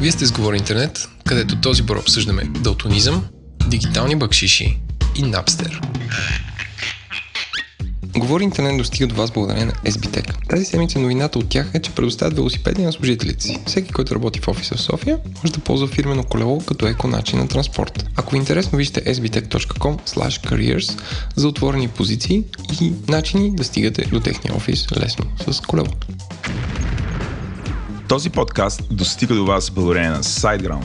Вие сте с Говори Интернет, където този бор обсъждаме далтонизъм, дигитални бакшиши и Napster. Говори интернет достига до вас благодарение на SBTech. Тази седмица новината от тях е, че предоставят велосипеди на служителите си. Всеки, който работи в офиса в София, може да ползва фирмено колело като еко начин на транспорт. Ако ви е интересно, вижте sbtech.com careers за отворени позиции и начини да стигате до техния офис лесно с колело. Този подкаст достига до вас благодарение на SiteGround.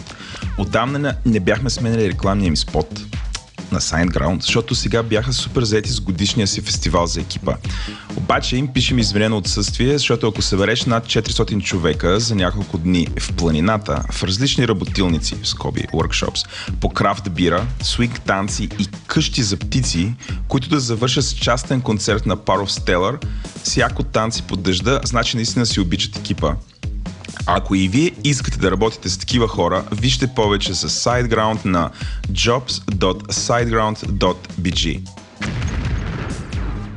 Отдавна не бяхме сменили рекламния ми спот на SiteGround, защото сега бяха супер заети с годишния си фестивал за екипа. Обаче им пишем извинено отсъствие, защото ако събереш над 400 човека за няколко дни в планината, в различни работилници, скоби, workshops, по крафт бира, свинг танци и къщи за птици, които да завършат с частен концерт на Par of Stellar, всяко танци под дъжда, значи наистина си обичат екипа. Ако и вие искате да работите с такива хора, вижте повече с SiteGround на jobs.siteground.bg.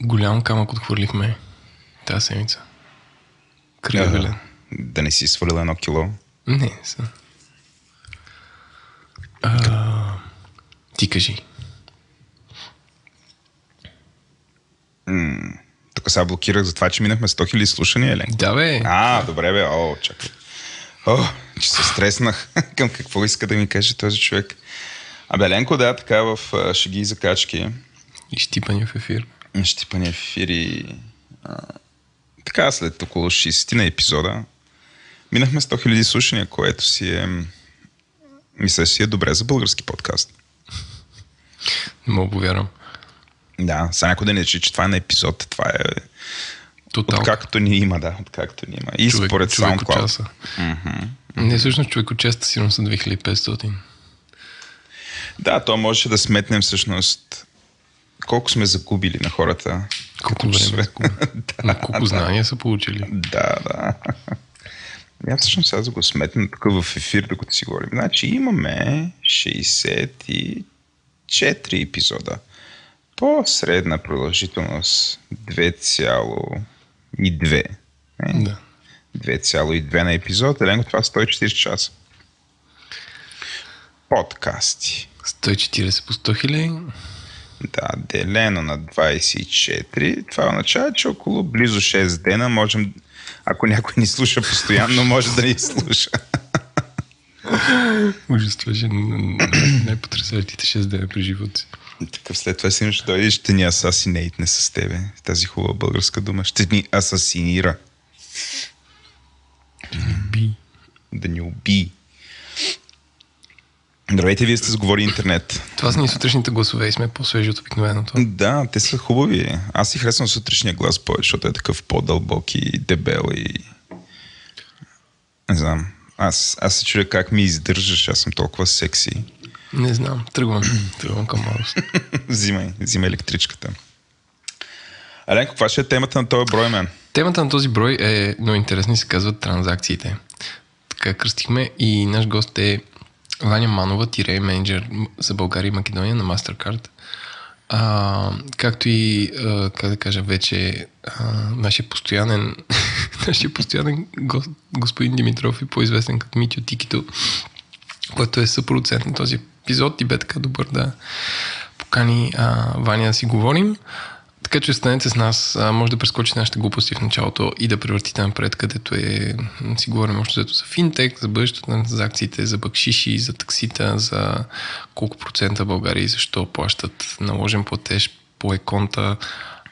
Голям камък отхвърлихме тази седмица. Кривелен. Да не си свалил едно кило. Не, не съм. А, ти кажи. Тук сега блокирах за това, че минахме 100 000 слушания, Елен. Да, бе. А, добре бе, о, чакай. О, че се стреснах към какво иска да ми каже този човек. Абе, Ленко, да, така в шеги и закачки. И щипани в ефир. Щипани ефири. А, така, след около 60 на епизода, минахме 100 000 слушания, което си е... Мисля, си е добре за български подкаст. Не мога повярвам. Да, сега някой да не че това е на епизод. Това е Тотал. откакто ни има, да, откакто ни има. И Човек- според човеко SoundCloud. часа. Не, всъщност човеко честа сигурно са 2500. Да, то можеше да сметнем всъщност колко сме загубили на хората. Колко време губили. На колко знания са получили. Да, да. Я всъщност сега да го сметнем тук в ефир, докато си говорим. Значи имаме 64 епизода. По средна продължителност 2,2. Е, Да. 2,2 на епизод. Еленко, това са 140 часа. Подкасти. 140 по 100 хиляди. Да, делено на 24. Това означава, че около близо 6 дена можем, ако някой ни слуша постоянно, може да ни слуша. Ужас, това ще е най-потрясаващите 6 дена при живота си. Такъв след това си ще дойде ще ни асасинейтне с тебе. Тази хубава българска дума. Ще ни асасинира. Би. Да ни уби. Здравейте, вие сте с Говори Интернет. Това са ни сутрешните гласове и сме по-свежи от обикновеното. Да, те са хубави. Аз си харесвам сутрешния глас повече, защото е такъв по-дълбок и дебел и... Не знам. Аз, аз се чудя как ми издържаш, аз съм толкова секси. Не знам, тръгвам. тръгвам към малост. взимай, взимай електричката. Аленко, каква ще е темата на този брой, мен? Темата на този брой е много интересна и се казва транзакциите. Така кръстихме и наш гост е Ваня Манова, тире менеджер за България и Македония на MasterCard. А, както и, а, как да кажа, вече а, нашия постоянен, нашия постоянен гост, господин Димитров и по-известен като Митио Тикито, който е съпродуцент на този епизод и бе така добър да покани а, Ваня да си говорим. Така че останете с нас, а, може да прескочите нашите глупости в началото и да превъртите напред, където е, си говорим още за финтек, за бъдещето на за акциите, за бакшиши, за таксита, за колко процента България и защо плащат наложен платеж по еконта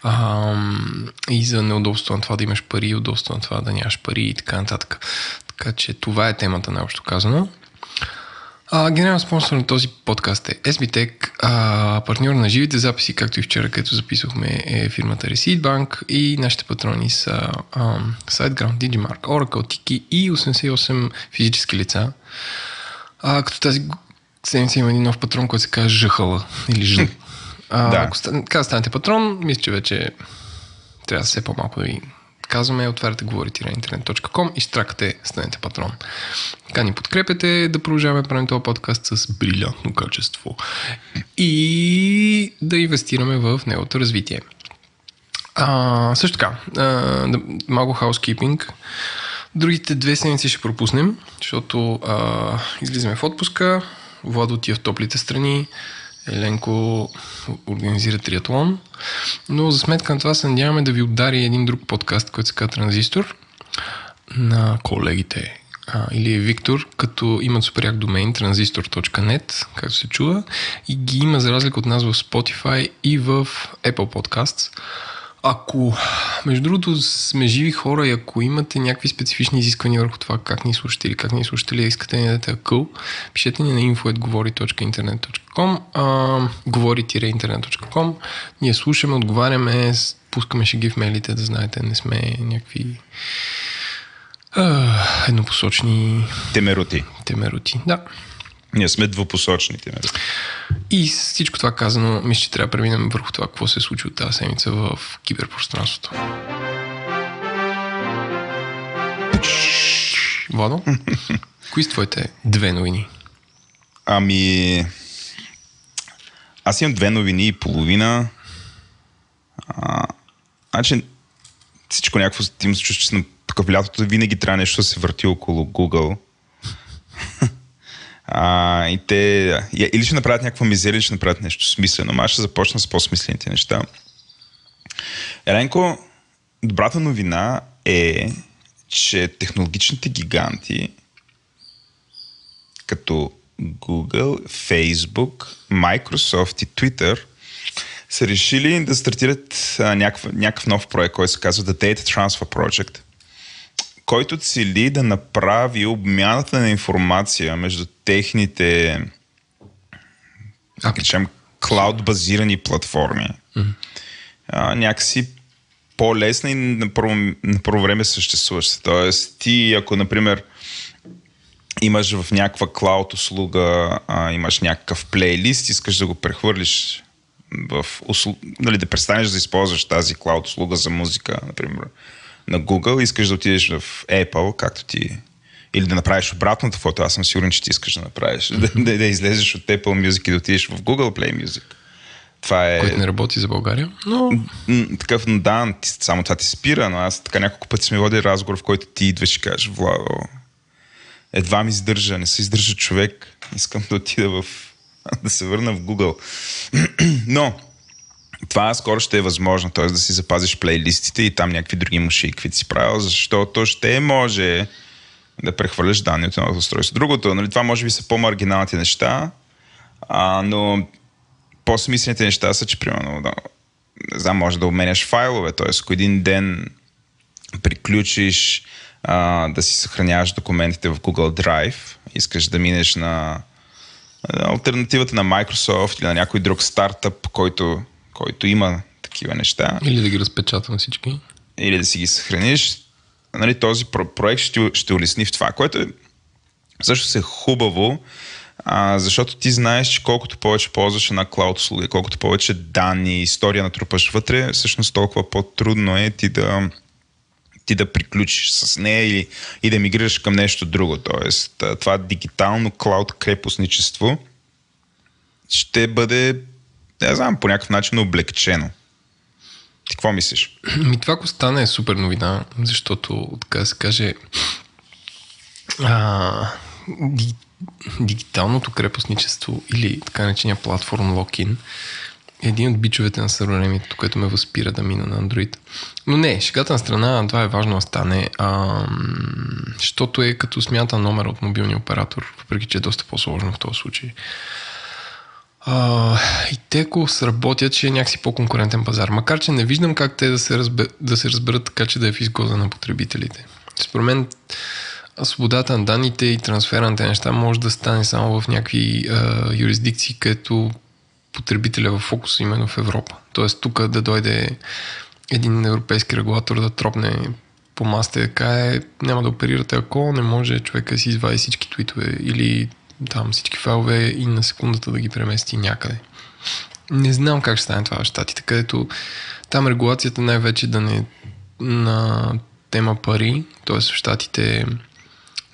ам, и за неудобство на това да имаш пари, удобство на това да нямаш пари и така нататък. Така че това е темата, най-общо казано. А, генерален спонсор на този подкаст е SBTech, а, партньор на живите записи, както и вчера, където записахме, е фирмата Receipt Bank и нашите патрони са а, SiteGround, Digimark, Oracle, Tiki и 88 физически лица. А, като тази седмица има един нов патрон, който се казва Жахала или. А, Да. Ако станете патрон, мисля, че вече трябва да все по-малко да ви казваме, отваряте говорите.internet.com и штракате станете патрон. Така ни подкрепете да продължаваме да правим този подкаст с брилянтно качество и да инвестираме в неговото развитие. А, също така, а, малко хаускипинг. Другите две седмици ще пропуснем, защото а, излизаме в отпуска, Владо отива в топлите страни, Еленко организира триатлон, но за сметка на това се надяваме да ви удари един друг подкаст, който се казва Транзистор на колегите а, или е Виктор, като имат супер як домейн transistor.net, както се чува, и ги има за разлика от нас в Spotify и в Apple Podcasts. Ако, между другото, сме живи хора и ако имате някакви специфични изисквания върху това как ни слушате или как ни слушате или искате да ни дадете акъл, пишете ни на info.govori.internet.com говори-internet.com Ние слушаме, отговаряме, пускаме шеги в мейлите, да знаете, не сме някакви а, еднопосочни Темерути. темерути. Да. Ние сме двупосочни темерути. И с всичко това казано, мисля, че трябва да преминем върху това, какво се е случило тази седмица в киберпространството. Владо, кои са твоите две новини? Ами... Аз имам две новини и половина. А, значи, всичко някакво, ти се чувстваш, че съм тук в лятото винаги трябва нещо да се върти около Google. а, и те или ще направят някаква мизерия, или ще направят нещо смислено. Аз ще започна с по-смислените неща. Еленко, добрата новина е, че технологичните гиганти като Google, Facebook, Microsoft и Twitter са решили да стартират а, някакъв, някакъв нов проект, който се казва The Data Transfer Project, който цели да направи обмяната на информация между техните да речем, клауд-базирани платформи а, някакси по-лесна и на първо, на първо време съществуваща. Тоест, ти, ако, например, имаш в някаква клауд услуга, а, имаш някакъв плейлист, искаш да го прехвърлиш в услу... нали, да престанеш да използваш тази клауд услуга за музика, например, на Google, искаш да отидеш в Apple, както ти или да направиш обратното фото, аз съм сигурен, че ти искаш да направиш, да, да, да излезеш от Apple Music и да отидеш в Google Play Music. Това е... Който не работи за България, но такъв, да, само това ти спира, но аз така няколко пъти сме водили разговор, в който ти идваш и кажеш, Владо, едва ми издържа, не се издържа човек, искам да отида в... да се върна в Google. но, това скоро ще е възможно, т.е. да си запазиш плейлистите и там някакви други муши, каквито си правил, защото ще може да прехвърляш данни от едното устройство. Другото, нали, това може би са по-маргиналните неща, а, но по-смислените неща са, че примерно, да, не знам, може да обменяш файлове, т.е. ако един ден приключиш а, да си съхраняваш документите в Google Drive, искаш да минеш на альтернативата на Microsoft или на някой друг стартъп, който, който има такива неща, или да ги разпечатам всички. или да си ги съхраниш, нали, този про- проект ще, ще улесни в това, което е също е хубаво, а, защото ти знаеш, че колкото повече ползваш една клауд услуга, колкото повече данни, история натрупаш вътре, всъщност толкова по-трудно е ти да, ти да приключиш с нея и, и да мигрираш към нещо друго. Тоест, това дигитално клауд крепостничество ще бъде, не знам, по някакъв начин облегчено. Ти какво мислиш? Ми това, ако стане е супер новина, защото, така да се каже, а, ди, дигиталното крепостничество или така наречения платформ локин е един от бичовете на съвремието, което ме възпира да мина на Android. Но не, шегата на страна, това е важно да стане, а, защото е като смята номер от мобилния оператор, въпреки че е доста по-сложно в този случай. А, и те ако сработят, ще е някакси по-конкурентен пазар. Макар, че не виждам как те да се, разбе, да се разберат така, че да е в изгода на потребителите. Според мен свободата на данните и трансфера на тези неща може да стане само в някакви а, юрисдикции, където потребителя в фокус именно в Европа. Тоест тук да дойде един европейски регулатор да тропне по масата и да каже, няма да оперирате ако не може човека да си извади всички твитове или там всички файлове и на секундата да ги премести някъде. Не знам как ще стане това в щатите, където там регулацията най-вече да не на тема пари, т.е. в щатите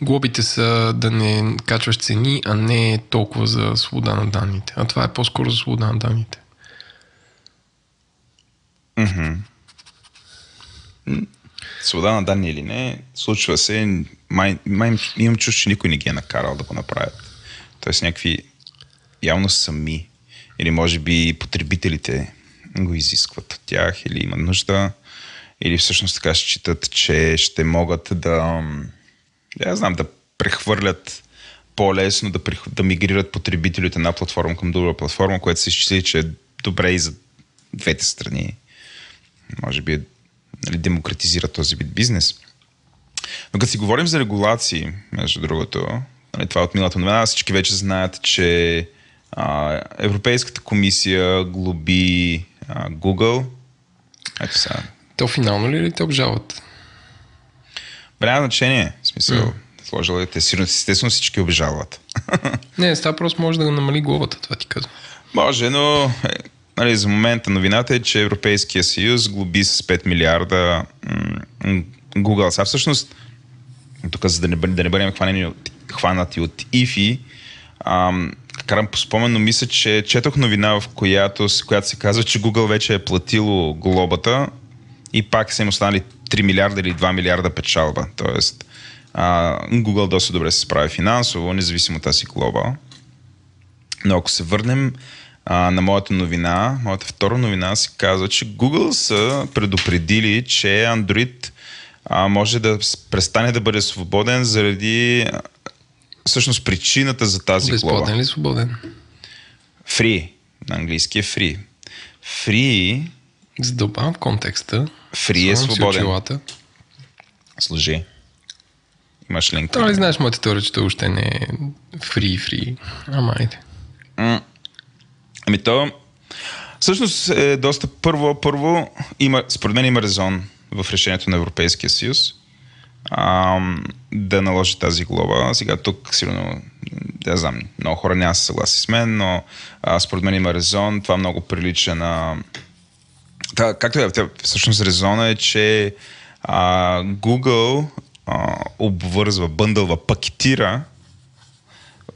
глобите са да не качваш цени, а не толкова за свобода на данните. А това е по-скоро за свобода на данните. Свобода на данни или не, случва се, май, май имам чувство, че никой не ги е накарал да го направят. Тоест някакви явно сами или може би потребителите го изискват от тях или имат нужда или всъщност така считат, че ще могат да я знам, да прехвърлят по-лесно, да, да мигрират потребителите на платформа към друга платформа, което се изчисли, че е добре и за двете страни. Може би нали, демократизира този вид бизнес. Но като си говорим за регулации, между другото, нали, това е от милата новина, всички вече знаят, че а, Европейската комисия глоби а, Google. Ето сега. То финално ли или те обжалват? Няма значение. В смисъл, mm. сложил е те сигурно, естествено всички обжалват. Не, става просто може да го намали главата, това ти казвам. Може, но е, нали, за момента новината е, че Европейския съюз глоби с 5 милиарда м- Google. Сега всъщност, тук за да не, да не бъдем хванати от, хванати от ИФИ, ам, карам по спомен, но мисля, че четох новина, в която, която се казва, че Google вече е платило глобата и пак са им останали 3 милиарда или 2 милиарда печалба. Тоест, а, Google доста добре се справя финансово, независимо от тази глоба. Но ако се върнем а, на моята новина, моята втора новина се казва, че Google са предупредили, че Android а, може да престане да бъде свободен заради всъщност причината за тази Безплатен глоба. ли свободен? Free. На английски е free. Free За да добавям в контекста. Free е свободен. очилата. Служи. Имаш линк. Това ли знаеш моята теория, че той още не е фри, фри. Ама айде. М. Ами то, всъщност е доста първо, първо има, според мен има резон в решението на Европейския съюз ам, да наложи тази глоба. Сега тук сигурно, да знам, много хора няма се съгласи с мен, но а, според мен има резон. Това много прилича на... Та, както е, всъщност резона е, че а, Google а, обвързва, бъндълва, пакетира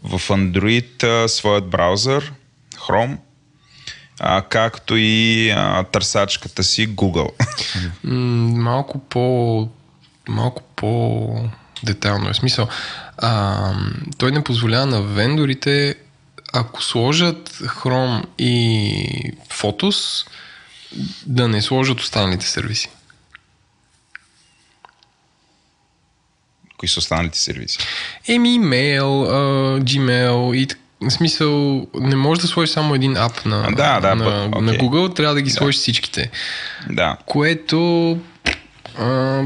в Android а, своят браузър, Chrome, а, както и а, търсачката си Google. Малко по... Малко по детайлно е смисъл. А, той не позволява на вендорите, ако сложат Chrome и Photos, да не сложат останалите сервиси. Кои са останалите сервиси? Еми, имейл, Gmail и в смисъл, не можеш да сложиш само един ап на, А, да, да, на, but- на окей. Google, трябва да ги сложиш всичките. Да. Което а,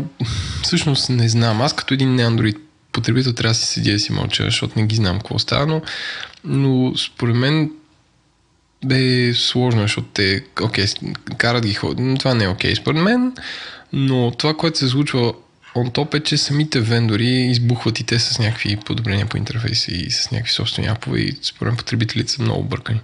всъщност не знам. Аз като един не Android потребител трябва да си седя да си мълча, защото не ги знам какво става, но, но според мен бе сложно, защото те, окей, карат ги ход. но Това не е окей според мен, но това, което се случва on top е, че самите вендори избухват и те с някакви подобрения по интерфейса и с някакви собствени апове и според потребителите са много бъркани.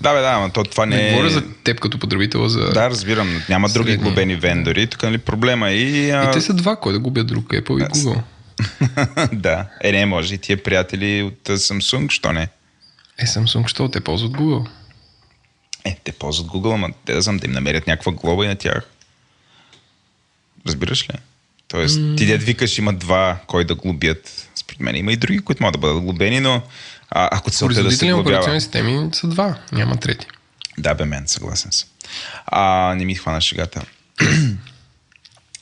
Да, бе, да, но то, това не, Не е... говоря за теб като потребител, за... Да, разбирам. Няма други глобени вендори. Тук нали, проблема е и... А... И те са два, кой да губят друг, Apple и Google. да. Е, не, може и тия приятели от Samsung, що не? Е, Samsung, що те ползват Google? Е, те ползват Google, ама те да знам да им намерят някаква глоба и на тях. Разбираш ли? Тоест, mm. ти дед викаш, има два, кой да глобят. Според мен има и други, които могат да бъдат глобени, но а, ако целта е да се глобява... операционни системи са два, няма трети. Да, бе, мен, съгласен съм. А, не ми хвана шегата.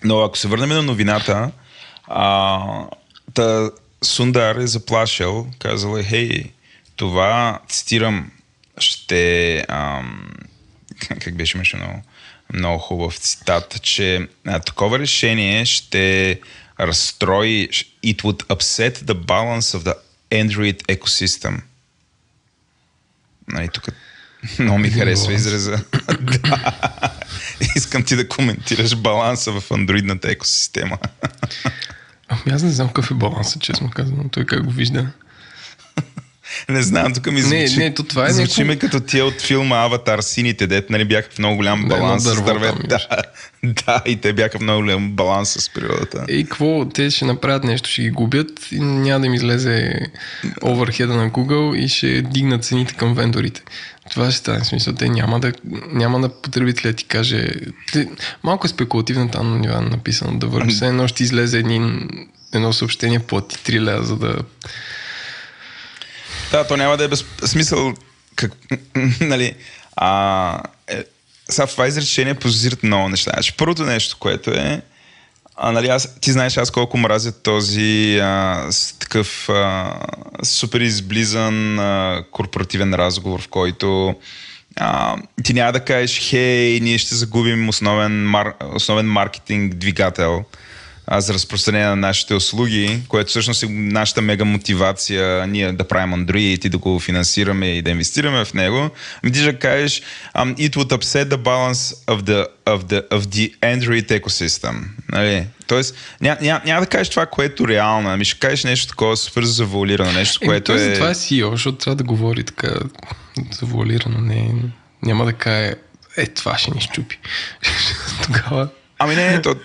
Но ако се върнем на новината, а, та Сундар е заплашил, казал е, хей, това, цитирам, ще... Ам, как беше беше много, много хубав цитат, че а, такова решение ще разстрои, it would upset the balance of the Android ecosystem. Нали, тук много ми харесва израза. да. Искам ти да коментираш баланса в андроидната екосистема. Ами аз не знам какъв е балансът, честно казвам. Той как го вижда. Не знам, тук ми звучи, Не, не, то това е звучи някакво- ме като тия от филма Аватар, сините, дет, нали бяха в много голям баланс с дърво дървета. там Да, да, и те бяха в много голям баланс с природата. И какво? Те ще направят нещо, ще ги губят и няма да им излезе оверхеда на Google и ще дигнат цените към вендорите. Това ще стане смисъл. Те няма да, няма да потребителя ти каже... Те, малко е спекулативна там на нива написано да върви. Все едно ще излезе един, едно съобщение плати 3 лева, за да... Да, то няма да е без смисъл. Как, нали, а, е, сега в това изречение позицират много неща. Значи, първото нещо, което е, а, нали, аз, ти знаеш аз колко мразя този а, с такъв а, супер изблизан а, корпоративен разговор, в който а, ти няма да кажеш, хей, ние ще загубим основен, мар, основен маркетинг двигател а, за разпространение на нашите услуги, което всъщност е нашата мега мотивация ние да правим Android и да го финансираме и да инвестираме в него. Ами ти ще кажеш, um, it would upset the balance of the, of the, of the Android ecosystem. Нали? Тоест, няма, няма, няма да кажеш това, което е реално, ами ще кажеш нещо такова супер завуалирано, нещо, Е, което той е... затова е CEO, защото трябва да говори така завуалирано. Не, няма да каже, е, това ще ни щупи. Тогава Ами не, то...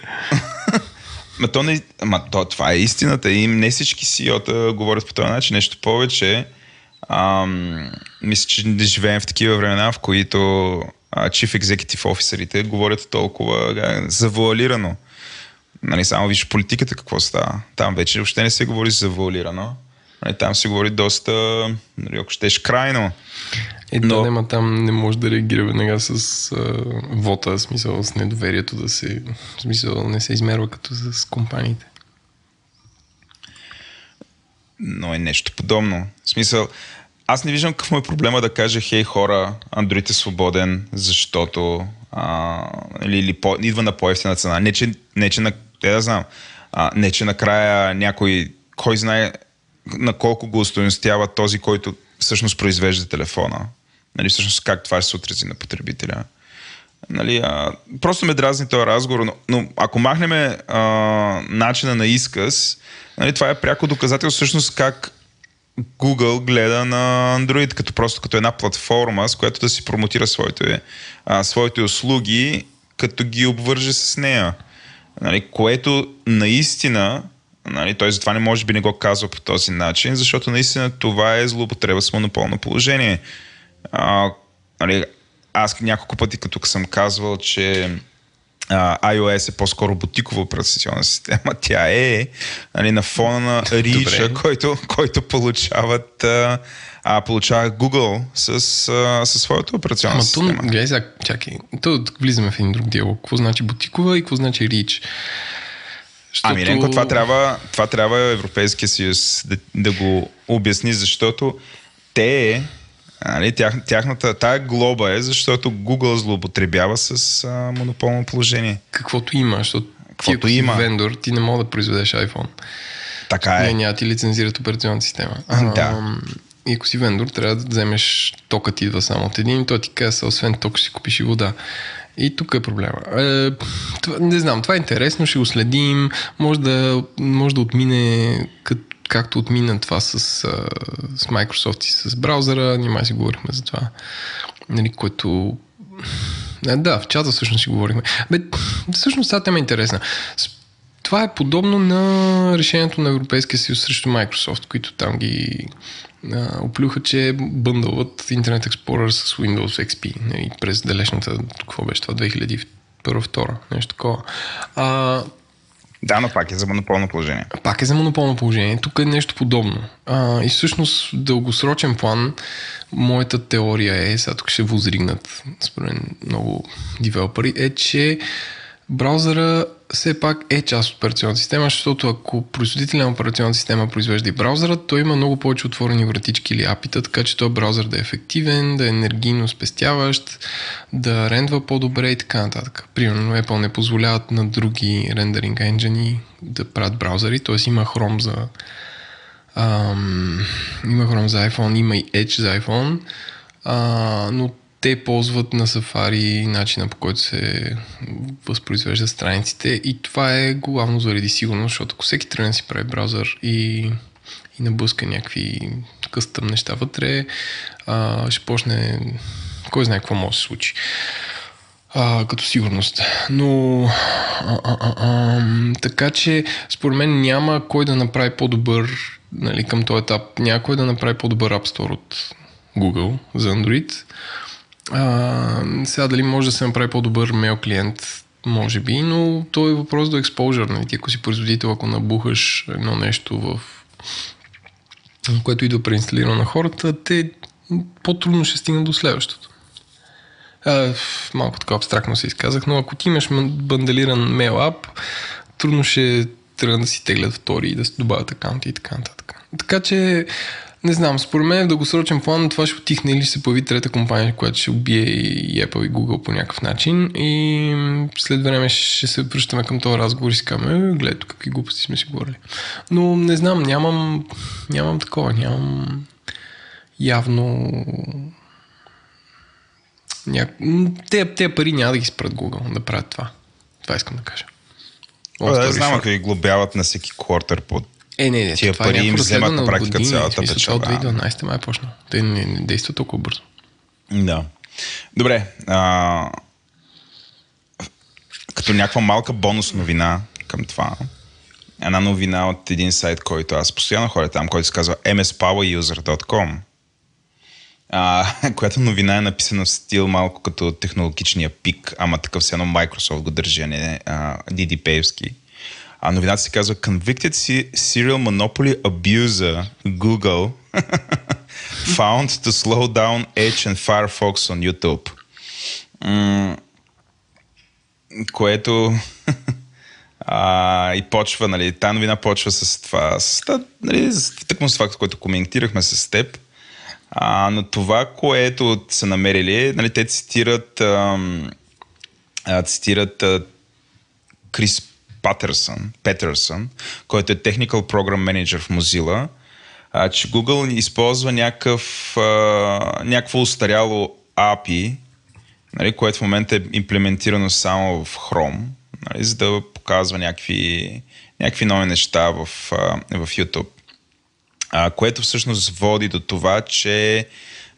Ма то не... Ма то, това е истината. И не всички CEO-та говорят по този начин. Нещо повече. Ам, мисля, че не живеем в такива времена, в които а, Chief Executive Officerите говорят толкова а, завуалирано. Нали, само виж политиката какво става. Там вече въобще не се говори завуалирано. Нали, там се говори доста, нали, ако щеш, крайно. Е, Но- да, ма там не може да реагира веднага с а, вота, смисъл с недоверието да се, смисъл не се измерва като с компаниите. но е нещо подобно. В смисъл, аз не виждам какъв му е проблема да каже, хей хора, Android е свободен, защото а, или, или по, идва на по-ефтина цена. Не, че, не, че на, те да знам, а, не, че накрая някой, кой знае на колко го устойностява този, който всъщност произвежда телефона. Нали, всъщност как това ще се отрази на потребителя. Нали, а, просто ме дразни този разговор, но, но ако махнем а, начина на изказ, нали, това е пряко доказателство всъщност как Google гледа на Android като просто като една платформа, с която да си промотира своите, а, своите услуги, като ги обвърже с нея. Нали, което наистина, нали, той затова не може би не го казва по този начин, защото наистина това е злоупотреба с монополно положение. А, нали, аз няколко пъти като съм казвал, че а, iOS е по-скоро бутикова операционна система. Тя е нали, на фона на рича, който, който получават, а, а, получава Google с, а, със своята операционна Ама то, система. гледай сега, чакай, то влизаме в един друг диалог. Какво значи бутикова и какво значи рич? Защото... Ами Ленко, това трябва, това трябва Европейския съюз да, да го обясни, защото те, нали, тях, тяхната, тая глоба е, защото Google злоупотребява с а, монополно положение. Каквото има, защото ти Каквото си има. вендор, ти не мога да произведеш iPhone. Така Не, е. няма ти лицензират операционната система. Да. Ам, И ако си вендор, трябва да вземеш токът идва само от един и той ти казва, освен ток ще си купиш и вода. И тук е проблема. Е, това, не знам, това е интересно, ще го следим. Може да, може да отмине кът, както отмина това с, с Microsoft и с браузъра. Ние май си говорихме за това. Нали, което да, в чата всъщност си говорихме. Бе, всъщност тази тема е интересна. Това е подобно на решението на Европейския съюз срещу Microsoft, които там ги а, оплюха, че бъндълват Internet Explorer с Windows XP нали, през далечната, какво беше това, 2001-2002, нещо такова. А, Да, но пак е за монополно положение. пак е за монополно положение. Тук е нещо подобно. А, и всъщност в дългосрочен план моята теория е, сега тук ще возригнат според много девелопери, е, че браузъра все пак е част от операционната система, защото ако производителя на операционната система произвежда и браузъра, той има много повече отворени вратички или апита, така че този браузър да е ефективен, да е енергийно спестяващ, да рендва по-добре и така нататък. Примерно Apple не позволяват на други рендеринг енджини да правят браузъри, т.е. има Chrome за ам, има Chrome за iPhone, има и Edge за iPhone, а, но те ползват на Safari начина по който се възпроизвеждат страниците и това е главно заради сигурност, защото ако всеки да си прави браузър и, и наблъска някакви къстъм неща вътре, а, ще почне кой знае какво може да се случи а, като сигурност. Но а, а, а, а, така че според мен няма кой да направи по-добър нали, към този етап, някой да направи по-добър App Store от Google за Android. А, сега дали може да се направи по-добър мейл клиент, може би, но то е въпрос до exposure. Нали? Ти ако си производител, ако набухаш едно нещо в което идва преинсталирано на хората, те по-трудно ще стигнат до следващото. А, малко така абстрактно се изказах, но ако ти имаш банделиран мейл ап, трудно ще трябва да си теглят втори и да добавят акаунти и така нататък. Така че не знам, според мен в дългосрочен план това ще отихне или ще се появи трета компания, която ще убие и Apple и Google по някакъв начин и след време ще се връщаме към този разговор и си казваме, гледай тук какви глупости сме си говорили. Но не знам, нямам, нямам такова, нямам явно Ня... Те, те пари няма да ги спрат Google да правят това. Това искам да кажа. О, да, знам, ако ги глобяват на всеки квартер под е, не, не, Тия е пари им вземат на практика години, цялата това От 2012 май е почнал. Те не, не действат толкова бързо. Да. Добре. А, като някаква малка бонус новина към това, една новина от един сайт, който аз постоянно ходя там, който се казва mspoweruser.com, а, която новина е написана в стил малко като технологичния пик, ама такъв все едно Microsoft го държи, а не а, DDP-евски. А новината се казва Convicted Serial Monopoly Abuser Google found to slow down Edge and Firefox on YouTube. М- което а, и почва, нали, та новина почва с това, с, та, нали, тъкмо с това, което коментирахме с теб. А, но това, което са намерили, нали, те цитират, ам, цитират а, Крис Патърсън, Петърсън, който е Technical Program Manager в Mozilla, а, че Google използва някакъв, а, някакво устаряло API, нали, което в момента е имплементирано само в Chrome, нали, за да показва някакви, някакви нови неща в, в YouTube. А, което всъщност води до това, че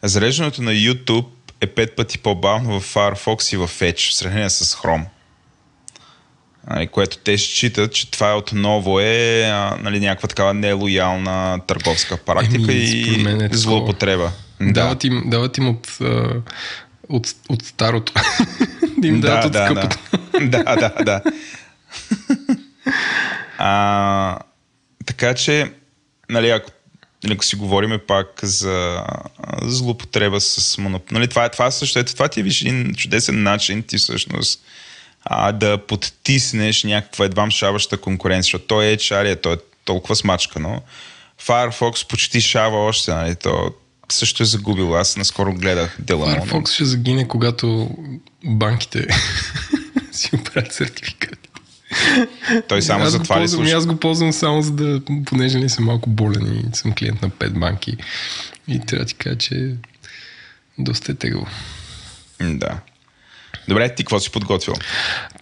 зареждането на YouTube е пет пъти по-бавно в Firefox и в Edge в сравнение с Chrome. Нали, което те считат, че това отново е нали, някаква такава нелоялна търговска практика Еми, е и такова. злоупотреба. Дават, им, дават им от, от, от старото. да им дават от да, скъпото. да. да, да, да. а, така че, нали, ако, нали, ако си говорим пак за а, злоупотреба с моноп... Нали, това, е, това също, ето това ти е виж един чудесен начин ти всъщност а, да подтиснеш някаква едва шаваща конкуренция, защото той е HR, той е толкова смачкано. Firefox почти шава още, нали, то също е загубил. Аз наскоро гледах дела. но- Firefox ще загине, когато банките си оправят сертификати. Той само аз за това ли ползвам, слуша? Аз го ползвам само за да, понеже не съм малко болен и съм клиент на 5 банки. И трябва да ти кажа, че доста е тегаво. М, Да. Добре, ти какво си подготвил?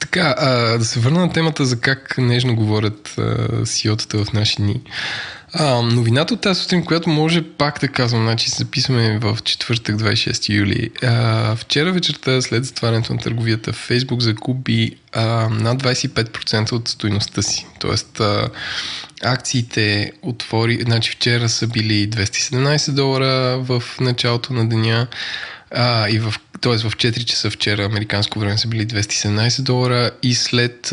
Така, а, да се върна на темата за как нежно говорят а, CEO-тата в наши дни. А, новината от тази сутрин, която може пак да казвам, значи записваме в четвъртък, 26 юли. А, вчера вечерта, след затварянето на търговията, Facebook закупи а, над 25% от стоиността си. Тоест, а, акциите отвори, значи вчера са били 217 долара в началото на деня, а, и в, т.е. в 4 часа вчера американско време са били 217 долара и след,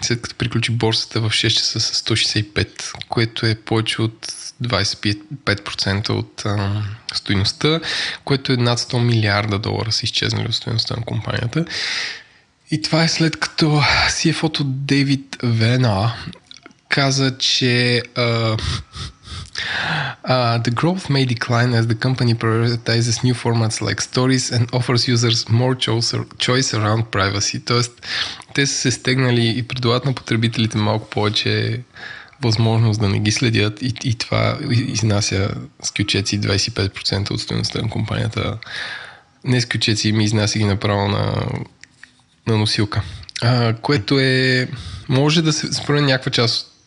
след като приключи борсата в 6 часа с 165, което е повече от 25% от ам, стоиността, което е над 100 милиарда долара са изчезнали от стоиността на компанията. И това е след като CFO-то Дейвид Вена каза, че uh, uh, the growth may decline as the company prioritizes new formats like stories and offers users more choice, choice around privacy. Тоест, те са се стегнали и предлагат на потребителите малко повече възможност да не ги следят и, и това изнася с кючеци 25% от стоеността на компанията. Не с кючеци, ми изнася ги направо на, на носилка. А, което е... Може да се... Според някаква част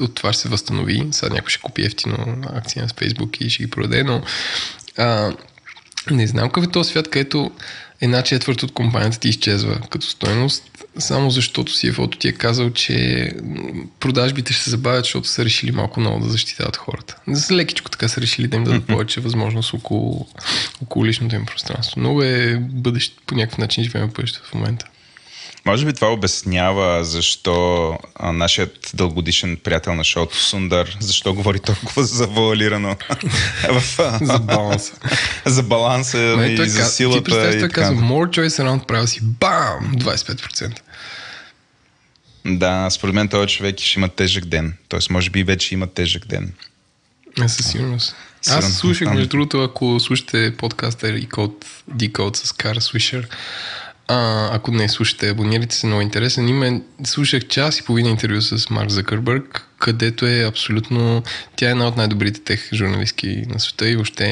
от това ще се възстанови. Сега някой ще купи ефтино акция на Facebook и ще ги продаде, но а, не знам какъв е този свят, където една четвърт от компанията ти изчезва като стойност, само защото CFO-то ти е казал, че продажбите ще се забавят, защото са решили малко много да защитават хората. За лекичко така са решили да им дадат повече възможност около, около личното им пространство. Много е бъдеще, по някакъв начин живеем бъдещето в момента. Може би това обяснява защо а, нашият дългодишен приятел на шоуто Сундар, защо говори толкова завуалирано за баланса. за баланса Не, и той за силата. Ти представяш, и той казва more choice around privacy, бам, 25%. Да, според мен този човек ще има тежък ден. Тоест, може би вече има тежък ден. Не, със сигурност. Сигурно. Аз слушах, между другото, ако слушате подкаста Decode, Decode с Кара Свишер, а, ако не слушате, абонирайте се, много интересен. Има, слушах час и половина интервю с Марк Закърбърг, където е абсолютно... Тя е една от най-добрите тех журналистки на света и въобще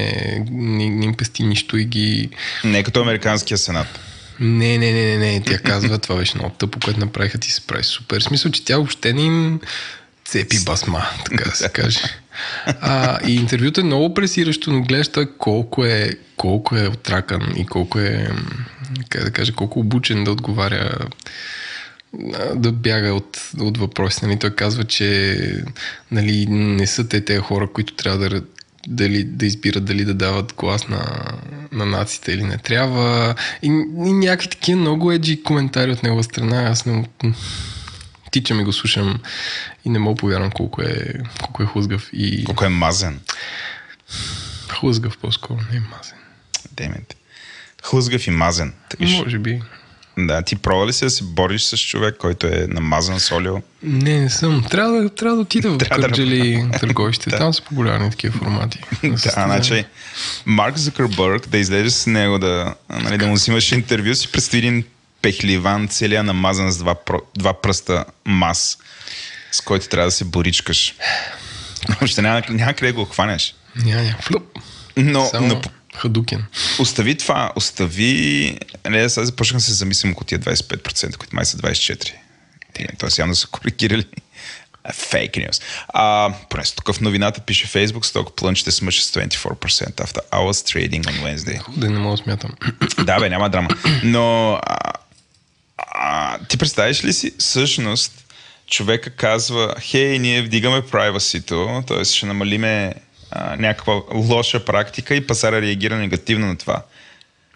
не, не им пести нищо и ги... Не като Американския сенат. Не, не, не, не, не. Тя казва, това беше много тъпо, което направиха ти се прави супер. В смисъл, че тя въобще не им цепи басма, така да се каже. А, и интервюто е много пресиращо, но гледаш той колко е, колко е отракан и колко е, как да кажа, колко обучен да отговаря да бяга от, от въпроси. Нали? Той казва, че нали, не са те тези хора, които трябва да, дали, да избират дали да дават глас на, на наците или не трябва. И, и някакви такива много еджи коментари от негова страна. Аз не, тичам и го слушам и не мога повярвам колко е, колко е хлъзгав и Колко е мазен. хлъзгав по-скоро, не е мазен. Демет. Хлъзгав и мазен. Виж, Може би. Да, ти пробва ли се да се бориш с човек, който е намазан с олио? Не, не съм. Трябва да, трябва да отида в да Кърджали търговище. Там са популярни такива формати. Да, значи Марк Закърбърг да излезе с него да, нали, да му взимаш интервю, си представи един пехливан, целия намазан с два, два пръста мас, с който трябва да се боричкаш. Още няма, няма къде го хванеш. Няма, няма. Но, Само но Хадукен. остави това, остави... Не, сега започнах да се замислям около тия 25%, които май са 24%. Те, Тоест явно са коригирали. Фейк news. А, поне тук в новината пише Facebook plunged as much as 24% after hours trading on Wednesday. Да не мога да смятам. да, бе, няма драма. Но а, а, ти представиш ли си всъщност човека казва, хей, ние вдигаме privacy-то, т.е. ще намалиме а, някаква лоша практика и пазара реагира негативно на това.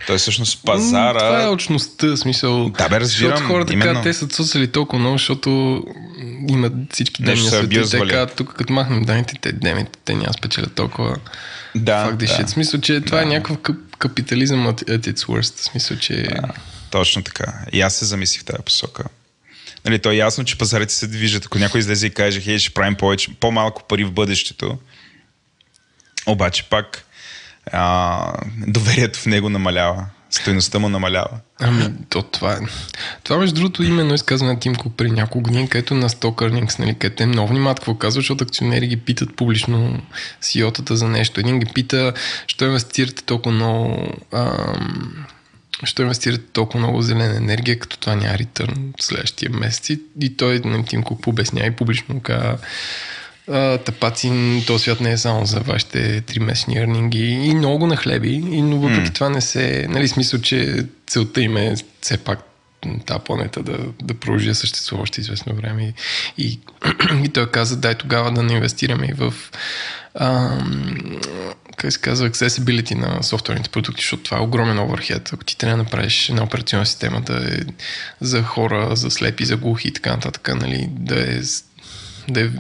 Тоест всъщност пазара... Това е очността, смисъл. Да, бе, разбирам, Защото хората именно. казват, те са цуцали толкова много, защото имат всички данни света. И Те казват, тук като махнем данните, те демите, те няма спечелят толкова. Да, Факт да. да. В смисъл, че това е някакъв къп- капитализъм at, at its worst. Смисъл, че... Да, точно така. И аз се замислих в тази посока. Нали, то е ясно, че пазарите се движат. Ако някой излезе и каже, хей, ще правим повече, по-малко пари в бъдещето, обаче пак а, доверието в него намалява. Стоеността му намалява. Ами, то това е. Това, между другото, именно изказване на Тим Кук при няколко години, където на Earnings, нали, където е много внимават какво казва, защото акционери ги питат публично CEO-тата за нещо. Един ги пита, що инвестирате толкова много ам, що инвестирате толкова много зелена енергия, като това няма ритърн в следващия месец. И, той, нали, Тим Кук, обяснява и публично казва, а, тапаци, този свят не е само за вашите три месечни ернинги и много на хлеби, и, но въпреки mm. това не се, нали, смисъл, че целта им е все пак тази планета да, да продължи да съществува още известно време. И, и, и той каза, дай тогава да не инвестираме и в ам, как се казва, accessibility на софтуерните продукти, защото това е огромен оверхед. Ако ти трябва да направиш една операционна система да е за хора, за слепи, за глухи и така нататък, нали, да е, да е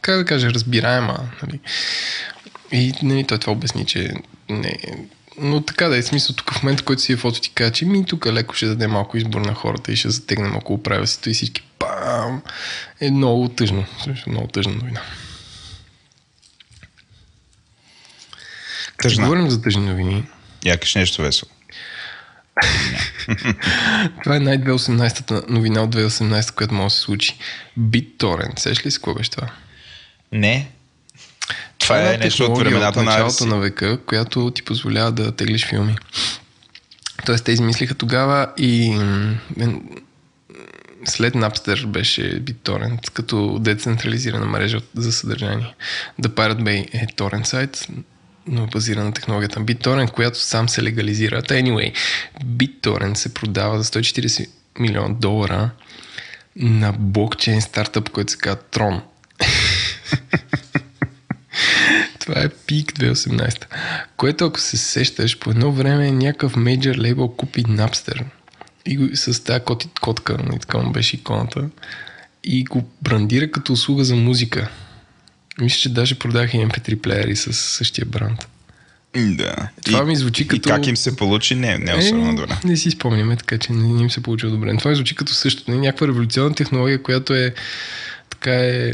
как да кажа, разбираема. Нали. И нали, той това обясни, че не, но така да е смисъл, тук в момента, който си е фото ти казва, че ми тук леко ще даде малко избор на хората и ще затегнем около правилството и всички пам! Е много тъжно. Също много тъжна новина. Ще Тъжна. говорим за тъжни новини. Якаш нещо весело. Това е най-2018-та новина от 2018, която може да се случи. BitTorrent. Сеш ли си какво беше това? Не. Това е една нещо от времената от на началото на века, която ти позволява да теглиш филми. Тоест те измислиха тогава и след Napster беше BitTorrent като децентрализирана мрежа за съдържание. The Pirate Bay е торрент сайт, но е базирана на технологията на BitTorrent, която сам се легализира. Та anyway, BitTorrent се продава за 140 милиона долара на блокчейн стартъп, който се казва Tron. Това е пик 2018. Което ако се сещаш, по едно време някакъв мейджор лейбъл купи Napster и го, с тази коти, котка, нали, така му беше иконата, и го брандира като услуга за музика. Мисля, че даже продаха и MP3 плеери с същия бранд. Да. Това и, ми звучи и като- как им се получи, не, не е особено добре. Не си спомняме, така че не, не им се получи добре. Това ми звучи като същото. Не, някаква революционна технология, която е така е...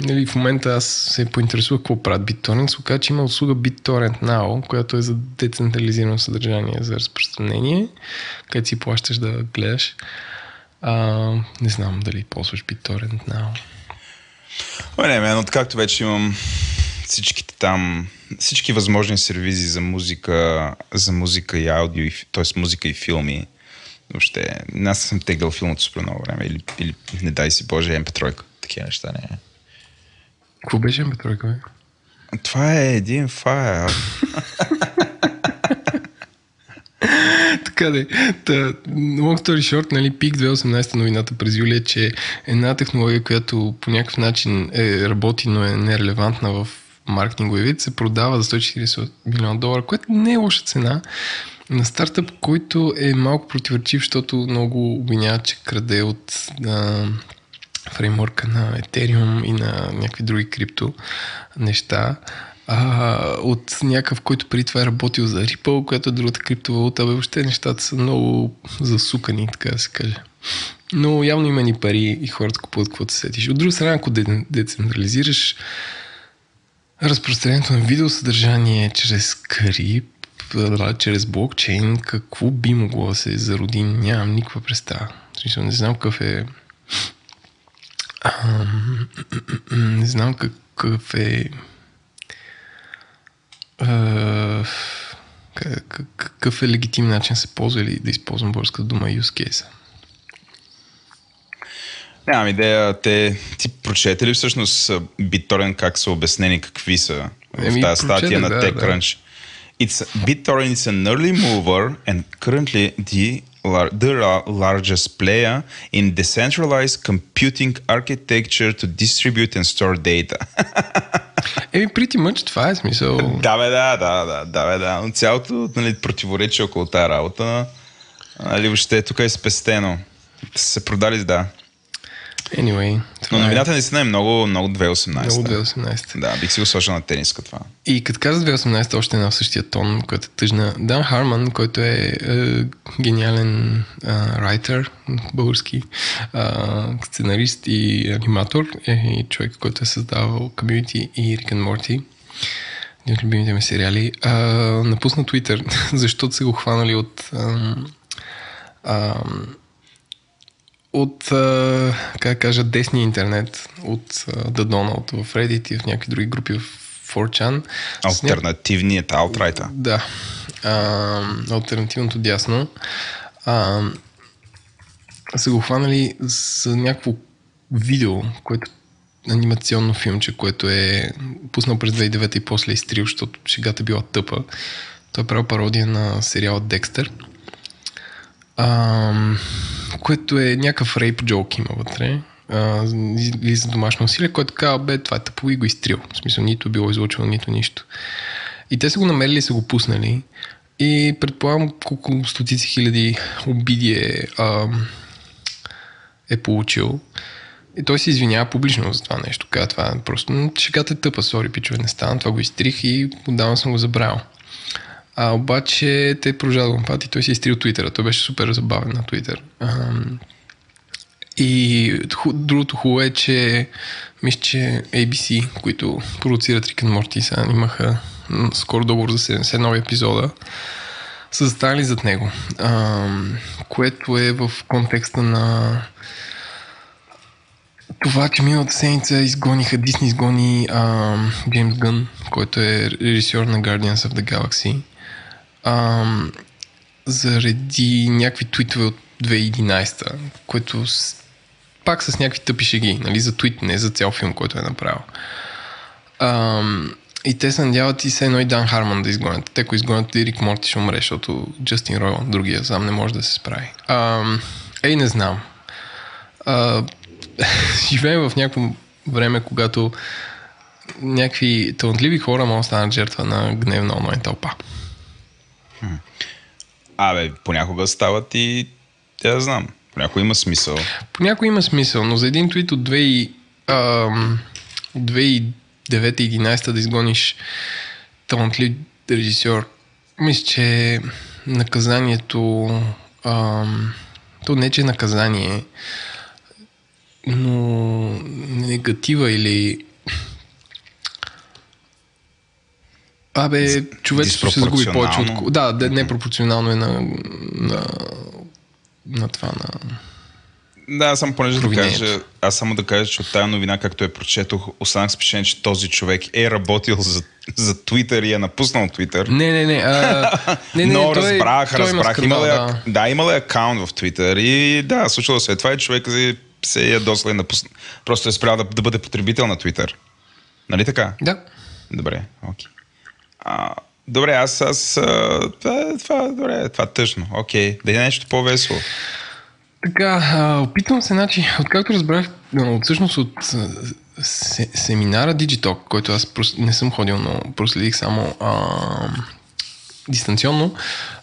Нали, в момента аз се поинтересувах какво правят BitTorrent. Се че има услуга BitTorrent Now, която е за децентрализирано съдържание за разпространение, където си плащаш да гледаш. А, не знам дали ползваш BitTorrent Now. О, не, мен, както вече имам всичките там, всички възможни сервизи за музика, за музика и аудио, т.е. музика и филми. Въобще, аз съм теглил филм от супер много време. Или, или не дай си Боже, MP3. Такива неща не е. Какво беше MP3? бе? Това е един файл. Така де. Та, long story short, нали, пик 2018 новината през юли е, че една технология, която по някакъв начин е, работи, но е нерелевантна в маркетингови вид, се продава за 140 милиона долара, което не е лоша цена на стартъп, който е малко противоречив, защото много обвиняват, че краде от а, фреймворка на Ethereum и на някакви други крипто неща. А, от някакъв, който преди това е работил за Ripple, която е другата криптовалута, бе, въобще нещата са много засукани, така да се каже. Но явно има ни пари и хората купуват каквото се сетиш. От друга страна, ако де- децентрализираш разпространението на видеосъдържание чрез крип, чрез блокчейн, какво би могло да се зароди? Нямам никаква представа. Не знам какъв е Ам, не знам какъв е а, как- какъв е легитимен начин да се ползва или да използвам българската дума use case. Нямам идея. Те, ти прочете ли всъщност BitTorrent как са обяснени какви са в Еми, тази статия прочетах, на да, TechCrunch? It's, BitTorrent is an early mover and currently the, the la- largest player in decentralized computing architecture to distribute and store data. Еми, pretty much това е смисъл. да, бе, да, да, да, да, бе, да. Но цялото нали, противоречие около тази работа, нали, въобще тук е спестено. Са се продали, да. Anyway, Но това новината наистина е много, много 2018. е много 2018. Да, бих си го сложил на тениска това. И като каза 2018, още една в същия тон, която е тъжна. Дан Харман, който е, е гениален а, райтер, български а, сценарист и аниматор, е и човек, който е създавал Community и Rick and Morty. Един от любимите ми сериали. А, напусна Twitter, защото са го хванали от ам, ам, от, а, как кажа, десния интернет, от а, The Donald в Reddit и в някакви други групи в 4chan. С ня- Альтернативният аутрайта. Да. А, альтернативното дясно. А, са го хванали за някакво видео, което анимационно филмче, което е пуснал през 2009 и после изтрил, защото шегата била тъпа. Той е правил пародия на сериала Декстер. А, което е някакъв рейп джок има вътре. Или за домашно усилие, който казва, бе, това е тъпо и го изтрил. В смисъл, нито е било излучено, нито нищо. И те са го намерили и са го пуснали. И предполагам колко стотици хиляди обиди е, а, е получил. И той се извинява публично за това нещо. Каза, това е просто "М, шегата е тъпа, сори, пичове, не стана, това го изтрих и отдавна съм го забравил. А обаче те продължават да го правят и той си изтрил Твитъра. Той беше супер забавен на Твитър. И ху, другото хубаво е, че мисля, че ABC, които продуцират Рик and Морти, сега имаха скоро договор за 70 нови епизода, са застанали зад него. Ам, което е в контекста на това, че миналата седмица изгониха, Дисни изгони ам, Джеймс Гън, който е режисьор на Guardians of the Galaxy, ам, заради някакви твитове от 2011, което с, пак с някакви тъпи шеги, нали, за твит, не за цял филм, който е направил. Ам, и те се надяват и все едно и Дан Харман да изгонят. Те, ако изгонят и Рик Морти, ще умре, защото Джастин Ройл, другия, сам не може да се справи. Ам, ей, не знам. А, живеем в някакво време, когато някакви талантливи хора могат да станат жертва на гневна онлайн тълпа. Абе, понякога стават и... Да знам. Понякога има смисъл. Понякога има смисъл, но за един твит от 2000, ам, от 2009-2011 да изгониш талантлив режисьор, мисля, че наказанието ам, то не, че е наказание, но негатива или Абе, човечеството ще загуби повече от... Да, да, непропорционално е на, на, на това, на... Да, само понеже да кажа, аз само да кажа, че от тази новина, както я прочетох, останах с впечатление, че този човек е работил за, за Twitter и е напуснал Twitter. Не, не, не. А, не, не, Но той, разбрах, той има разбрах. скандал, имал е, да. да. имал е акаунт в Twitter и да, случило се. е Това и човек се, се ядосва и напусна. Просто е спрял да, да бъде потребител на Twitter. Нали така? Да. Добре, окей. А, добре, аз, аз това, това, добре, това е тъжно. Окей, да е нещо по-весело. Така, опитвам се, значи, откакто разбрах, всъщност от се, семинара Digitalk, който аз не съм ходил, но проследих само а, дистанционно,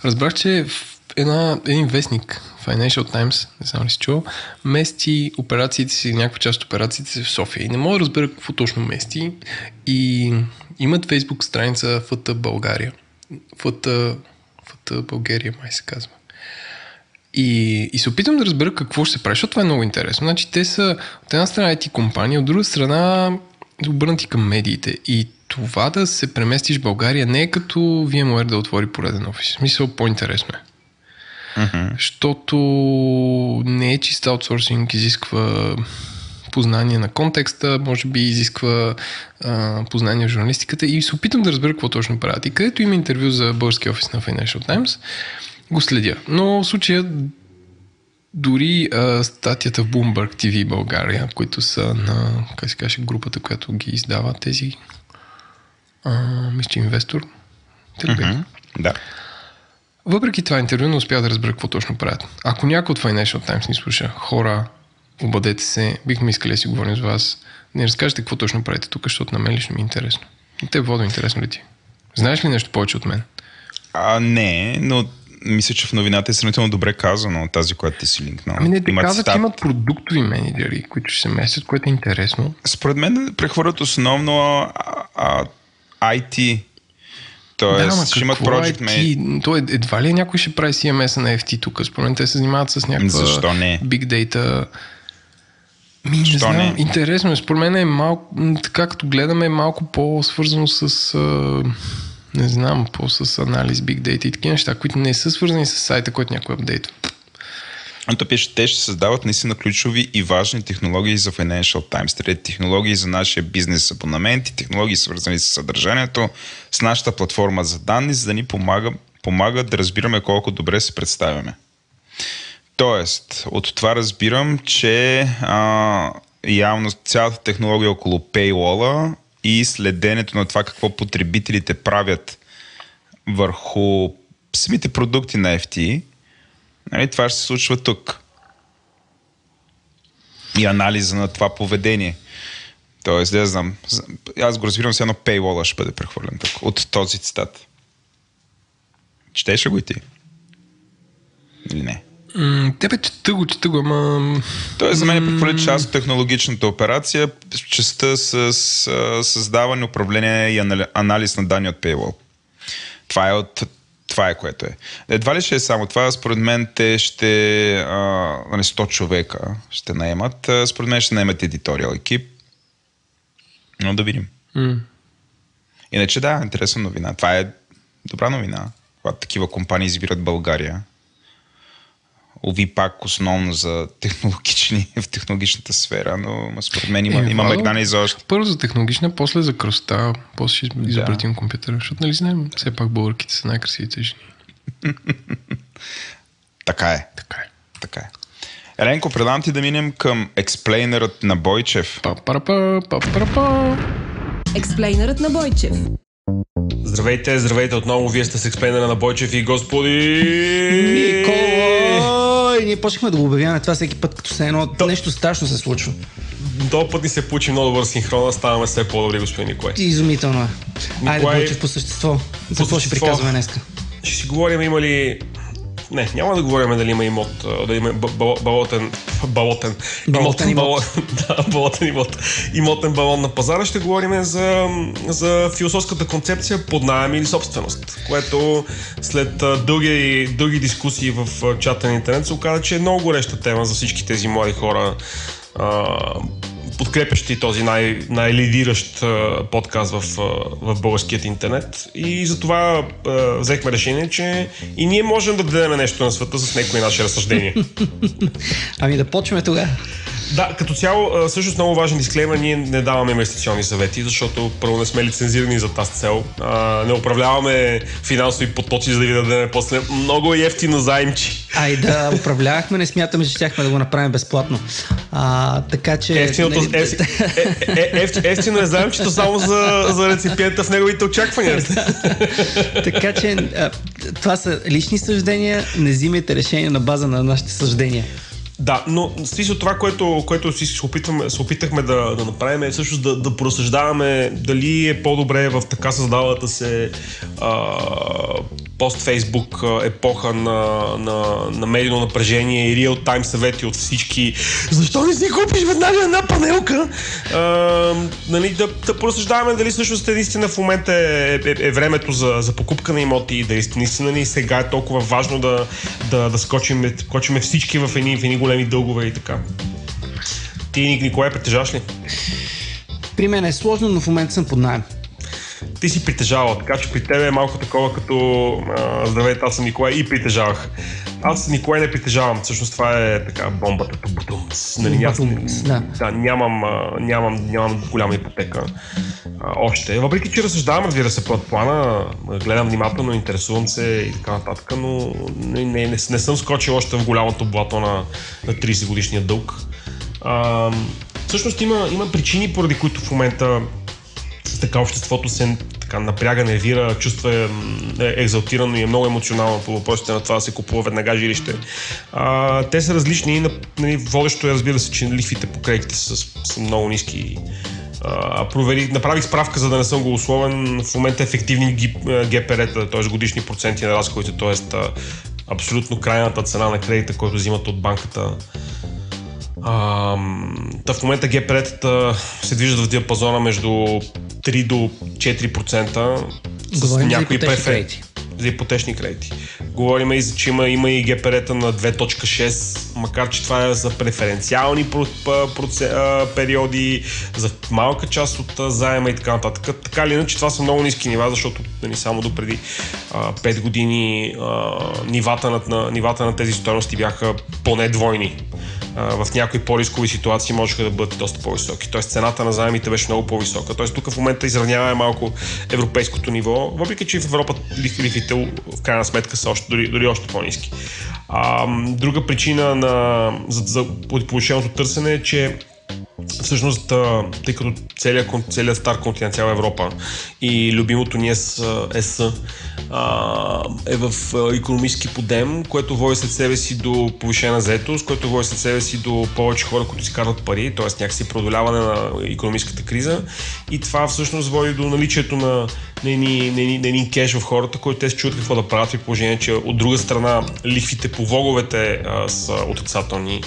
разбрах, че в една, един вестник, Financial Times, не знам ли си чул, мести операциите си, някаква част от операциите си в София. И не мога да разбера какво точно мести. И имат Facebook страница ФТ България. ФТ, ФТ България, май се казва. И, и се опитвам да разбера какво ще се прави, защото това е много интересно. Значи те са от една страна IT компания, от друга страна обърнати към медиите. И това да се преместиш в България не е като VMware да отвори пореден офис. В смисъл по-интересно е. Защото не е чист аутсорсинг, изисква познание на контекста, може би изисква а, познание в журналистиката и се опитам да разбера какво точно правят. И където има интервю за български офис на Financial Times, го следя. Но в случая дори а, статията в Bloomberg TV България, които са на, как се каже, групата, която ги издава тези а, мисля, инвестор. М, Да. Въпреки това интервю не успях да разбера какво точно правят. Ако някой от Financial Times ни слуша, хора, обадете се, бихме искали да си говорим с вас. Не разкажете какво точно правите тук, защото на мен лично ми е интересно. И те водо интересно ли ти? Знаеш ли нещо повече от мен? А, не, но мисля, че в новината е сравнително добре казано, тази, която ти си линкнал. Ами не, те Има казват, че цитат. имат продуктови менеджери, които ще се местят, което е интересно. Според мен прехвърлят основно а, а, IT. Тоест, ама ще имат project е man. ти? То е, едва ли някой ще прави CMS на FT тук? Според мен те се занимават с някаква Защо не? big data. Ми, не знам, не? интересно е. Според мен е малко, така като гледаме, е малко по-свързано с, а, не знам, по с анализ, big data и такива неща, които не са свързани с сайта, който някой апдейтва. Ето пише, те ще създават наистина ключови и важни технологии за Financial Times. Те технологии за нашия бизнес абонаменти, технологии свързани с съдържанието, с нашата платформа за данни, за да ни помага, помагат да разбираме колко добре се представяме. Тоест, от това разбирам, че а, явно цялата технология около paywall и следенето на това какво потребителите правят върху самите продукти на FT, нали, това ще се случва тук. И анализа на това поведение. Тоест, да знам, аз го разбирам, все едно paywall ще бъде прехвърлен тук, от този цитат. Четеш ли го и ти? Или не? М, Тебе чета го, чета го, ама... Той за мен е прехвърля част от технологичната операция, частта с, а, създаване, управление и анали- анализ на данни от Paywall. Това е от Това е което е. Едва ли ще е само това, според мен те ще, а, нали, 100 човека ще наемат, според мен ще наемат едиториал екип, но да видим. Иначе да, интересна новина. Това е добра новина, когато такива компании избират България. Ови пак основно за технологични, в технологичната сфера, но според мен има, Е, има магнани за още. Първо за технологична, после за красота, после ще изобретим компютъра, защото нали знаем, все пак българките са най-красивите жени. Така е, Така е. така е. Еленко, предавам ти да минем към експлейнерът на Бойчев. Експлейнерът на Бойчев. Здравейте, здравейте отново. Вие сте с експлейнера на Бойчев и господи... Никола! И ние почнахме да го обявяваме това всеки път, като се едно нещо страшно се случва. До път ни се получи много добър синхрона, ставаме все по-добри, господин Николай. Изумително е. Айде, Николай- Бойчев, по същество. За какво ще приказваме днеска? Ще си говорим има ли... Не, няма да говорим дали има имот, а, да има балотен, балотен, Балотен имот. да, балотен имот, имотен балон на пазара. Ще говорим за, за философската концепция под найем или собственост, което след дълги, дълги дискусии в чата на интернет се оказа, че е много гореща тема за всички тези млади хора, подкрепящи този най- най-лидиращ подкаст в, в българският интернет. И затова а, взехме решение, че и ние можем да дадем нещо на света с някои наши разсъждения. Ами да почваме тогава. Да, като цяло, а, всъщност много важен дисклеймер, ние не даваме инвестиционни съвети, защото първо не сме лицензирани за тази цел. А, не управляваме финансови потоци, за да ви дадем после много ефтино заемчи. А и да управлявахме, не смятаме, че щяхме да го направим безплатно. А, така че... Ефтиното, нали, еф, е, е, е, еф- ефтино е заемчето само за, за реципиента в неговите очаквания. така че това са лични съждения, не взимайте решения на база на нашите съждения. Да, но смисъл това, което, което си се, опитваме, се опитахме да, да направим е всъщност да, да поразсъждаваме дали е по-добре в така създалата се а, пост-фейсбук епоха на, на, на медийно напрежение и реал-тайм съвети от всички защо не си купиш веднага една панелка? А, нали, да, да поразсъждаваме дали всъщност е наистина в момента е, е, е времето за, за покупка на имоти и дали наистина ни сега е толкова важно да, да, да скочим, скочим всички в едни, в едни големи дългове и така. Ти, Ник- Николай, притежаваш ли? При мен е сложно, но в момента съм под найем. Ти си притежавал, така че при тебе е малко такова като а, здравейте, аз съм Николай и притежавах. Аз Николай не притежавам, всъщност това е така бомбата. Нали, аз, да. да, нямам, нямам, нямам голяма ипотека а, още. Въпреки, че разсъждавам, разбира се, под плана, гледам внимателно, интересувам се и така нататък, но не, не, не, не съм скочил още в голямото блато на, на 30 годишния дълг. А, всъщност има, има причини, поради които в момента така обществото се така напряга, нервира, чувства е, екзалтирано и е много емоционално по въпросите на това да се купува веднага жилище. А, те са различни. на- Нали, водещо е, разбира се, че лихвите по кредитите са, са много ниски. А, проверих, направих справка, за да не съм го условен. В момента ефективни ГПР-та, т.е. годишни проценти на разходите, т.е. абсолютно крайната цена на кредита, който взимат от банката, Ам, Та в момента ГПР-тата се движат в диапазона между 3 до 4% с Говорим някои ипотечни префер- кредити. За ипотечни кредити. Говорим и за, че има, има и ГПР-та на 2.6, макар че това е за преференциални а, периоди, за малка част от а, заема и така нататък. Така или иначе това са много ниски нива, защото нали, само до преди а, 5 години а, нивата, на, нивата на тези стоености бяха поне двойни а, в някои по-рискови ситуации можеха да бъдат доста по-високи. Тоест цената на заемите беше много по-висока. Тоест тук в момента изравняваме малко европейското ниво, въпреки че в Европа лих- лихвите в крайна сметка са още, дори, дори още по-низки. А, друга причина на, за, за повишеното търсене е, че всъщност, тъй като целият, целият стар континент, цяла Европа и любимото ни ЕС, ЕС е в економически подем, което води след себе си до повишена заетост, което води след себе си до повече хора, които си карат пари, т.е. някакси преодоляване на економическата криза и това всъщност води до наличието на, на един, на, един, на един кеш в хората, който те се чуят какво да правят при положение, че от друга страна лихвите по влоговете а, са отрицателни.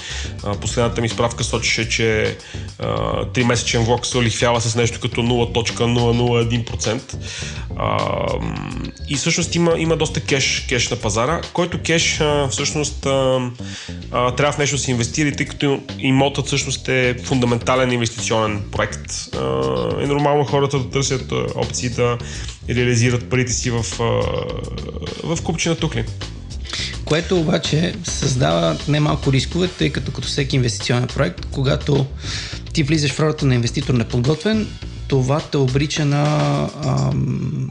А, последната ми справка сочеше, че а, 3-месечен влог се олихвява с нещо като 0.001%. А, и всъщност има, има доста кеш, кеш на пазара, който кеш а, всъщност а, а, трябва в нещо да се инвестира, тъй като имотът всъщност е фундаментален инвестиционен проект. А, е нормално хората да търсят опции да реализират парите си в, в купчина тухли. Което обаче създава немалко рискове, тъй като като всеки инвестиционен проект, когато ти влизаш в ролята на инвеститор неподготвен, това те обрича на, ам,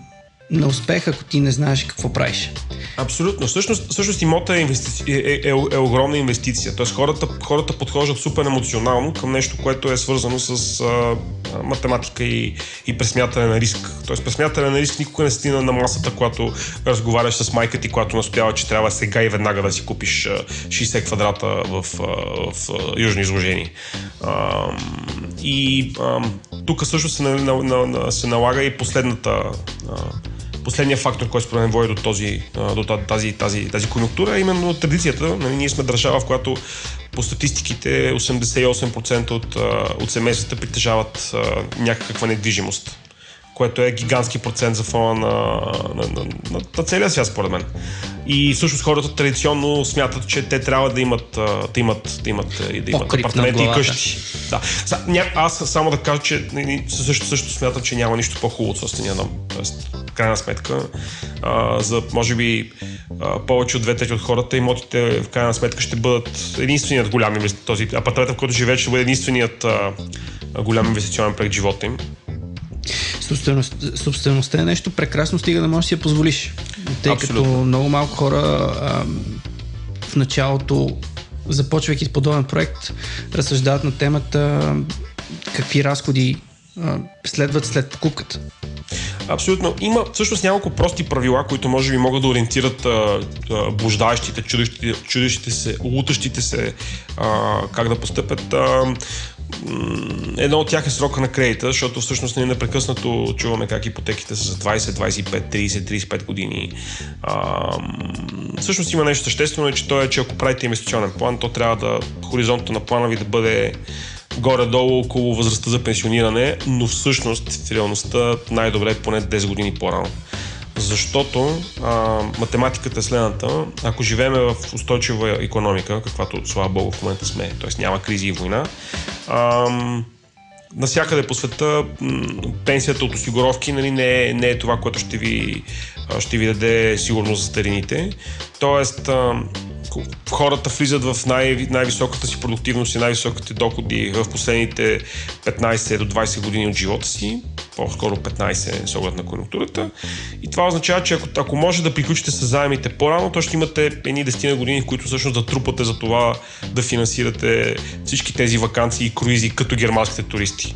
на успех, ако ти не знаеш какво правиш. Абсолютно. Всъщност, всъщност имота е, инвести... е, е, е, е огромна инвестиция. Тоест хората, хората подхождат супер емоционално към нещо, което е свързано с а, математика и, и пресмятане на риск. Тоест пресмятане на риск никога не стигна на масата, когато разговаряш с майка ти, която настоява, че трябва сега и веднага да си купиш а, 60 квадрата в, в, в южно изложение. А, и а, тук също се, на, на, на, се налага и последната а, последният фактор, който според мен води до, този, до тази, тази, тази конъюнктура е именно традицията. Нали, ние сме държава, в която по статистиките 88% от, от семействата притежават някаква недвижимост което е гигантски процент за фона на, на, на, на, на целия свят, според мен. И всъщност хората традиционно смятат, че те трябва да имат, да имат, да имат, да имат апартаменти и къщи. Да. Аз само да кажа, че също, също смятам, че няма нищо по-хубаво от собствения дом. Тоест, в крайна сметка, а, за може би а, повече от две трети от хората, имотите в крайна сметка ще бъдат единственият голям инвестиционен, този апартамент, в който живеят, ще бъде единственият а, голям инвестиционен проект живота им. Собственост, собствеността е нещо прекрасно, стига да можеш да си я позволиш. Тъй Абсолютно. като много малко хора а, в началото, започвайки с подобен проект, разсъждават на темата какви разходи а, следват след покупката. Абсолютно. Има всъщност няколко прости правила, които може би могат да ориентират а, а, блуждаещите, чудещите, чудещите се, лутащите се а, как да постъпят. А, Едно от тях е срока на кредита, защото всъщност ние непрекъснато чуваме как ипотеките са за 20, 25, 30, 35 години. А, всъщност има нещо съществено, е, че то е, че ако правите инвестиционен план, то трябва да хоризонта на плана ви да бъде горе-долу около възрастта за пенсиониране, но всъщност в реалността най-добре е поне 10 години по-рано. Защото а, математиката е следната. Ако живеем в устойчива економика, каквато слава богу в момента сме, т.е. няма кризи и война, а, насякъде по света пенсията от осигуровки нали, не, е, не е това, което ще ви, ще ви даде сигурност за старините. Тоест, хората влизат в най- най-високата си продуктивност и най-високите доходи в последните 15 до 20 години от живота си, по-скоро 15 с оглед на конъюнктурата. И това означава, че ако, ако може да приключите с заемите по-рано, то ще имате едни 10 години, в които всъщност да трупате за това да финансирате всички тези вакансии и круизи като германските туристи.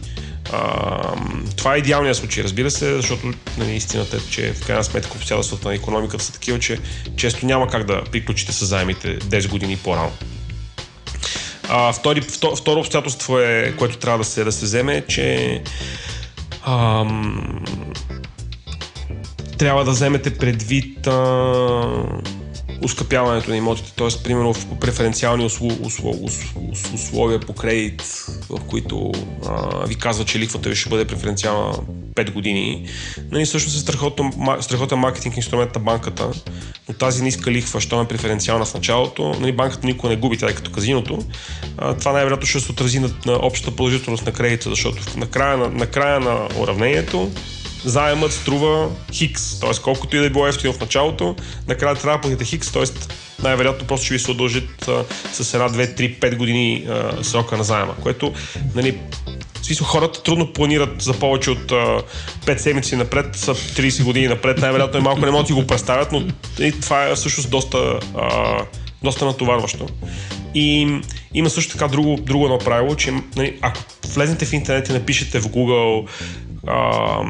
Това е идеалният случай, разбира се, защото нали, истината е, че в крайна сметка обстоятелствата на економиката са такива, че често няма как да приключите с заемите 10 години по-рано. А, втори, втор, второ обстоятелство е, което трябва да се, да се вземе, е, че ам, трябва да вземете предвид а, ускъпяването на имотите, т.е. примерно в преференциални условия по кредит, в които а, ви казва, че лихвата ви ще бъде преференциална 5 години, нали, всъщност е страхотен, страхотен маркетинг инструмент на банката, но тази ниска лихва, що е преференциална в началото, нали, банката никога не губи, е като казиното, а, това най-вероятно ще се отрази на, на общата положителност на кредита, защото на края на, на, края на уравнението заемът струва хикс, т.е. колкото и да е било ефтино в началото, накрая трябва да платите хикс, т.е. най-вероятно просто ще ви се удължат а, с една, две, три, пет години а, срока на заема, което нали, смисъл, хората трудно планират за повече от а, 5 седмици напред, са 30 години напред, най-вероятно е малко не могат да го представят, но и това е всъщност доста, а, доста натоварващо. И има също така друго, друго едно правило, че нали, ако влезнете в интернет и напишете в Google а,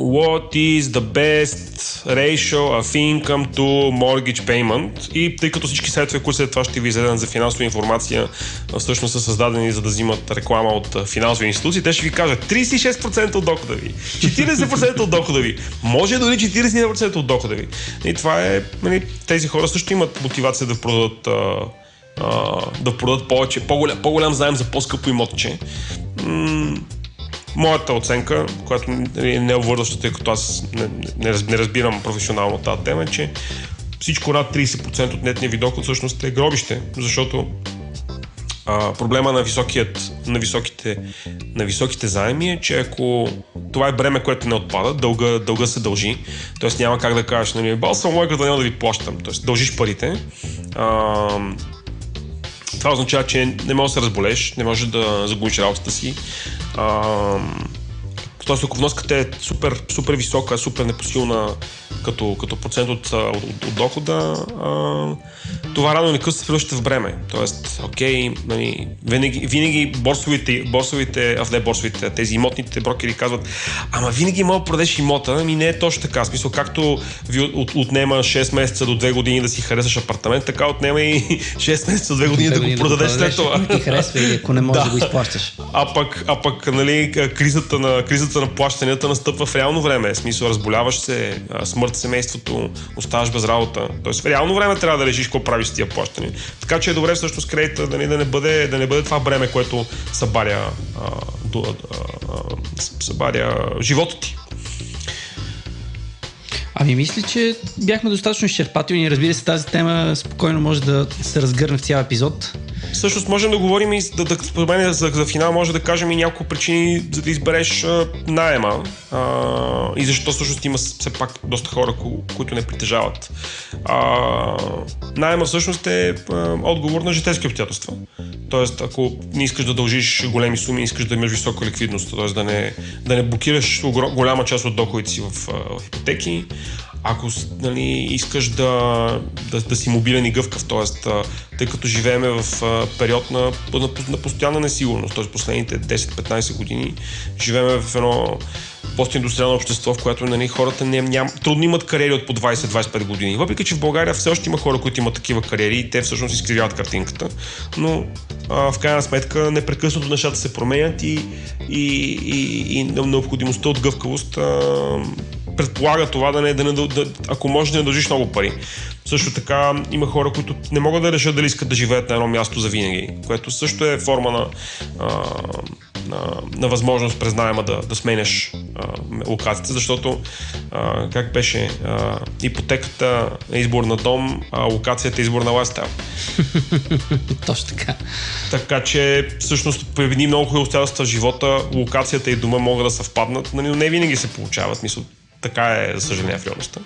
What is the best ratio of income to mortgage payment? И тъй като всички сайтове, които след това ще ви излезат за финансова информация, всъщност са създадени за да взимат реклама от финансови институции, те ще ви кажат 36% от дохода ви, 40% от дохода ви, може дори 40% от дохода ви. И това е, нали, тези хора също имат мотивация да продадат да продадат повече, по-голям, по-голям заем за по-скъпо имотче. Моята оценка, която нали, не е обвързваща, тъй като аз не, не, не разбирам професионално тази тема, е, че всичко над 30% от нетния ви доход всъщност е гробище, защото а, проблема на, високият, на, високите, на високите заеми е, че ако това е бреме, което не отпада, дълга, дълга се дължи, т.е. няма как да кажеш, нали, бал съм лойка да няма да ви плащам, т.е. дължиш парите. А, това означава, че не можеш да се разболеш, не можеш да загубиш работата си. А, Тоест, ако вноската е супер, супер висока, супер непосилна като, като процент от, от, от, дохода, а, това рано или късно се превръща в бреме. Тоест, окей, нали, винаги, винаги борсовите, борсовите, а не борсовите, тези имотните брокери казват, ама винаги мога да продадеш имота, ами не е точно така. Смисъл, както ви от, отнема 6 месеца до 2 години да си харесаш апартамент, така отнема и 6 месеца до 2 години да го продадеш след това. Ти харесва или ако не можеш да, Да. го изплащаш. А пък, а пък нали, кризата, на, кризата на плащанията настъпва в реално време. В смисъл, разболяваш се, смърт семейството, оставаш без работа. Тоест в реално време трябва да решиш какво правиш с тия плащания. Така че е добре всъщност кредита нали, да, не бъде, да не бъде това бреме, което събаря, а, а, а, събаря живота ти. Ами мисля, че бяхме достатъчно изчерпателни. Разбира се, тази тема спокойно може да се разгърне в цял епизод. Всъщност можем да говорим и да, да според мен за, за финал може да кажем и няколко причини за да избереш а, найема а, и защо всъщност има все пак доста хора, ко, които не притежават. А, найема всъщност е а, отговор на житейски обстоятелства. Тоест, ако не искаш да дължиш големи суми, искаш да имаш висока ликвидност, т.е. да не, да не блокираш голяма част от доходите си в, в ипотеки, ако нали, искаш да, да, да си мобилен и гъвкав, т.е. тъй като живееме в период на, на, на постоянна несигурност, т.е. последните 10-15 години живееме в едно постиндустриално общество, в което нали, хората не, ням, трудно имат кариери от по 20-25 години. Въпреки, че в България все още има хора, които имат такива кариери и те всъщност изкривяват картинката, но а, в крайна сметка непрекъснато нещата се променят и, и, и, и необходимостта от гъвкавост а, предполага това да не, да не, да, ако можеш да не дължиш много пари. Също така има хора, които не могат да решат дали искат да живеят на едно място за винаги, което също е форма на, а, на, на възможност през найема да, да сменяш а, локацията, защото а, как беше а, ипотеката е избор на дом, а локацията е избор на лайфстайл. Точно така. Така че всъщност при едни много обстоятелства живота, локацията и дома могат да съвпаднат, нали, но не винаги се получават. Мисъл, така е, за съжаление, в реалността.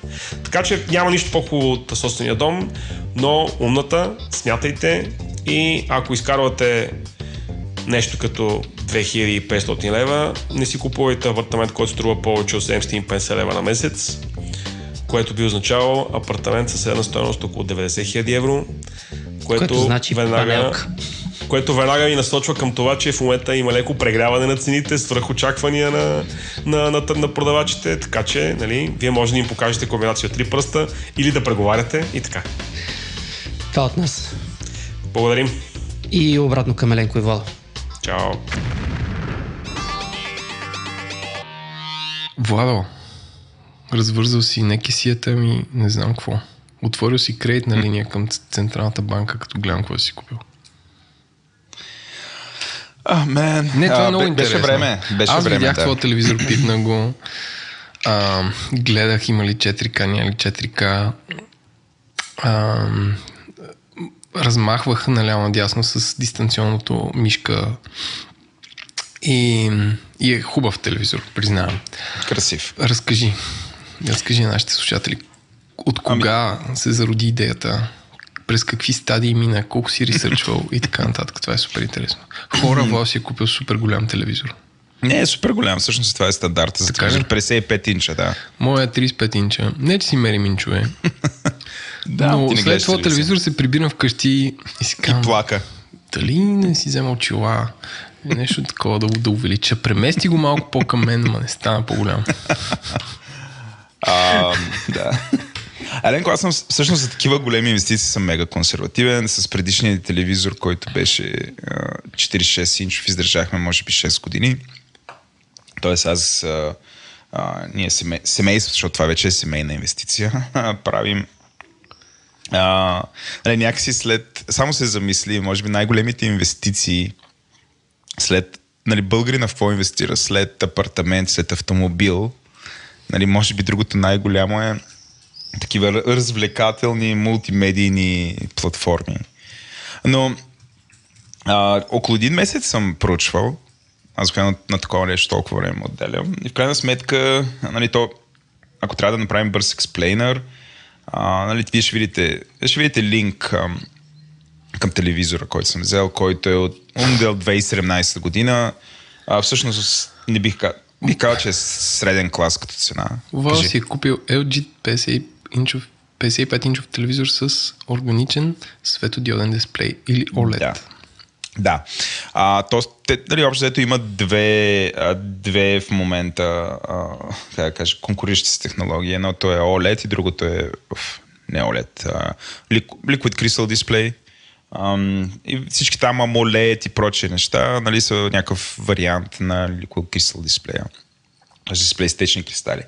Така че няма нищо по-хубаво от собствения дом, но умната, смятайте и ако изкарвате нещо като 2500 лева, не си купувайте апартамент, който струва повече от 750 лева на месец, което би означавало апартамент със средна стоеност около 90 000 евро, което, Което значи панелка. Което веднага ви насочва към това, че в момента има леко прегряване на цените, свръхочаквания на, на, на, на продавачите, така че нали, вие може да им покажете комбинация от три пръста или да преговаряте и така. Това от нас. Благодарим. И обратно към Еленко и Влада. Чао. Владо, развързал си не кесията ми, не знам какво. Отворил си кредитна линия към Централната банка, като гледам какво си купил. А, мен. Не, това а, е много бе- интересно. Беше време. Беше Аз време, видях да. твоя телевизор, пипна го. А, гледах има ли 4К, няма ли 4К. А, размахвах наляво надясно с дистанционното мишка. И, и е хубав телевизор, признавам. Красив. Разкажи. Разкажи на нашите слушатели. От кога се зароди идеята? През какви стадии мина? Колко си ресърчвал и така нататък. Това е супер интересно. Хора, Владо си е купил супер голям телевизор. Не е супер голям, всъщност това е стандарта за телевизор. 55 инча, да. Моя е 35 инча. Не, че си мери минчове. Да, но след това телевизор се прибирам вкъщи и си И казвам, плака. дали не си взема очила Нещо такова да, да увелича. Премести го малко по-към мен, но не стана по-голям. А, да. Еленко, аз съм всъщност за такива големи инвестиции съм мега консервативен. С предишния телевизор, който беше а, 46 инчов, издържахме може би 6 години. Тоест аз, а, ние семей, семейство, защото това вече е семейна инвестиция, правим а, нали, някакси след, само се замисли, може би най-големите инвестиции след, нали, българина в какво инвестира? След апартамент, след автомобил, нали, може би другото най-голямо е такива развлекателни мултимедийни платформи. Но а, около един месец съм проучвал, аз на, на такова нещо толкова време отделям. И в крайна сметка, нали, то, ако трябва да направим бърз експлейнер, а, нали, вие ще видите, ще видите линк ам, към телевизора, който съм взел, който е от модел 2017 година. А, всъщност не бих казал, бих казал, че е среден клас като цена. Вал си е купил LG 50 инчов 55 инчов телевизор с органичен светодиоден дисплей или OLED. Да. Да. А, то, те, нали, общо има две, две в момента, а, как да кажа, конкуриращи се технологии. Едното е OLED и другото е, уф, не OLED, а, Liquid Crystal Display. Um, и всички там AMOLED и прочие неща, нали, са някакъв вариант на Liquid Crystal дисплея. Дисплей с течни кристали.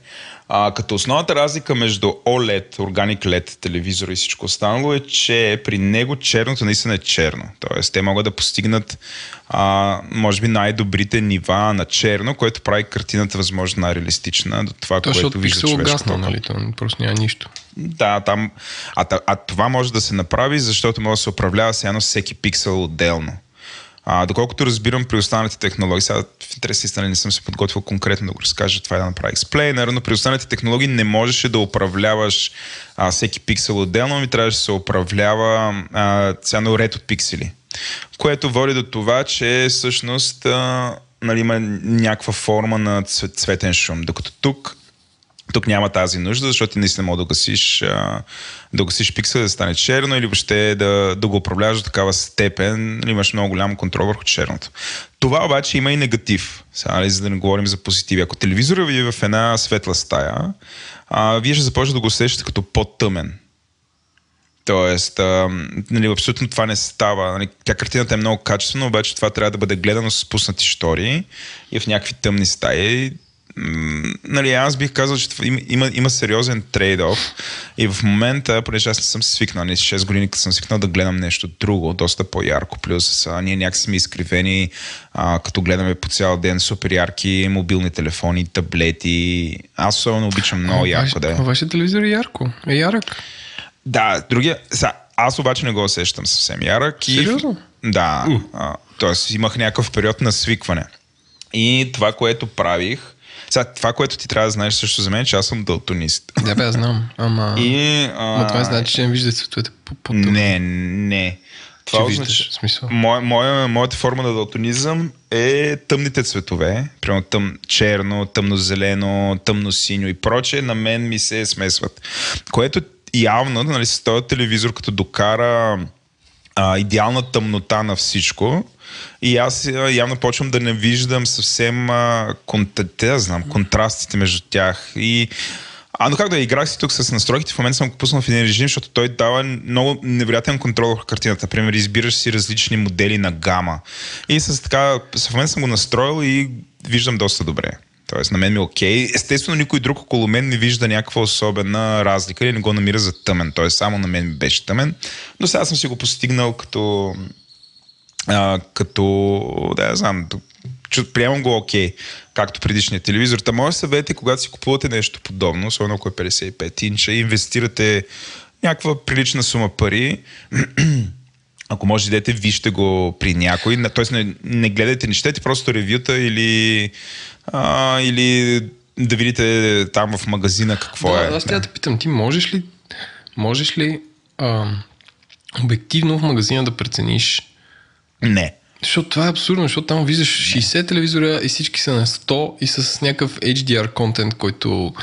А, като основната разлика между OLED, Organic LED телевизора и всичко останало е, че при него черното наистина е черно. Тоест, те могат да постигнат а, може би най-добрите нива на черно, което прави картината възможно най-реалистична до това, То, което вижда човешкото. гасно, нали? То просто няма нищо. Да, там. А, а, това може да се направи, защото може да се управлява сега всеки пиксел отделно. А, доколкото разбирам при останалите технологии, сега в интерес истина не съм се подготвил конкретно да го разкажа, това е да направя експлейнер, но при останалите технологии не можеше да управляваш а, всеки пиксел отделно, ми трябваше да се управлява а, цяло ред от пиксели. Което води до това, че всъщност а, нали, има някаква форма на цветен шум. Докато тук тук няма тази нужда, защото ти наистина мога да гасиш, да гасиш пиксел да стане черно или въобще да, да го управляваш до такава степен, нали, имаш много голям контрол върху черното. Това обаче има и негатив, сега, нали, за да не говорим за позитиви. Ако телевизора ви е в една светла стая, а, вие ще започнете да го усещате като по-тъмен. Тоест, а, нали, абсолютно това не става. Нали, тя картината е много качествена, обаче това трябва да бъде гледано с пуснати штори и в някакви тъмни стаи нали, аз бих казал, че има, има, има сериозен трейд-оф и в момента, понеже аз не съм свикнал, не 6 години съм свикнал да гледам нещо друго, доста по-ярко, плюс а, ние някакси сме изкривени, а, като гледаме по цял ден супер ярки мобилни телефони, таблети. Аз особено обичам много а, ярко да е. Вашия телевизор е ярко, е ярък. Да, другия, са, аз обаче не го усещам съвсем ярък. Сериозно? И, да, uh. а, т.е. имах някакъв период на свикване. И това, което правих, сега, това, което ти трябва да знаеш също за мен, е, че аз съм дълтонист. Да, бе, аз знам. Ама... И, а... Ама това значи, че не виждаш цветовете по, по Не, не. Това смисъл. Моя, моя, моята форма на далтонизъм е тъмните цветове, примерно тъм, черно, тъмно-зелено, тъмно-синьо и прочее, на мен ми се смесват. Което явно, нали, с този телевизор, като докара а, идеална тъмнота на всичко, и аз явно почвам да не виждам съвсем а, конта, знам, контрастите между тях. И а, но как да играх си тук с настройките, в момента съм го пуснал в един режим, защото той дава много невероятен контрол върху картината. Например, избираш си различни модели на гама. И с така, в момента съм го настроил и виждам доста добре. Тоест, на мен ми е окей. Естествено, никой друг около мен не вижда някаква особена разлика или не го намира за тъмен. Тоест, само на мен беше тъмен. Но сега съм си го постигнал като а, като, да, я знам, приемам го окей, okay, както предишния телевизор. Та моят съвет е, когато си купувате нещо подобно, особено ако е 55 инча, инвестирате някаква прилична сума пари, ако може дете, вижте го при някой, т.е. Не, не гледайте, не четете просто ревюта или, а, или да видите там в магазина какво да, е. Аз трябва да питам, ти можеш ли, можеш ли а, обективно в магазина да прецениш не. Защото това е абсурдно, защото там виждаш 60 телевизора и всички са на 100 и с някакъв HDR контент, който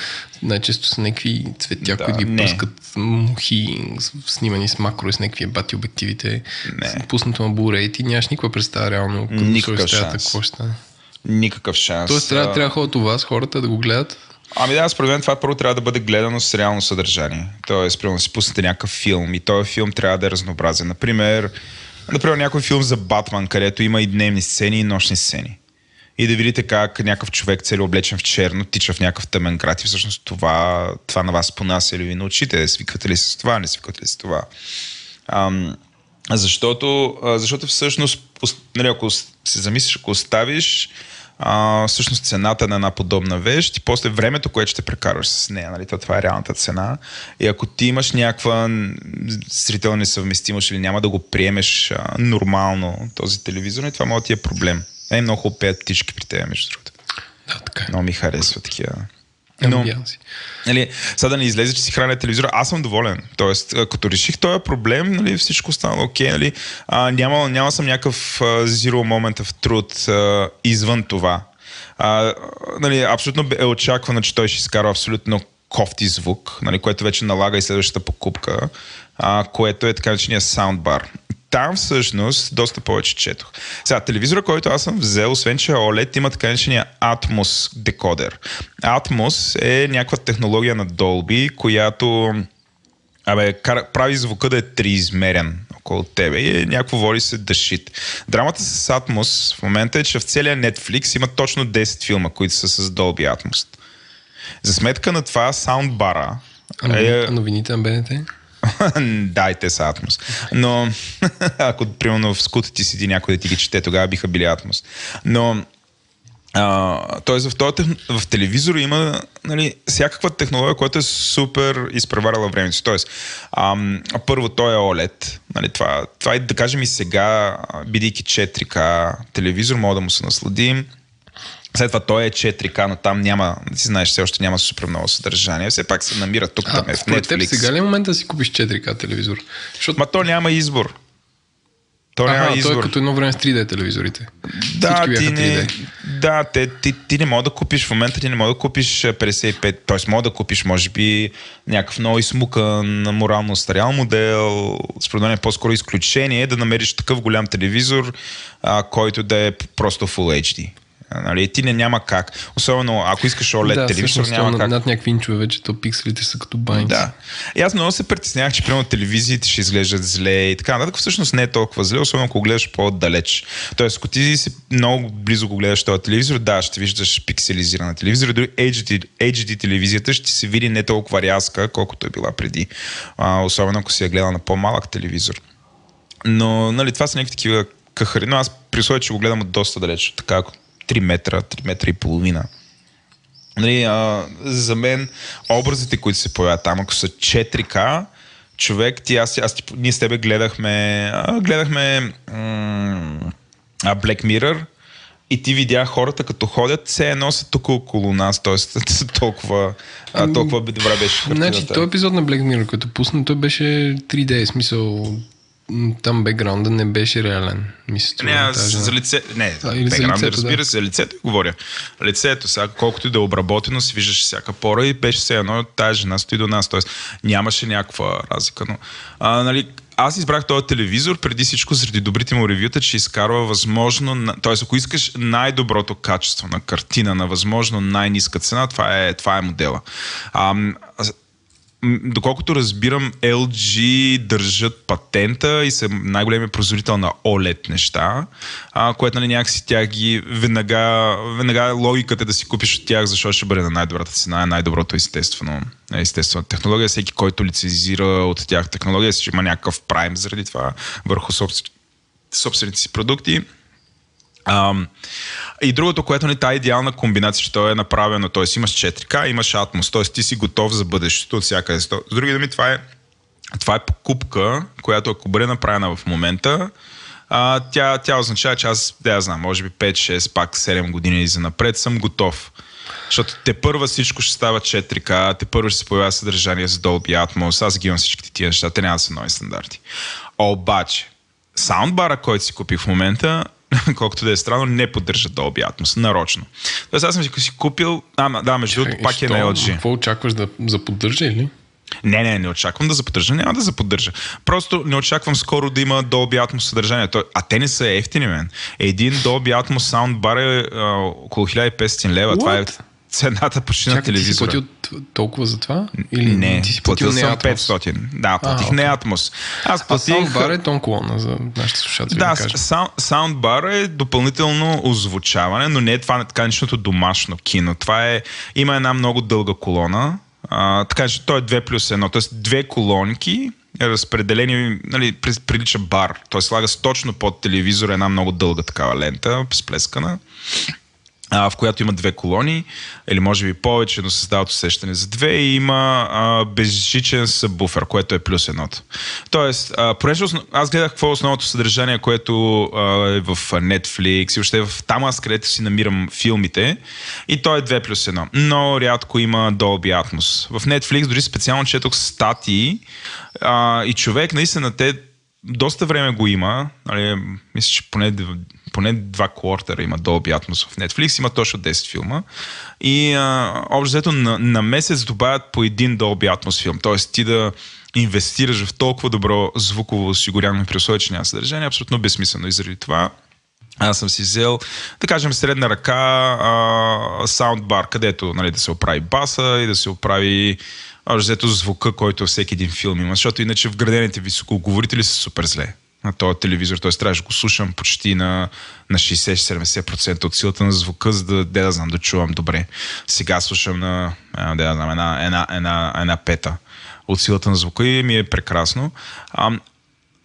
най-често са някакви цветя, Да, които ги не. пръскат мухи, снимани с макро и с някакви бати обективите. Не. Пуснато на Blu-ray, ти нямаш никаква представа реално стаята, шанс. какво ще. Никакъв шанс. Тоест трябва, трябва ходят у вас хората да го гледат. Ами да, според мен това първо трябва да бъде гледано с реално съдържание. Тоест, примерно си пуснете някакъв филм и този филм трябва да е разнообразен. Например, например някой филм за Батман, където има и дневни сцени и нощни сцени. И да видите как някакъв човек цели облечен в черно тича в някакъв тъмен град и всъщност това, това на вас понася ли ви на очите? Свиквате ли се с това, не свиквате ли с това? Ам, защото, защото всъщност, ос- нали, ако се замислиш, ако оставиш а, всъщност цената на една подобна вещ и после времето, което ще прекараш с нея, нали, то това е реалната цена. И ако ти имаш някаква зрителна несъвместимост или няма да го приемеш а, нормално този телевизор, нали, това може да ти е проблем. Е, много хубаво птички при теб, между другото. Да, така е. Много ми харесва такива. Амбианси. Нали, сега да не излезе, че си храня телевизора, аз съм доволен. Тоест, като реших този проблем, нали, всичко стана окей. Нали, а, няма, няма съм някакъв а, zero moment of truth а, извън това. А, нали, абсолютно е очаквано, че той ще изкара абсолютно кофти звук, нали, което вече налага и следващата покупка, а, което е така наречения саундбар. Там всъщност доста повече четох. Сега, телевизора, който аз съм взел, освен че OLED, има така наречения Atmos декодер. Atmos е някаква технология на Dolby, която Абе, кара, прави звука да е триизмерен около тебе и е, някакво води се да шит. Драмата с Atmos в момента е, че в целия Netflix има точно 10 филма, които са с Dolby Atmos. За сметка на това, саундбара А е, а новините на БНТ? Да, и те са Атмос. Но ако, примерно, в скута ти седи някой да ти ги чете, тогава биха били Атмос. Но а, тоест в, този, в телевизора има нали, всякаква технология, която е супер изпреварила времето си. Тоест, първо той е OLED. Нали, това, това е да кажем и сега, бидейки 4K телевизор, мога да му се насладим. След това той е 4K, но там няма, ти знаеш, все още няма супер много съдържание. Все пак се намира тук, там е в според теб Netflix. сега ли е момент да си купиш 4K телевизор? Защото Ма то няма избор. То няма Аха, той е избор. като едно време с 3D телевизорите. Да, ти не, 3D. да те, ти, ти не мога да купиш в момента, ти не мога да купиш а, 55, т.е. мога да купиш, може би, някакъв много измукан, морално старял модел, според мен е по-скоро изключение да намериш такъв голям телевизор, а, който да е просто Full HD. Нали, ти не няма как. Особено ако искаш OLED да, телевизор, няма над, как. над някакви инчове вече, то пикселите са като байнци. Да. И аз много се притеснявах, че примерно телевизиите ще изглеждат зле и така нататък. Всъщност не е толкова зле, особено ако гледаш по-далеч. Тоест, ако ти си много близо го гледаш този телевизор, да, ще виждаш пикселизирана телевизор. Дори HD, HD телевизията ще се види не толкова рязка, колкото е била преди. А, особено ако си я гледал на по-малък телевизор. Но, нали, това са някакви такива кахари. Но аз при условие, че го гледам от доста далеч, така ако 3 метра, 3 метра и половина. Нали, а, за мен образите, които се появяват там, ако са 4К, човек, ти, аз, аз, ти- ние с тебе гледахме, а, гледахме м- а, Black Mirror и ти видя хората като ходят, все едно са тук около нас, т.е. толкова, а, толкова добра беше Значи, картината. този епизод на Black Mirror, който пусна, той беше 3D, в смисъл там бекграунда не беше реален. Мисля, Не, аз за лице... Не, А, или за лицето, разбира да. се, за лицето говоря. Лицето, сега, колкото и да е обработено, си виждаш всяка пора и беше все едно, тази жена стои до нас. Тоест, нямаше някаква разлика. Но, а, нали, аз избрах този телевизор преди всичко заради добрите му ревюта, че изкарва възможно, т.е. ако искаш най-доброто качество на картина на възможно най-ниска цена, това е, това е модела. А, доколкото разбирам, LG държат патента и са най-големия производител на OLED неща, а, което нали, някакси тях ги веднага, веднага логиката е да си купиш от тях, защото ще бъде на най-добрата цена, е най-доброто естествено. е Естествена технология. Всеки, който лицензира от тях технология, си има някакъв прайм заради това върху собствен- собствените си продукти. Ам, и другото, което не тази идеална комбинация, че е направено, т.е. имаш 4К, имаш Атмос, т.е. ти си готов за бъдещето от всякъде. С други думи, това е, това е покупка, която ако бъде направена в момента, а, тя, тя означава, че аз, да я знам, може би 5, 6, пак 7 години за напред съм готов. Защото те първа всичко ще става 4К, те първо ще се появява съдържание за Dolby Atmos, аз ги имам всичките тия неща, те няма да са нови стандарти. Обаче, саундбара, който си купих в момента, колкото да е странно, не поддържа Dolby Atmos, нарочно. Тоест аз съм си купил, а, да, между другото, пак е на LG. Какво очакваш да заподдържа или? Не, не, не очаквам да заподдържа, няма да заподдържа. Просто не очаквам скоро да има Dolby Atmos съдържание. А те не са ефтини, мен. Един Dolby Atmos саундбар е а, около 1500 лева. What? Това е цената почти на телевизора. Ти си платил толкова за това? Или не, ти си платил, платил съм 500. Да, платих а, не Атмос. Аз платих... А саундбар е тон колона за нашите слушатели. Да, да саундбар е допълнително озвучаване, но не е това така нещото домашно кино. Това е... Има една много дълга колона, а, така че той е 2 плюс 1, т.е. две колонки, разпределени, нали, прилича бар. Той слага точно под телевизора една много дълга такава лента, сплескана в която има две колони, или може би повече, но създават усещане за две и има а, безжичен събуфер, което е плюс едното. Тоест, а, понеже аз гледах какво е основното съдържание, което а, е в Netflix и още в там аз където си намирам филмите и то е 2 плюс 1. Но рядко има Dolby Atmos. В Netflix дори специално четох статии а, и човек наистина те доста време го има. Нали, мисля, че поне, поне два квартера има Dolby Atmos в Netflix. Има точно 10 филма. И общо взето на, на месец добавят по един Dolby Atmos филм. Тоест ти да инвестираш в толкова добро звуково осигуряване при условие, че няма съдържание, е абсолютно безсмислено. И заради това аз съм си взел, да кажем, средна ръка а, саундбар, където нали, да се оправи баса и да се оправи а взето звука, който всеки един филм има, защото иначе вградените високоговорители са супер зле на този телевизор, т.е. трябваше да го слушам почти на, на 60-70% от силата на звука, за да, да, знам, да чувам добре. Сега слушам на да знам, една, една, една, една пета от силата на звука и ми е прекрасно. А,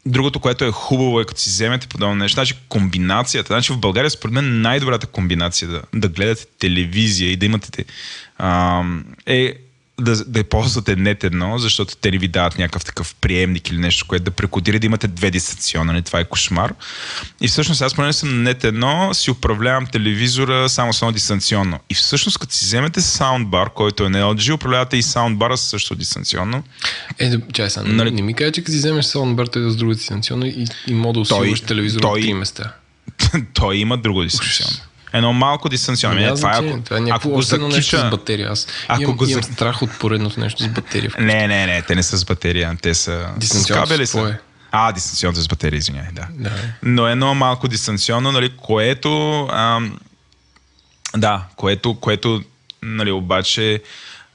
Другото, което е хубаво е като си вземете подобно нещо, значи комбинацията, значи в България според мен най-добрата комбинация да, да гледате телевизия и да имате а, е да, да ползвате нет едно, защото те не ви дават някакъв такъв приемник или нещо, което да прекодира да имате две дистанционни. Това е кошмар. И всъщност аз поне съм нет едно, си управлявам телевизора само само дистанционно. И всъщност като си вземете саундбар, който е на LG, управлявате и саундбара също дистанционно. Е, чай сега, нали... не ми кажа, че като си вземеш саундбар, той е с друго дистанционно и, и мога да усилваш телевизора той, от три места. той има друго дистанционно. Едно малко дистанционно. Не, това, е, ако, това е ако го закича... нещо с батерия. Аз ако имам, го имам страх от поредното нещо с батерия. Не, не, не, те не са с батерия, те са с кабели са. Е? А, дистанционното с батерия, извиняй, да. да. Но едно малко дистанционно, нали, което... Ам, да, което, което нали, обаче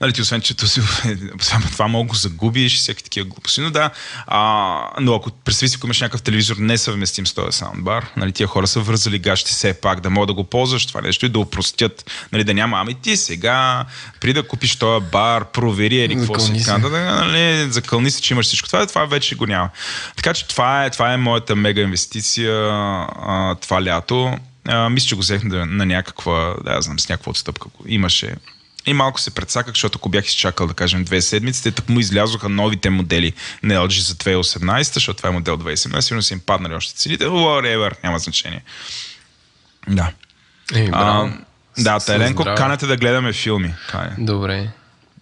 Нали, ти освен, че това, това мога го загубиш, всеки такива глупости. Но да, а, но ако представи си, ако имаш някакъв телевизор несъвместим с този саундбар, нали, тия хора са вързали гащи все пак да могат да го ползваш това нещо и да упростят, нали, да няма, ами ти сега, при да купиш този бар, провери или какво си да, нали, закълни се, че имаш всичко това, това вече го няма. Така че това е, това е моята мега инвестиция а, това лято. А, мисля, че го взех на, на някаква, да, знам, с някаква отстъпка. Имаше и малко се предсаках, защото ако бях изчакал, да кажем, две седмици, те так му излязоха новите модели на LG за 2018, защото това е модел 2017, сигурно са им паднали още цените, whatever, няма значение. Да. Ей, а, да, Теленко, канете да гледаме филми. Това е. Добре.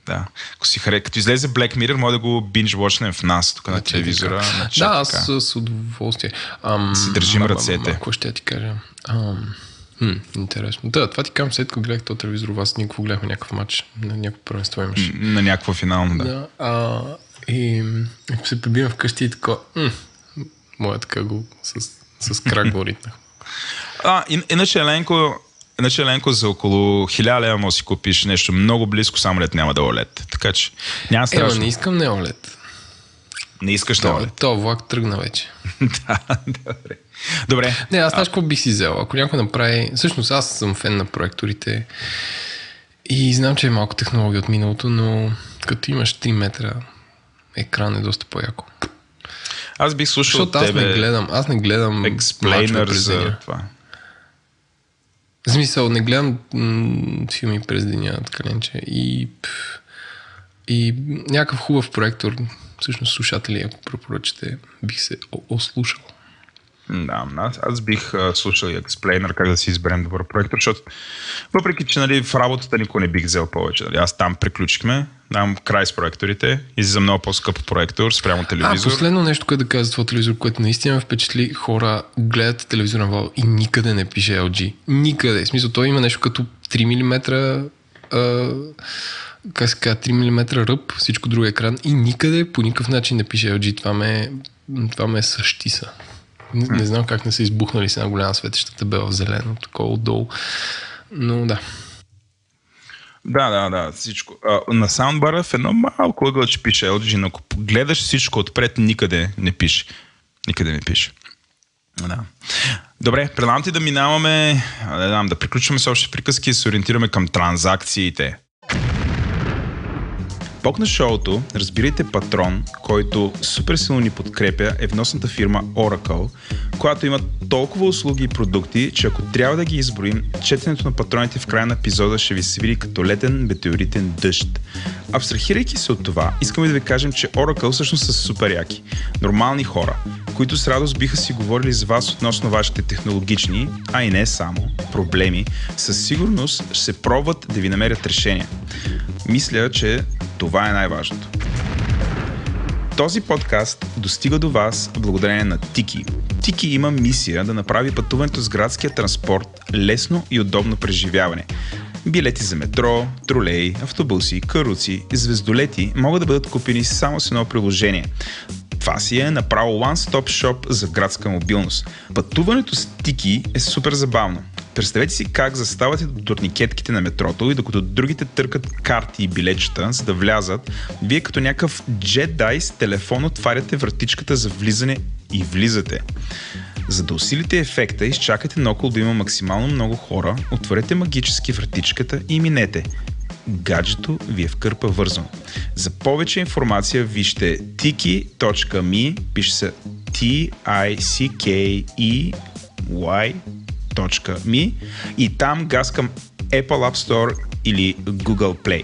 Да. Ако, си харе... Като излезе Black Mirror, може да го binge watchnем в нас, тук на телевизора. На да, аз с удоволствие. Ам, си държим ръцете. Какво ще ти кажа? Ам, Хм, интересно. Да, това ти казвам, след като гледах този телевизор, вас никакво гледахме някакъв матч. На някакво първенство имаш. На някакво финално, да. да а, и, и се прибивам вкъщи и така, моя така го с, с крак го ритнах. А, иначе Еленко, иначе Еленко за около 1000 лева може си купиш нещо много близко, само лед няма да е OLED. Така че няма страшно. Ема, не искам не OLED. Не искаш то, OLED. То влак тръгна вече. да, добре. Добре. Не, аз знаеш какво бих си взел. Ако някой направи... Всъщност аз съм фен на проекторите и знам, че е малко технология от миналото, но като имаш 3 метра екран е доста по-яко. Аз бих слушал Защото аз тебе... не гледам, аз не гледам експлейнер за това. В смисъл, не гледам м- филми през деня, така ленче. И, и някакъв хубав проектор, всъщност слушатели, ако препоръчате, бих се ослушал. Да, аз, аз бих а, слушал и експлейнер как да си изберем добър проектор, защото въпреки, че нали, в работата никой не бих взел повече. Нали, аз там приключихме, там край с проекторите, излиза много по-скъп проектор спрямо телевизор. А, последно нещо, което да кажа за това телевизор, което наистина впечатли, хора гледат телевизора на и никъде не пише LG. Никъде. В смисъл, той има нещо като 3 мм как се казва, 3 мм ръб, всичко друго е екран и никъде по никакъв начин не пише LG. Това ме, това ме същиса. Не, не знам как не са избухнали с една голяма светеща табела в зелено, такова отдолу. Но да. Да, да, да, всичко. А, на саундбара в едно малко ъгъл, че пише LG, но ако гледаш всичко отпред, никъде не пише. Никъде не пише. Да. Добре, предлагам ти да минаваме, не знам, да приключваме с още приказки и се ориентираме към транзакциите. Бог на шоуто, разбирайте патрон, който супер силно ни подкрепя е вносната фирма Oracle, която има толкова услуги и продукти, че ако трябва да ги изброим, четенето на патроните в края на епизода ще ви се види като летен метеоритен дъжд. Абстрахирайки се от това, искаме да ви кажем, че Oracle всъщност са супер яки. Нормални хора, които с радост биха си говорили с вас относно вашите технологични, а и не само, проблеми, със сигурност ще се пробват да ви намерят решения. Мисля, че това е най-важното. Този подкаст достига до вас благодарение на Тики. Тики има мисия да направи пътуването с градския транспорт лесно и удобно преживяване. Билети за метро, тролей, автобуси, каруци, звездолети могат да бъдат купени само с едно приложение. Това си е направо one-stop shop за градска мобилност. Пътуването с Тики е супер забавно. Представете си как заставате до турникетките на метрото и докато другите търкат карти и билечета, за да влязат, вие като някакъв джедай с телефон отваряте вратичката за влизане и влизате. За да усилите ефекта, изчакайте наоколо да има максимално много хора, отворете магически вратичката и минете. Гаджето ви е в кърпа вързано. За повече информация вижте tiki.me, пише се T-I-C-K-E-Y me и там газ към Apple App Store или Google Play.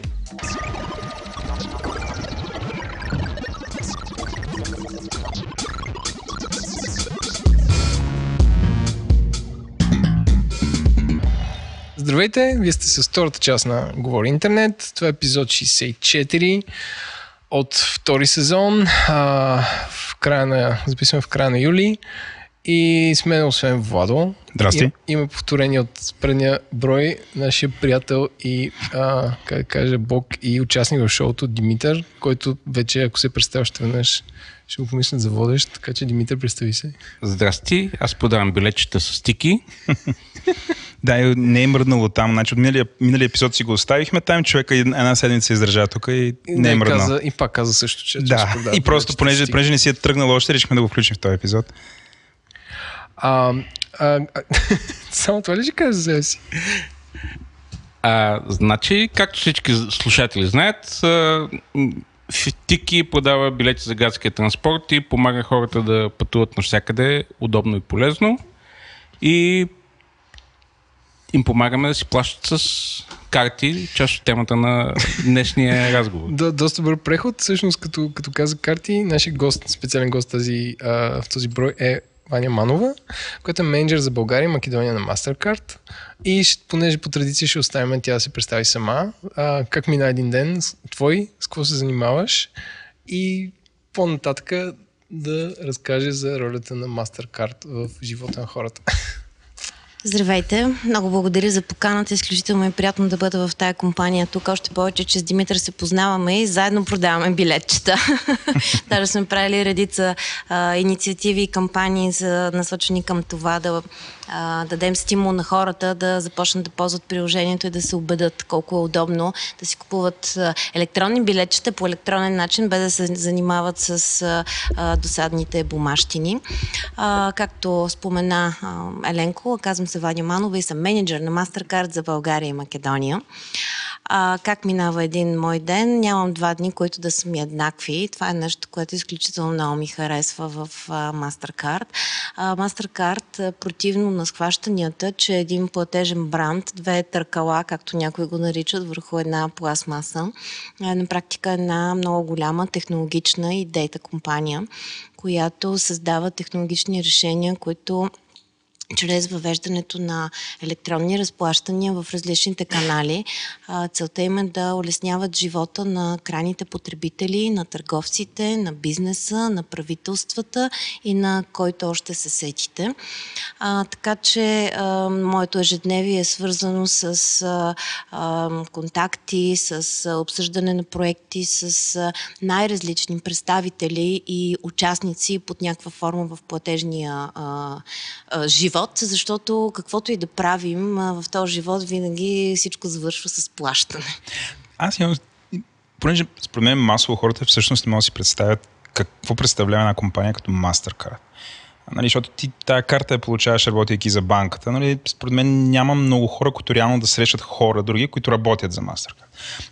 Здравейте, вие сте с втората част на Говори Интернет. Това е епизод 64 от втори сезон. А, в края на, записваме в края на юли. И сме освен Владо. Здрасти. Има, има повторение от предния брой. Нашия приятел и, а, как да кажа, бог и участник в шоуто Димитър, който вече, ако се представя още веднъж, ще го помислят за водещ. Така че, Димитър, представи се. Здрасти, аз подавам билетчета с стики. Да, не е мръднало там. Значи от миналия, миналия епизод си го оставихме там, човека една седмица издържа тук и не е мръднал. Каза, и пак каза също, че... Да, че и просто понеже, понеже не си е тръгнал още, решихме да го включим в този епизод. А, а, а, само това ли ще кажа за себе си? А, значи, както всички слушатели знаят, Тики подава билети за градския транспорт и помага хората да пътуват навсякъде удобно и полезно. И им помагаме да си плащат с карти, част от темата на днешния разговор. Да, доста добър преход. Всъщност, като, като каза карти, нашия гост, специален гост тази, а, в този брой е Ваня Манова, която е менеджер за България и Македония на MasterCard. И понеже по традиция ще оставим тя да се представи сама, а, как мина един ден твой, с какво се занимаваш и по-нататък да разкаже за ролята на MasterCard в живота на хората. Здравейте! Много благодаря за поканата. Изключително е приятно да бъда в тая компания тук. Още повече, че с Димитър се познаваме и заедно продаваме билетчета. Даже сме правили редица а, инициативи и кампании за насочени към това да а, дадем стимул на хората да започнат да ползват приложението и да се убедат колко е удобно да си купуват електронни билетчета по електронен начин, без да се занимават с а, досадните бумащини. А, както спомена а, Еленко, казвам се Ваня Манова и съм менеджер на MasterCard за България и Македония. а, как минава един мой ден. Нямам два дни, които да са ми еднакви. Това е нещо, което изключително много ми харесва в а, MasterCard. А, MasterCard, противно на схващанията, че е един платежен бранд, две търкала, както някои го наричат, върху една пластмаса, е на практика една много голяма технологична и дейта компания, която създава технологични решения, които чрез въвеждането на електронни разплащания в различните канали. Целта им е да улесняват живота на крайните потребители, на търговците, на бизнеса, на правителствата и на който още се сетите. Така че моето ежедневие е свързано с контакти, с обсъждане на проекти, с най-различни представители и участници под някаква форма в платежния живот, защото каквото и да правим в този живот, винаги всичко завършва с плащане. Аз имам... Понеже според мен масово хората всъщност не могат да си представят какво представлява една компания като MasterCard. Нали, защото ти тая карта я получаваш работейки за банката. Нали, според мен няма много хора, които реално да срещат хора други, които работят за MasterCard.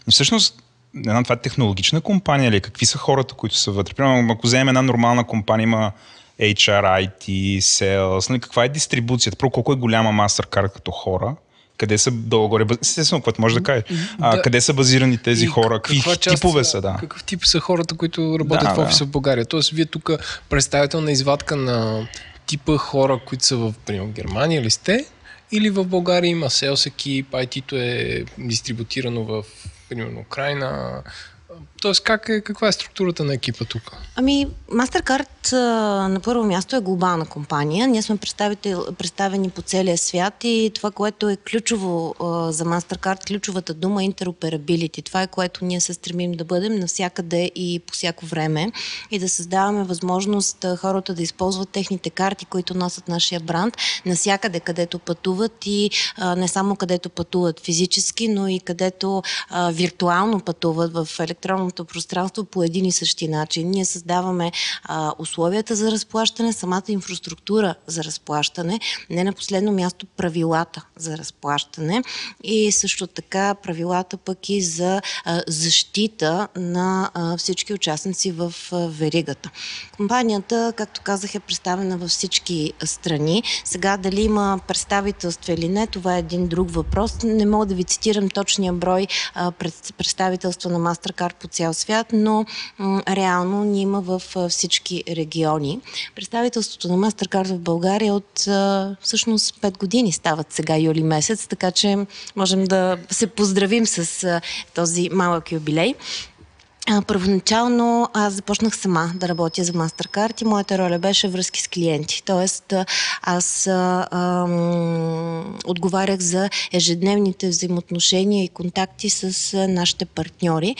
И всъщност една това е технологична компания ли? Какви са хората, които са вътре? Примерно, ако вземем една нормална компания, има HR, IT, Sales, нали, каква е дистрибуцията? Първо, колко е голяма MasterCard като хора? Къде са долу-горе? Естествено, какво може да каже. А, Да. къде са базирани тези И хора? Какви типове са- са, да. Какъв тип са хората, които работят Да, в офиса да. в България? Тоест, вие тук представителна извадка на типа хора, които са в, примерно, Германия ли сте? Или в България има селс екип, IT-то е дистрибутирано в, примерно, Украина? Тоест, как е, каква е структурата на екипа тук? Ами, MasterCard на първо място е глобална компания. Ние сме представени по целия свят и това, което е ключово за MasterCard, ключовата дума е interoperability. Това е което ние се стремим да бъдем навсякъде и по всяко време и да създаваме възможност хората да използват техните карти, които носят нашия бранд, навсякъде, където пътуват и не само където пътуват физически, но и където виртуално пътуват в електронното пространство по един и същи начин. Ние създаваме а, условията за разплащане, самата инфраструктура за разплащане, не на последно място правилата за разплащане и също така правилата пък и за а, защита на а, всички участници в а, веригата. Компанията, както казах, е представена във всички страни. Сега дали има представителство или не, това е един друг въпрос. Не мога да ви цитирам точния брой а, пред- представителства на MasterCard по цял свят, но реално ни има в всички региони. Представителството на MasterCard в България от всъщност 5 години стават сега юли месец, така че можем да се поздравим с този малък юбилей. Първоначално аз започнах сама да работя за MasterCard и моята роля беше връзки с клиенти. Тоест аз ам, отговарях за ежедневните взаимоотношения и контакти с нашите партньори.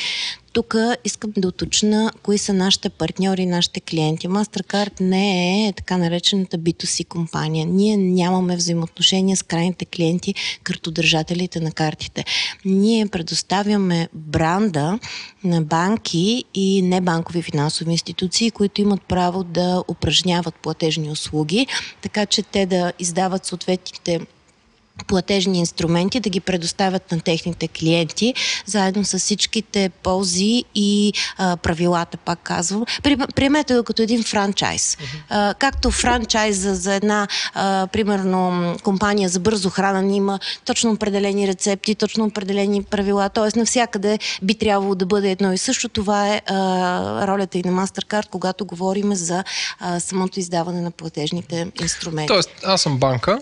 Тук искам да уточна кои са нашите партньори, нашите клиенти. MasterCard не е така наречената B2C компания. Ние нямаме взаимоотношения с крайните клиенти, картодържателите на картите. Ние предоставяме бранда на банки и небанкови финансови институции, които имат право да упражняват платежни услуги, така че те да издават съответните платежни инструменти, да ги предоставят на техните клиенти, заедно с всичките ползи и а, правилата, пак казвам. При- Приемете го като един франчайз. А, както франчайза за една, а, примерно, компания за бързо хранене има точно определени рецепти, точно определени правила, т.е. навсякъде би трябвало да бъде едно и също. Това е а, ролята и на MasterCard, когато говорим за а, самото издаване на платежните инструменти. Тоест, аз съм банка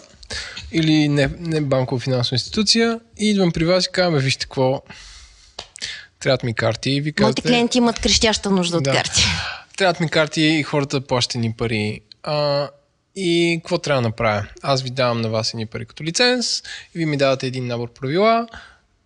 или не, не банкова финансова институция и идвам при вас и казвам, «Бе, вижте какво, трябват ми карти и ви Моите казвате... клиенти имат крещяща нужда от Да. карти. Трябват ми карти и хората плащат ни пари. А, и какво трябва да направя? Аз ви давам на вас едни пари като лиценз, и ви ми давате един набор правила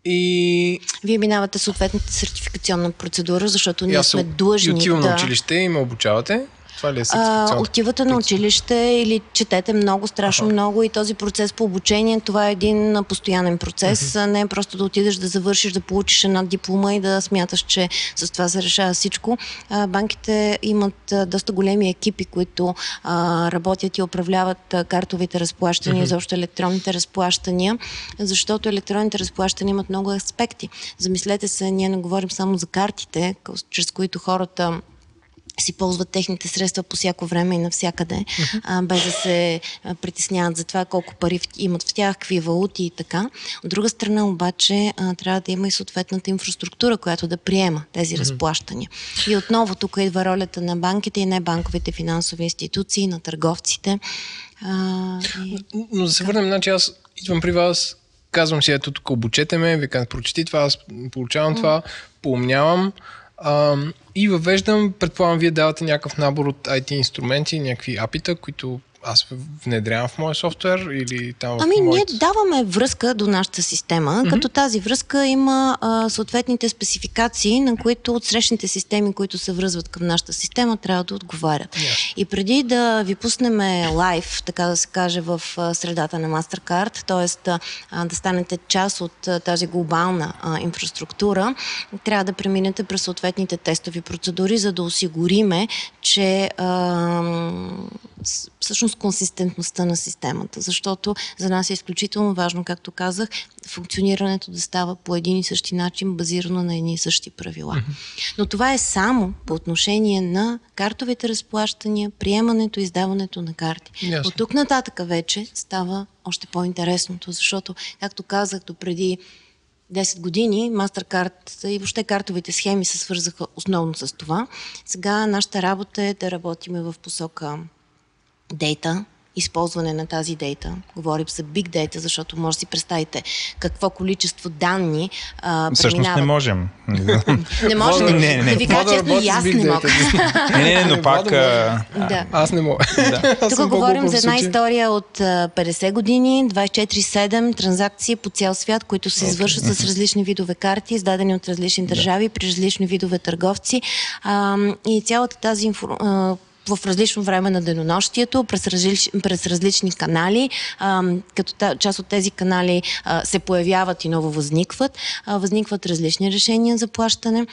и, Вие минавате съответната сертификационна процедура, защото ние сме длъжни и отивам да... на училище и ме обучавате. Това ли е А, отивате на училище или четете много, страшно Аха. много и този процес по обучение, това е един постоянен процес. а Не е просто да отидеш да завършиш, да получиш една диплома и да смяташ, че с това се решава всичко. А, банките имат а, доста големи екипи, които а, работят и управляват а, картовите разплащания, изобщо електронните разплащания, защото електронните разплащания имат много аспекти. Замислете се, ние не говорим само за картите, чрез които хората си ползват техните средства по всяко време и навсякъде, а, без да се притесняват за това колко пари имат в тях, какви валути и така. От друга страна обаче а, трябва да има и съответната инфраструктура, която да приема тези разплащания. И отново тук идва ролята на банките и небанковите финансови институции, на търговците. А, и... Но да се върнем, значи аз идвам при вас, казвам си, ето тук обучете ме, ви прочети това, аз получавам това, поумнявам а, и въвеждам, предполагам, вие давате някакъв набор от IT инструменти, някакви апита, които аз внедрявам в моя софтуер или там в Ами, ние моите... даваме връзка до нашата система, mm-hmm. като тази връзка има а, съответните спецификации, на които от срещните системи, които се връзват към нашата система, трябва да отговарят. Ясно. И преди да ви пуснем лайв, така да се каже, в средата на MasterCard, т.е. да станете част от а, тази глобална а, инфраструктура, трябва да преминете през съответните тестови процедури, за да осигуриме, че а, всъщност консистентността на системата, защото за нас е изключително важно, както казах, функционирането да става по един и същи начин, базирано на едни и същи правила. Но това е само по отношение на картовите разплащания, приемането и издаването на карти. Ясно. От тук нататък вече става още по-интересното, защото, както казах, до преди 10 години MasterCard и въобще картовите схеми се свързаха основно с това. Сега нашата работа е да работиме в посока дейта, използване на тази дейта. Говорим за big data, защото може да си представите какво количество данни а, Всъщност не преминават. можем. Не може да, Не, не, не. да ви кажа да честно, и аз не мога. Не, не, не, но пак... Владо, а, да. Аз не мога. Аз Тук говорим за една история от а, 50 години, 24-7 транзакции по цял свят, които се извършват с различни видове карти, издадени от различни държави, при различни видове търговци. А, и цялата тази информация в различно време на денонощието, през, различ, през различни канали, а, като та, част от тези канали а, се появяват и ново възникват, а, възникват различни решения за плащане.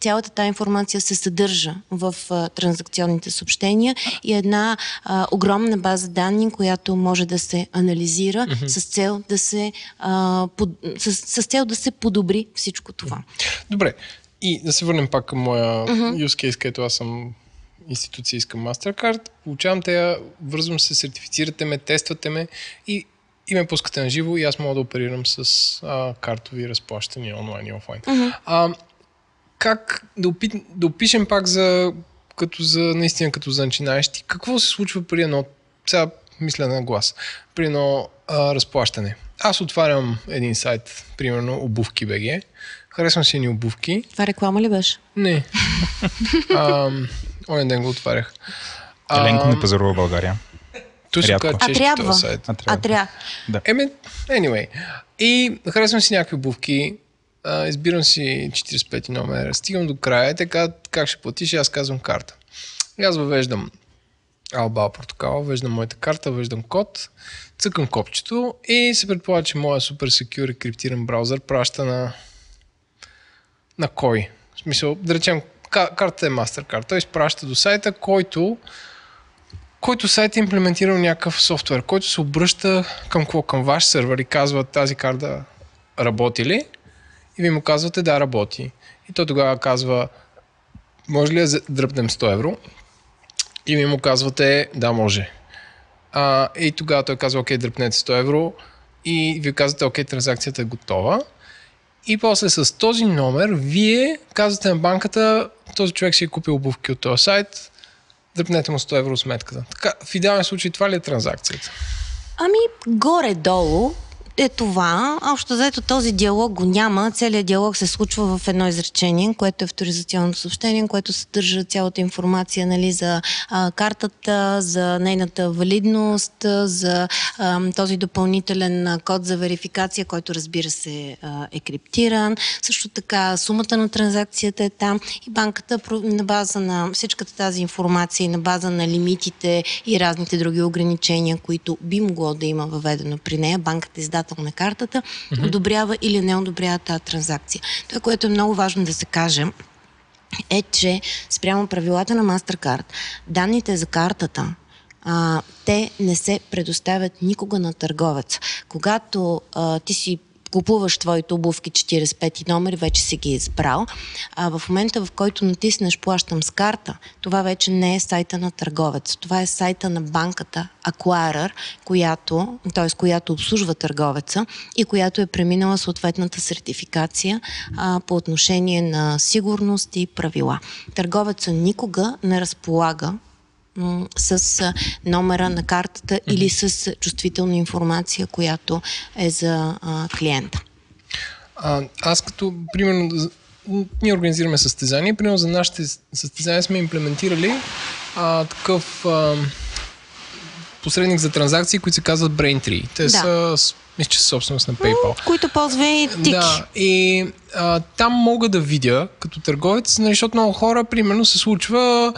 Цялата тази информация се съдържа в а, транзакционните съобщения и една а, огромна база данни, която може да се анализира mm-hmm. с цел да се а, под, с, с цел да се подобри всичко това. Добре. И да се върнем пак към моя use case, където аз съм институция, искам MasterCard. Получавам те, вързвам се, сертифицирате ме, тествате ме и, и ме пускате на живо и аз мога да оперирам с а, картови разплащания онлайн и офлайн. А, как да, опи, да опишем пак за, като за, наистина като за начинаещи, какво се случва при едно, сега мисля на глас, при едно а, разплащане. Аз отварям един сайт, примерно обувки БГ, харесвам си едни обувки, Това реклама ли беше? не. Ам, Оня ден го отварях. Еленко не пазарува в България. Той се рядко. казва А чешки трябва. сайт. А, А трябва. трябва. Еми, anyway. И харесвам си някакви обувки, а, избирам си 45 номер, стигам до края, така как ще платиш, аз казвам карта. И аз въвеждам Алба протокола, въвеждам моята карта, въвеждам код, цъкам копчето и се предполага, че моя супер secure криптиран браузър праща на на кой. В смисъл, да речем, картата е MasterCard. Той изпраща до сайта, който който сайт е имплементирал някакъв софтуер, който се обръща към какво? Към ваш сервер и казва тази карта работи ли? И ви му казвате да, работи. И той тогава казва може ли да дръпнем 100 евро? И ви му казвате да, може. А, и тогава той казва окей, дръпнете 100 евро и ви казвате окей, транзакцията е готова. И после с този номер вие казвате на банката, този човек си е купил обувки от този сайт, дръпнете му 100 евро сметката. Така, в идеален случай това ли е транзакцията? Ами, горе-долу, е това. Общо заето този диалог го няма. Целият диалог се случва в едно изречение, което е авторизационното съобщение, което съдържа цялата информация нали, за а, картата, за нейната валидност, за а, този допълнителен код за верификация, който разбира се а, е криптиран. Също така сумата на транзакцията е там и банката на база на всичката тази информация и на база на лимитите и разните други ограничения, които би могло да има въведено при нея, банката издател на картата, mm-hmm. одобрява или не одобрява тази транзакция. Това, което е много важно да се каже, е, че спрямо правилата на MasterCard, данните за картата, а, те не се предоставят никога на търговец. Когато а, ти си купуваш твоите обувки 45 номер, вече си ги избрал. А в момента, в който натиснеш плащам с карта, това вече не е сайта на търговец. Това е сайта на банката Acquirer, която, т.е. която обслужва търговеца и която е преминала съответната сертификация а, по отношение на сигурност и правила. Търговеца никога не разполага м, с номера на картата mm-hmm. или с чувствителна информация, която е за а, клиента. А, аз като, примерно, ние организираме състезания, примерно за нашите състезания сме имплементирали а, такъв а, посредник за транзакции, които се казват Braintree. Те Да. са, мисля, че собственост на PayPal. Които ползва и Тики. Да, и а, там мога да видя като търговец, нали, защото много хора, примерно, се случва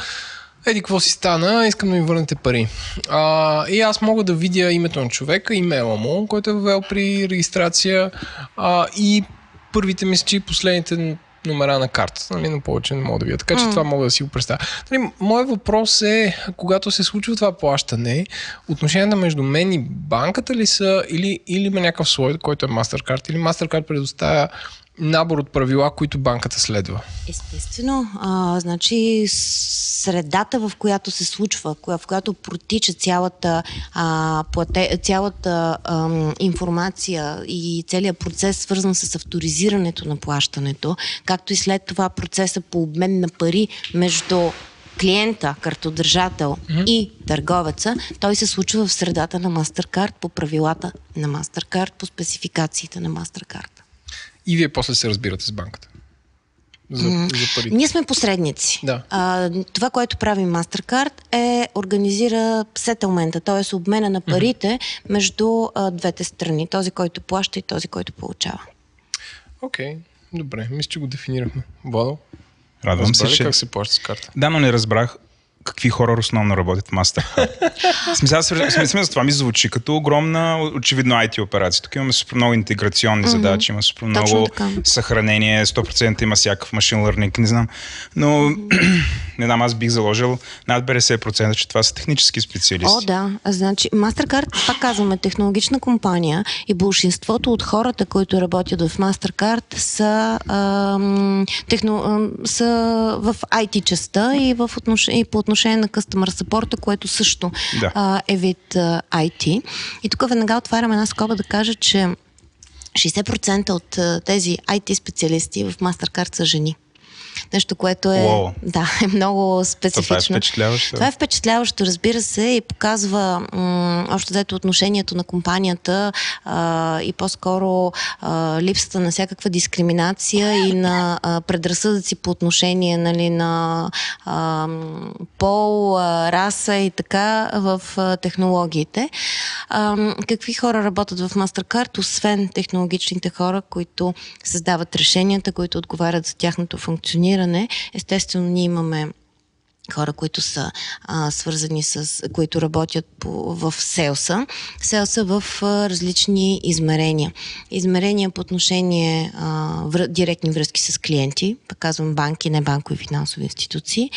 еди какво си стана, искам да ми върнете пари. А, и аз мога да видя името на човека, имейла му, който е въвел при регистрация а, и първите мисля, и последните номера на картата, нали, но повече не мога да видя. Така че това мога да си го представя. Нали, моят въпрос е, когато се случва това плащане, отношенията между мен и банката ли са или, или има някакъв слой, който е MasterCard, или MasterCard предоставя набор от правила, които банката следва. Естествено, а, значи средата, в която се случва, коя, в която протича цялата, а, плате, цялата ам, информация и целият процес, свързан с авторизирането на плащането, както и след това процеса по обмен на пари между клиента, картодържател mm-hmm. и търговеца, той се случва в средата на MasterCard по правилата на MasterCard, по спецификациите на MasterCard. И вие после се разбирате с банката. За, за парите. Ние сме посредници. Да. А, това, което прави MasterCard е организира сетълмента, т.е. обмена на парите mm-hmm. между а, двете страни. Този, който плаща и този, който получава. Окей, добре. Мисля, че го дефинирахме. Владо? Радвам се, разбра ли че... как се плаща с карта? Да, но не разбрах какви хора основно работят в Mastercard. Смисъл, смисъл, това ми звучи като огромна, очевидно IT операция. Тук имаме супер много интеграционни задачи, има супер много съхранение, 100% има всякакъв машин learning, не знам. Но не знам, аз бих заложил над 50%, че това са технически специалисти. О, да. Значи, MasterCard, пак казваме, технологична компания и большинството от хората, които работят в MasterCard са, ам, техно, ам, са в IT частта и, в отнош... и по отношение на Customer Support, което също Да. а, е вид а, IT. И тук веднага отварям една скоба да кажа, че 60% от а, тези IT специалисти в MasterCard са жени. Нещо, което е, да, е много специфично. Това е впечатляващо. Това е впечатляващо, разбира се, и показва м- още взето отношението на компанията а, и по-скоро а, липсата на всякаква дискриминация и на а, предразсъдъци по отношение нали, на а, пол, а, раса и така в а, технологиите. А, какви хора работят в MasterCard, освен технологичните хора, които създават решенията, които отговарят за тяхното функциониране? Естествено, ние имаме хора, които са а, свързани с, които работят по, в селса. Селса в а, различни измерения. Измерения по отношение а, връ, директни връзки с клиенти, пък казвам банки, не банкови финансови институции,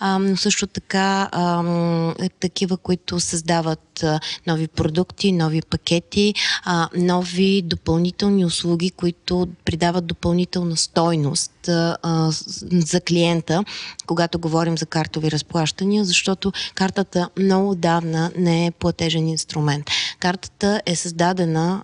а, но също така а, такива, които създават нови продукти, нови пакети, нови допълнителни услуги, които придават допълнителна стойност за клиента, когато говорим за картови разплащания, защото картата много отдавна не е платежен инструмент. Картата е създадена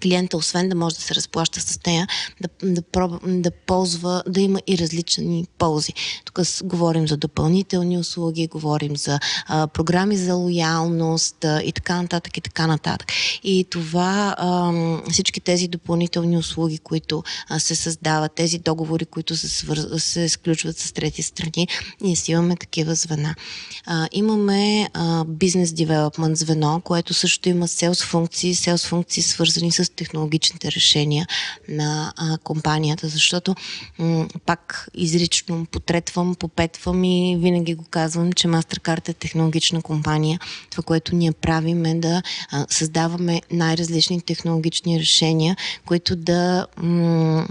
клиента, освен да може да се разплаща с нея, да, да, пробва, да ползва, да има и различни ползи. Тук говорим за допълнителни услуги, говорим за а, програми за лоялност а, и така нататък и така нататък. И това, а, всички тези допълнителни услуги, които а, се създават, тези договори, които се, свър... се сключват с трети страни, ние си имаме такива звена. А, имаме бизнес девелопмент звено, което също има селс функции, селс функции свързани с технологичните решения на а, компанията, защото м- пак изрично потретвам, попетвам и винаги го казвам, че MasterCard е технологична компания. Това, което ние правим е да а, създаваме най-различни технологични решения, които да м-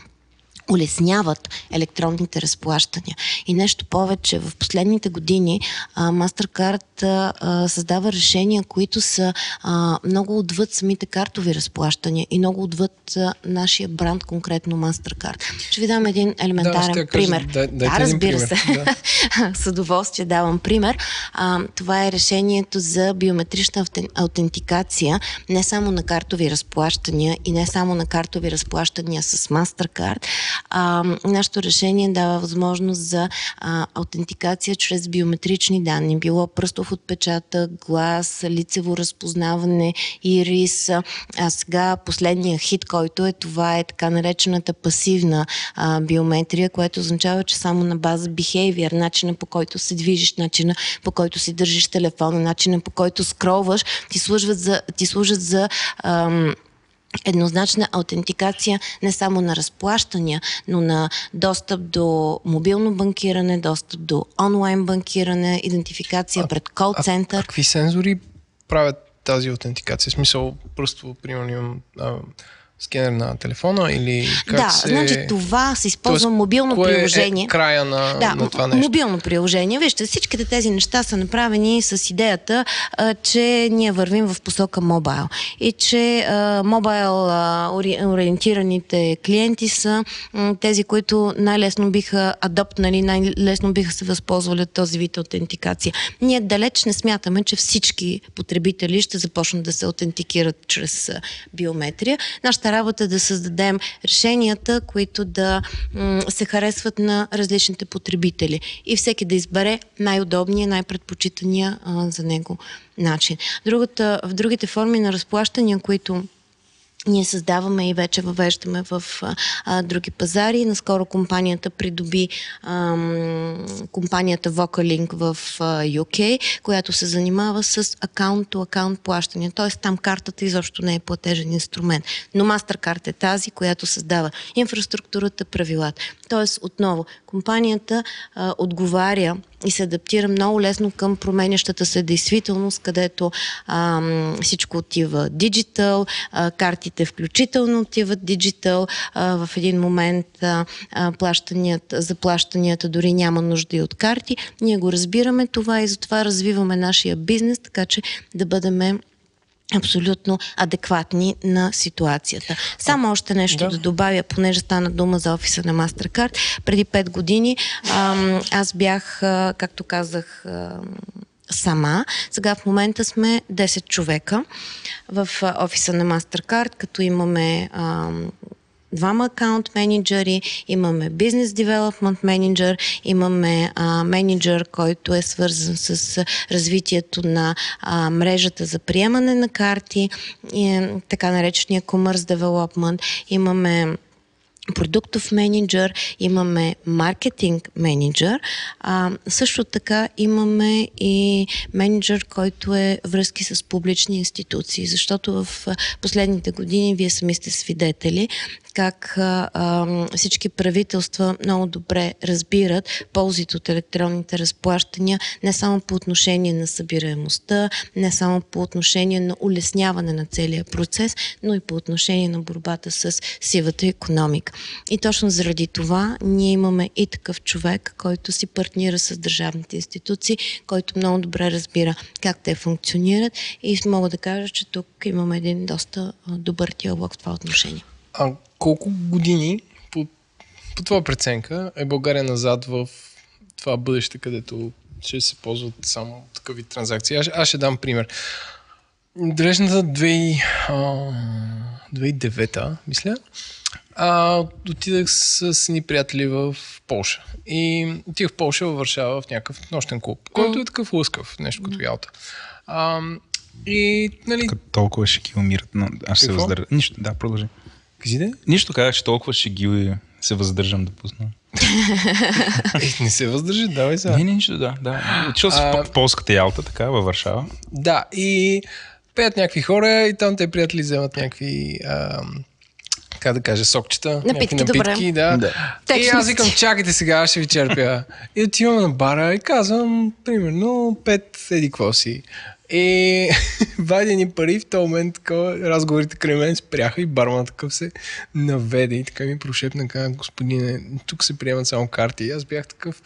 улесняват електронните разплащания. И нещо повече, в последните години а, MasterCard а, създава решения, които са а, много отвъд самите картови разплащания и много отвъд а, нашия бранд, конкретно MasterCard. Ще ви дам един елементарен ще пример. Кажа, да, един разбира пример. се. Да. С удоволствие давам пример. А, това е решението за биометрична аутентикация не само на картови разплащания и не само на картови разплащания с MasterCard. А, нашето решение дава възможност за а, аутентикация чрез биометрични данни. Било пръстов отпечатък, глас, лицево разпознаване, ирис. А сега последния хит, който е, това е така наречената пасивна а, биометрия, което означава, че само на база behavior, начина по който се движиш, начина по който си държиш телефона, начина по който скролваш, ти служат за, ти служат за ам, еднозначна аутентикация не само на разплащания, но на достъп до мобилно банкиране, достъп до онлайн банкиране, идентификация пред кол А какви сензори правят тази аутентикация? В смисъл, просто, примерно, имам а, скенер на телефона или как да, се... значи това се използва Тоест, мобилно кое приложение. Е края на, Да, на това нещо. мобилно приложение. Вижте, всичките тези неща са направени с идеята, а, че ние вървим в посока мобайл. И че а, мобайл а, ори- ориентираните клиенти са м, тези, които най-лесно биха адоптнали, най-лесно биха се възползвали от този вид аутентикация. Ние далеч не смятаме, че всички потребители ще започнат да се аутентикират чрез биометрия. Нашата работа да създадем решенията, които да се харесват на различните потребители и всеки да избере най-удобния, най-предпочитания за него начин. Другата, в другите форми на разплащания, които ние създаваме и вече въвеждаме в а, други пазари. Наскоро компанията придоби ам, компанията Vocalink в а, UK, която се занимава с акаунт-то-акаунт плащания. Тоест там картата изобщо не е платежен инструмент. Но MasterCard е тази, която създава инфраструктурата, правилата. Тоест отново, компанията а, отговаря и се адаптира много лесно към променящата се действителност, където ам, всичко отива диджитал, а, картите включително отиват диджитал, а, в един момент а, а, плащанията, за плащанията дори няма нужда и от карти. Ние го разбираме това и затова развиваме нашия бизнес, така че да бъдем абсолютно адекватни на ситуацията. Само още нещо да, Да. добавя, понеже стана дума за офиса на MasterCard. Преди 5 години ам, аз бях, а, както казах, ам, сама. Сега в момента сме 10 човека в офиса на MasterCard, като имаме ам, двама акаунт менеджери, имаме бизнес девелопмент менеджер, имаме а, менеджер, който е свързан с развитието на а, мрежата за приемане на карти, и, така наречения commerce development, имаме продуктов менеджер, имаме маркетинг менеджер, а, също така имаме и менеджер, който е връзки с публични институции, защото в последните години вие сами сте свидетели как а, всички правителства много добре разбират ползите от електронните разплащания, не само по отношение на събираемостта, не само по отношение на улесняване на целия процес, но и по отношение на борбата с сивата економика. И точно заради това ние имаме и такъв човек, който си партнира с държавните институции, който много добре разбира как те функционират и мога да кажа, че тук имаме един доста добър диалог в това отношение. А колко години по, по твоя преценка е България назад в това бъдеще, където ще се ползват само такъв вид транзакции? Аз, аз ще дам пример. Далечната 2009-та, мисля, а, отидах с, с ни приятели в Полша. И отидах в Полша, във Варшава, в някакъв нощен клуб, който е такъв лъскав, нещо като Ялта. А, и, нали, Като толкова ще ги умират, но аз ще се Какво? въздържа. Нищо, да, продължи. Кажи де? Нищо казах, че толкова ще ги се въздържам да пусна. Е, не се въздържи, давай сега. Не, не, нищо, да. да. Отишъл си А- в полската Ялта, така, във Варшава. Да, и пеят някакви хора и там те приятели вземат някакви а, как да кажа, сокчета, Напитки, някакви напитки, добре. да. Да. И аз викам, чакайте сега, ще ви черпя. И отивам на бара и казвам, примерно, пет еди си. И вадя ни пари, в този момент такова, разговорите край мен спряха и бармана такъв се наведе и така ми прошепна, каза, господине, тук се приемат само карти. И аз бях такъв,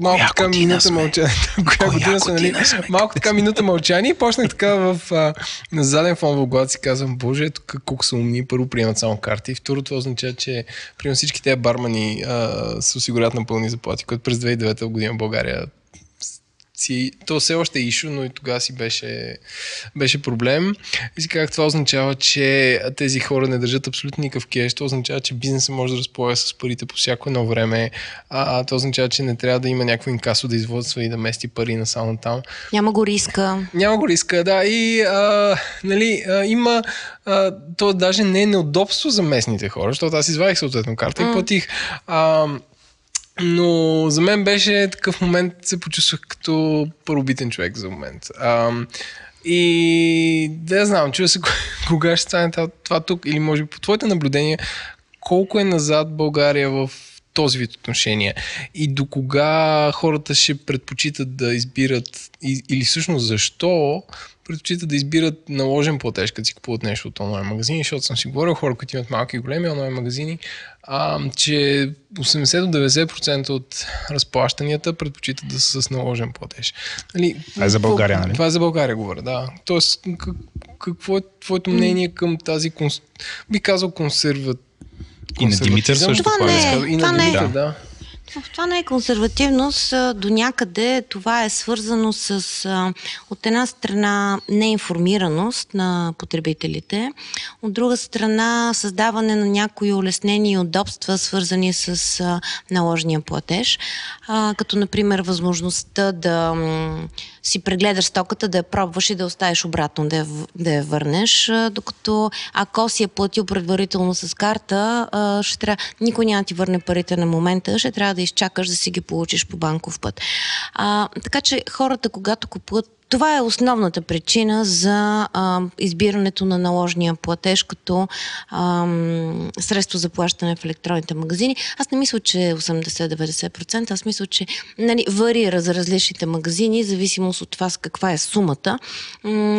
малко Коя така минута мълчание. Коя, година сме, нали? сме? Малко така минута мълчание и почнах така в, а, на заден фон в главата си казвам, боже, как- колко са умни, първо приемат само карти. И второ това означава, че примерно всички тези бармани а, се осигурят на пълни заплати, което през 2009 година в България си, то все още е ишу, но и тогава си беше, беше проблем. И си казах, това означава, че тези хора не държат абсолютно никакъв кеш. Това означава, че бизнесът може да разполага с парите по всяко едно време. А, а това означава, че не трябва да има някакво инкасо да изводства и да мести пари на само там. Няма го риска. Няма го риска, да. И а, нали, а, има. А, то даже не е неудобство за местните хора, защото аз извадих съответно карта и платих. А, но за мен беше такъв момент, се почувствах като първобитен човек за момент. А, и да знам, чува се кога ще стане това, тук, или може би по твоите наблюдения, колко е назад България в този вид отношения и до кога хората ще предпочитат да избират или всъщност защо предпочитат да избират наложен платеж, като си купуват нещо от онлайн магазини, защото съм си говорил хора, които имат малки и големи онлайн магазини, а, че 80 до 90% от разплащанията предпочитат да са с наложен платеж. Нали, Това е за България, нали? Това е за България, говоря, да. Тоест, как, какво е твоето мнение към тази, конс... би казал, консерват... И на Димитър също. Това не е. И Това на не е. Димитър, да. Това не е консервативност. До някъде това е свързано с от една страна неинформираност на потребителите, от друга страна създаване на някои улеснения и удобства, свързани с наложния платеж, като например възможността да си прегледаш стоката, да я пробваш и да оставиш обратно, да я, да я върнеш, докато ако си е платил предварително с карта, ще трябва, никой няма ти върне парите на момента, ще трябва да изчакаш да си ги получиш по банков път. А, така че хората, когато купуват това е основната причина за а, избирането на наложния платеж като ам, средство за плащане в електронните магазини. Аз не мисля, че е 80-90%, аз мисля, че нали, варира за различните магазини, зависимост от това каква е сумата.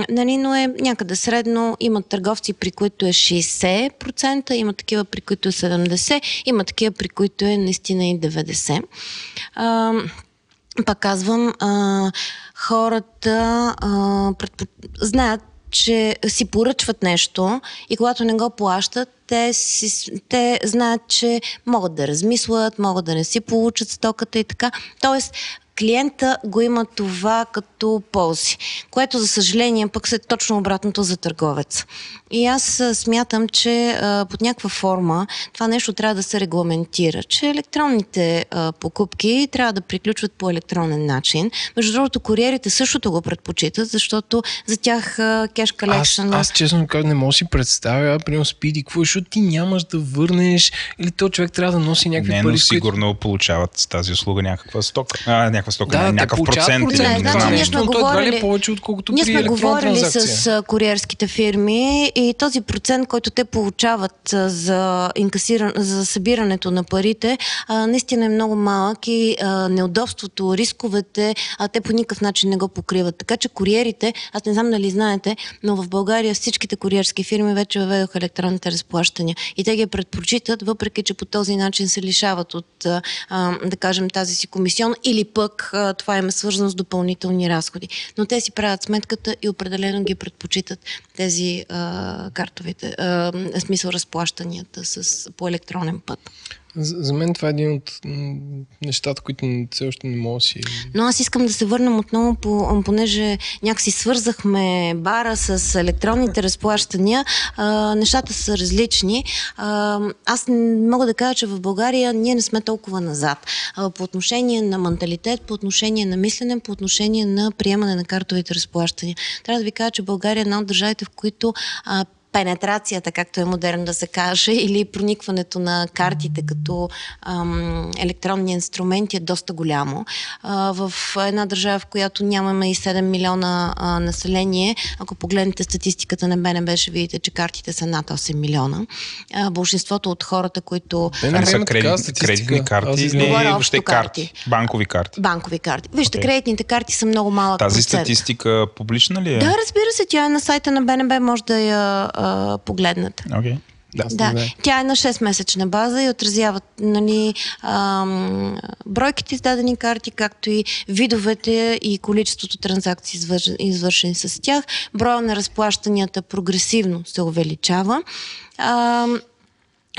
Нали, но е някъде средно. Има търговци, при които е 60%, има такива, при които е 70%, има такива, при които е наистина и 90%. Ам, пак казвам, а, хората а, предпо... знаят, че си поръчват нещо и когато не го плащат, те, си, те знаят, че могат да размислят, могат да не си получат стоката и така. Тоест, клиента го има това като ползи, което за съжаление пък се е точно обратното за търговец. И аз смятам, че а, под някаква форма това нещо трябва да се регламентира, че електронните а, покупки трябва да приключват по електронен начин. Между другото, куриерите същото го предпочитат, защото за тях кеш Аз, collection... аз честно казвам, не мога да си представя, примерно спиди, какво, защото ти нямаш да върнеш или то човек трябва да носи някакви Не, пари. но с които- сигурно получават с тази услуга някаква стока. А, някаква стока, Да, някакъв процент. процент, или Не, не значи знам. ние нещо. сме е говорили- повече, отколкото Ние сме говорили с куриерските фирми и този процент, който те получават за, инкасиран, за събирането на парите, а, наистина е много малък и а, неудобството, рисковете, а, те по никакъв начин не го покриват. Така че куриерите, аз не знам дали знаете, но в България всичките куриерски фирми вече въведоха електронните разплащания и те ги предпочитат, въпреки че по този начин се лишават от, а, да кажем, тази си комисион или пък това им е свързано с допълнителни разходи. Но те си правят сметката и определено ги предпочитат тези а, картовите, а, смисъл разплащанията с, по електронен път. За, мен това е един от нещата, които все още не мога да си... Но аз искам да се върнем отново, по, понеже някакси свързахме бара с електронните разплащания. А, нещата са различни. А, аз мога да кажа, че в България ние не сме толкова назад. А, по отношение на менталитет, по отношение на мислене, по отношение на приемане на картовите разплащания. Трябва да ви кажа, че България е една от държавите, в които а, пенетрацията, както е модерно да се каже, или проникването на картите като ам, електронни инструменти е доста голямо. А, в една държава, в която нямаме и 7 милиона а, население, ако погледнете статистиката на БНБ, ще видите, че картите са над 8 милиона. А, большинството от хората, които Те не са такава кредит, кредитни карти или въобще карти? карти. Банкови карти. банкови карти. Вижте, Окей. кредитните карти са много малък Тази процент. статистика публична ли е? Да, разбира се, тя е на сайта на БНБ, може да я а, погледнете. Окей. Да. Да, тя е на 6-месечна база и отразява нали, ам, бройките издадени карти, както и видовете и количеството транзакции извършени, извършени с тях. Броя на разплащанията прогресивно се увеличава. Ам,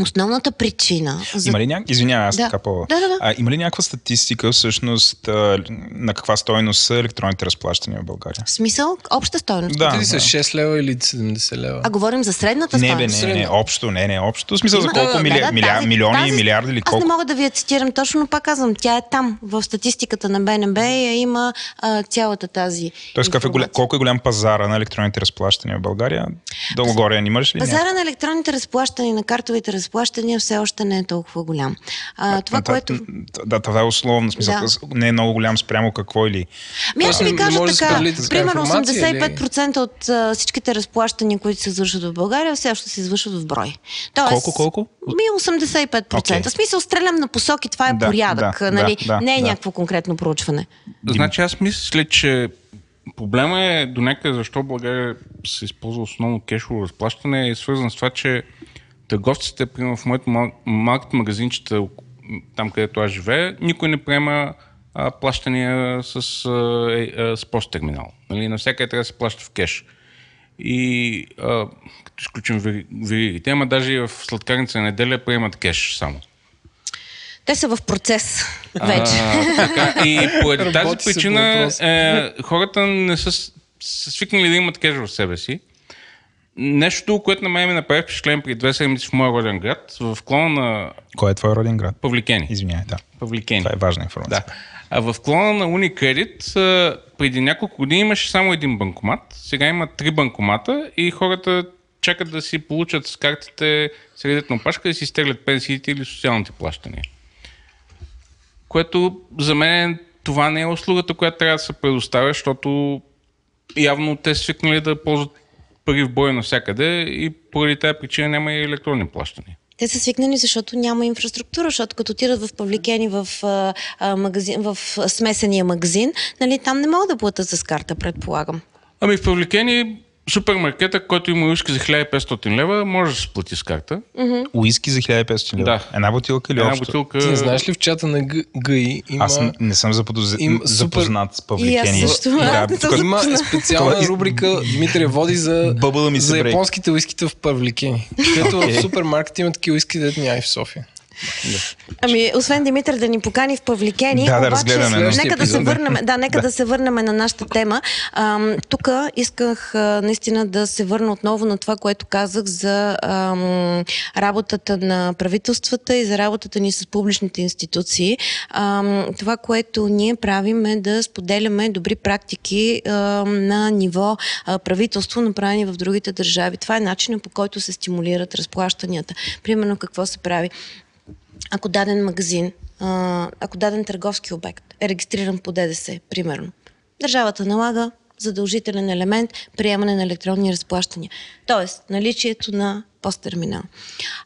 основната причина за Има ли ня... Извинявай, аз Да. така по... Да, да, да. А, има ли някаква статистика всъщност а, на каква стойност са електронните разплащания в България? в смисъл обща стойност. Да. Дали са 6 лева или 70 лева? А говорим за средната Не, бе, стойност. не, не, общо, не, не, общо. В смисъл за Има- колко Да, мили... да, милиар... тази- милиони, тази- милиарди или Аз колко? не мога да ви я цитирам точно, но пак казвам, тя е там, в статистиката на БНБ и я има а, цялата тази Тоест, е голям, колко е голям пазара на електронните разплащания в България? Долу-горе, имаш ли? Пазара на електронните разплащания, на картовите разплащания все още не е толкова голям. А, това, М, та- което... Да, това е условно, смисъл, Да. не е много голям спрямо какво или... Ми аз ще ви кажа да така. Примерно информация, 85% от а, всичките разплащания, които се извършват в България, все още се извършват в брой. Тоест, Колко, колко? Ми 85%. Окей. В смисъл, стрелям на посоки, това е Да, порядък. да, нали? да, да, не е да. някакво конкретно проучване. Значи аз мисля, че проблема е до някъде защо България се използва основно кешово разплащане е свързан с това, че търговците, примерно в моите мал- малките магазинчета, там където аз живея, никой не приема а, плащания с, а, е, а, с посттерминал. Нали? Навсякъде трябва да се плаща в кеш. И а, като изключим вери- веригите, ама даже и в сладкарница на неделя приемат кеш само. Те са в процес вече. А, така, и поради тази причина е, хората не са, са свикнали да имат кеш в себе си. Нещо, което на мен ми направи впечатление преди две седмици в моя роден град, в клона на Кой е твой роден град? Павликени. Извинявай, да. Павликени. Това е важна информация. Да. А в клона на Unicredit преди няколко години имаше само един банкомат. Сега има три банкомата и хората чакат да си получат с картите средят на опашка да си изтеглят пенсиите или социалните плащания. Което за мен това не е услугата, която трябва да се предоставя, защото явно те са свикнали да ползват пари в бой навсякъде и поради тази причина няма и електронни плащания. Те са свикнали, защото няма инфраструктура, защото като отидат в Павликени в, а, магазин, в смесения магазин, нали, там не могат да платят с карта, предполагам. Ами в Павликени супермаркета, който има уиски за 1500 лева, може да се плати с карта. Уиски за 1500 лева. Да. Една бутилка или Една общо? бутилка... Ти не знаеш ли в чата на Г- ГИ има... Аз не съм заподоз... Им запознат с И Павликени. аз също. Да, тук- Има специална рубрика, Димитрия води за, Бъбъла ми се за брейк. японските уиските в Павликени. Където в супермаркет има такива уиски, дето няма и в София. Ами, освен Димитър да ни покани в Павликени, Да, да обаче, нека да се да. върнем, да, нека да. се върнем на нашата тема. Тук исках а, наистина да се върна отново на това, което казах за ам, работата на правителствата и за работата ни с публичните институции. Ам, това, което ние правим е да споделяме добри практики ам, на ниво а, правителство, направени в другите държави. Това е начинът по който се стимулират разплащанията. Примерно какво се прави? Ако даден магазин, ако даден търговски обект е регистриран по ДДС, примерно, държавата налага задължителен елемент приемане на електронни разплащания. Тоест, наличието на посттерминал.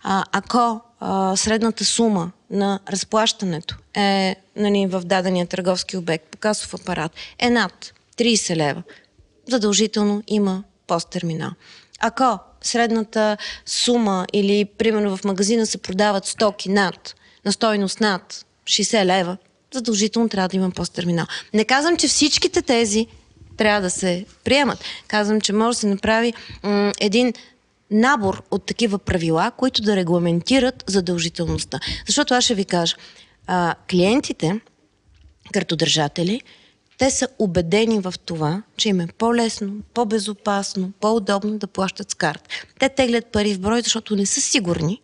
А, ако а, средната сума на разплащането е нали, в дадения търговски обект по касов апарат е над 30 лева, задължително има посттерминал. Ако средната сума или примерно в магазина се продават стоки над, на стойност над 60 лева, задължително трябва да има посттерминал. Не казвам, че всичките тези трябва да се приемат. Казвам, че може да се направи м- един набор от такива правила, които да регламентират задължителността. Защото аз ще ви кажа, а, клиентите, картодържатели, те са убедени в това, че им е по-лесно, по-безопасно, по-удобно да плащат с карта. Те теглят пари в брой, защото не са сигурни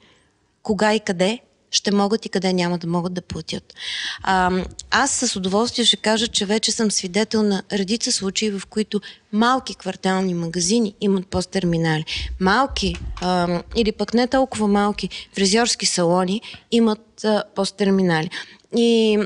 кога и къде ще могат и къде няма да могат да платят. А, аз с удоволствие ще кажа, че вече съм свидетел на редица случаи, в които малки квартални магазини имат посттерминали. Малки а, или пък не толкова малки фризьорски салони имат а, посттерминали. И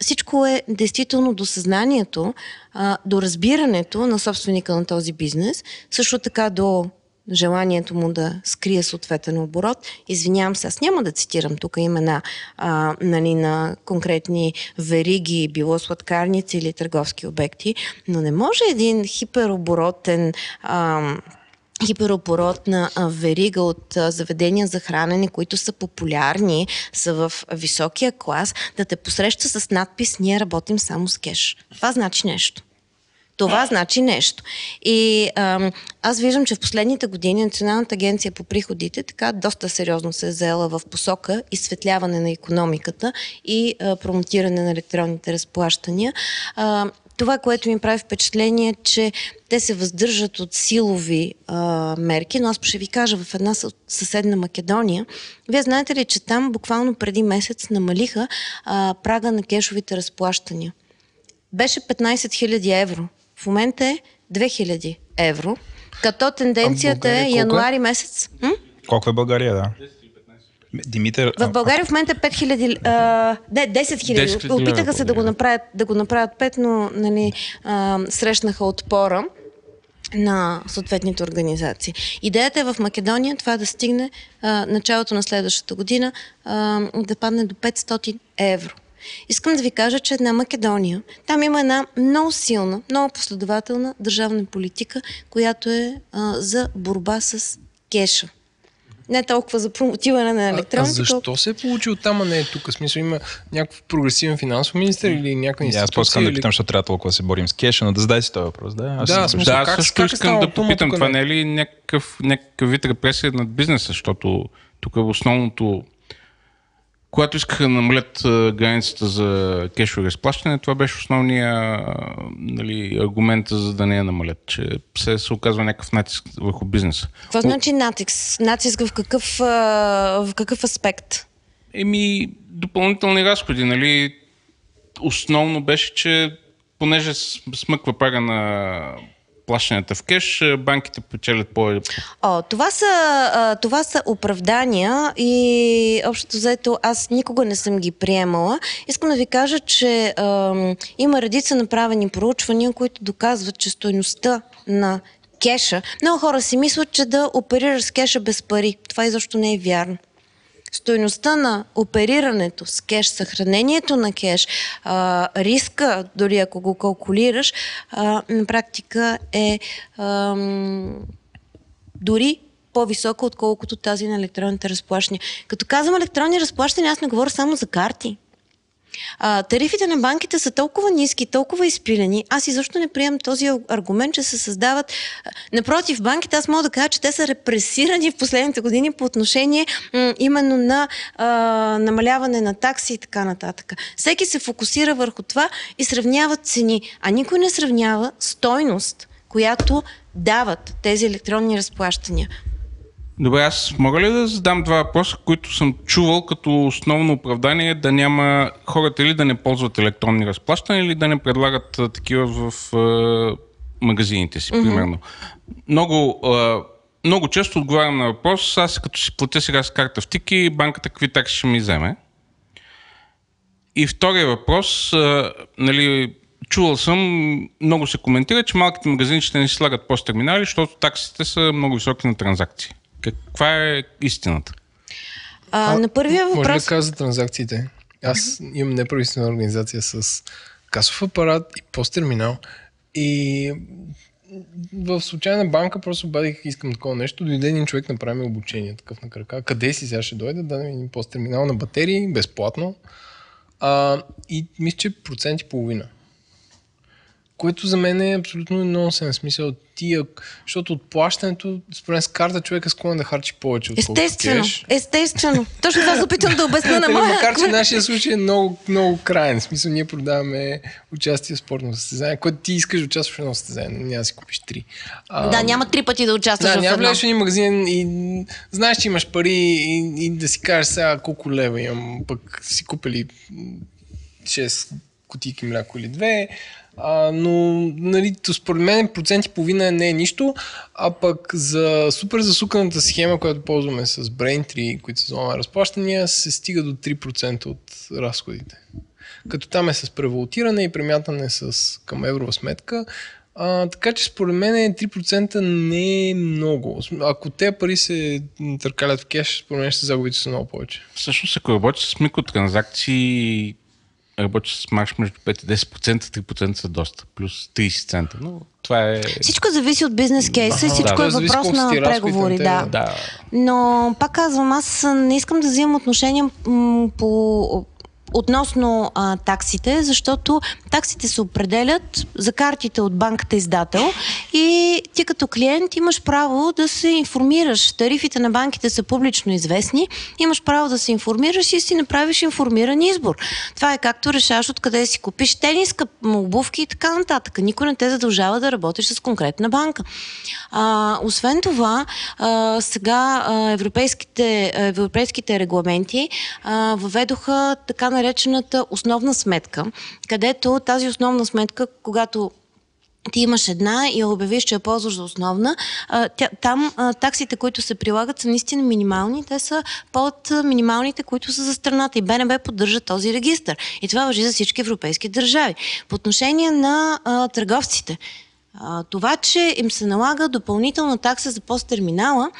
всичко е действително до съзнанието, а, до разбирането на собственика на този бизнес, също така до желанието му да скрие съответен оборот. Извинявам се, аз няма да цитирам тук имена а, нали, на конкретни вериги, било сладкарници или търговски обекти, но не може един хипероборотен а, хипероборотна а, верига от заведения за хранене, които са популярни, са в високия клас, да те посреща с надпис «Ние работим само с кеш». Това значи нещо. Това значи нещо. И ам, аз виждам, че в последните години Националната агенция по приходите така доста сериозно се е заела в посока изсветляване на економиката и а, промотиране на електронните разплащания. А, това, което ми прави впечатление, е, че те се въздържат от силови а, мерки, но аз ще ви кажа в една съседна Македония. Вие знаете ли, че там буквално преди месец намалиха а, прага на кешовите разплащания? Беше 15 000 евро. В момента е 2000 евро, като тенденцията е януари месец. М? Колко е България, да? Димитър... В България в момента е 5000, а, не, 10 000. 10 000 Опитаха се да го направят, да го направят 5, но нали, а, срещнаха отпора на съответните организации. Идеята е в Македония това да стигне а, началото на следващата година а, да падне до 500 евро. Искам да ви кажа, че една Македония, там има една много силна, много последователна държавна политика, която е а, за борба с кеша. Не толкова за промотиване на А, а електронните. защо се е получил там, а не е тук? В смисъл има някакъв прогресивен финансов министр или някаква И аз институция? по-искам да питам, защото трябва толкова да се борим с кеша, но да задай си този въпрос. Да, аз Да, смисъл, Да, как- също как е искам да попитам, това не е ли някакъв, някакъв вид репресия над бизнеса, защото тук е основното когато искаха да намалят границата за кешово разплащане, това беше основния нали, аргумент за да не я намалят, че се, се оказва някакъв натиск върху бизнеса. Какво значи натиск? Натиск в какъв, в какъв аспект? Еми, допълнителни разходи, нали? Основно беше, че понеже смъква прага на плащанията в кеш, банките печелят по... О, това са, това са оправдания и общо взето аз никога не съм ги приемала. Искам да ви кажа, че ам, има редица направени проучвания, които доказват, че стойността на кеша, много хора си мислят, че да оперираш с кеша без пари. Това изобщо не е вярно. Стойността на оперирането с кеш, съхранението на кеш, а, риска, дори ако го калкулираш, а, на практика е ам, дори по-висока, отколкото тази на електронните разплащания. Като казвам електронни разплащания, аз не говоря само за карти. А, тарифите на банките са толкова ниски, толкова изпилени. Аз изобщо не приемам този аргумент, че се създават. Напротив, банките, аз мога да кажа, че те са репресирани в последните години по отношение м- именно на а, намаляване на такси и така нататък. Всеки се фокусира върху това и сравнява цени, а никой не сравнява стойност, която дават тези електронни разплащания. Добре, аз мога ли да задам два въпроса, които съм чувал като основно оправдание да няма хората или да не ползват електронни разплащания, или да не предлагат а, такива в а, магазините си, примерно. Много, а, много често отговарям на въпрос, аз като си платя сега с карта в Тики, банката какви такси ще ми вземе? И втория въпрос, а, нали, чувал съм, много се коментира, че малките магазини ще не си слагат пост-терминали, защото таксите са много високи на транзакции. Каква е истината? А, на първия Може въпрос... да кажа за транзакциите? Аз имам неправителствена организация с касов апарат и посттерминал и в случайна банка просто обадих, искам такова нещо, дойде един човек, направи обучение такъв на крака. Къде си сега ще дойде? Да ми един посттерминал на батерии, безплатно. А, и мисля, че процент и половина. Което за мен е абсолютно нонсенс. Смисъл, тия, защото от плащането, според мен с карта човек е склонен да харчи повече. отколкото Естествено, кеш. естествено. Точно това се опитвам да обясня на моя Макар, че нашия случай е много, много крайен. В смисъл, ние продаваме участие в спортно състезание, което ти искаш да участваш в едно състезание, няма да си купиш три. А, Да, няма три пъти да участваш да, в няма едно. влезеш в един магазин и знаеш, че имаш пари и, и да си кажеш сега колко лева имам, пък си купили 6 кутийки мляко или две. А, но, нали, според мен процент и половина не е нищо, а пък за супер засуканата схема, която ползваме с Braintree, които са за разплащания, се стига до 3% от разходите. Като там е с превалутиране и премятане с, към еврова сметка, а, така че според мен 3% не е много. Ако те пари се търкалят в кеш, според мен ще загубите са много повече. Всъщност, ако работиш с микротранзакции, работиш с марш между 5 и 10%, 3% са доста, плюс 30 цента. Но това е... Всичко зависи от бизнес кейса и всичко да. е въпрос на преговори. Да. Да, Но пак казвам, аз не искам да взимам отношение по относно а, таксите, защото таксите се определят за картите от банката издател и ти като клиент имаш право да се информираш. Тарифите на банките са публично известни, имаш право да се информираш и си направиш информиран избор. Това е както решаваш откъде си купиш тениска, обувки и така нататък. Никой не те задължава да работиш с конкретна банка. А, освен това, а, сега а, европейските, европейските регламенти а, въведоха така наречената основна сметка, където тази основна сметка, когато ти имаш една и обявиш, че я ползваш за основна, там таксите, които се прилагат, са наистина минимални. Те са под минималните, които са за страната. И БНБ поддържа този регистр. И това въжи за всички европейски държави. По отношение на търговците, това, че им се налага допълнителна такса за посттерминала,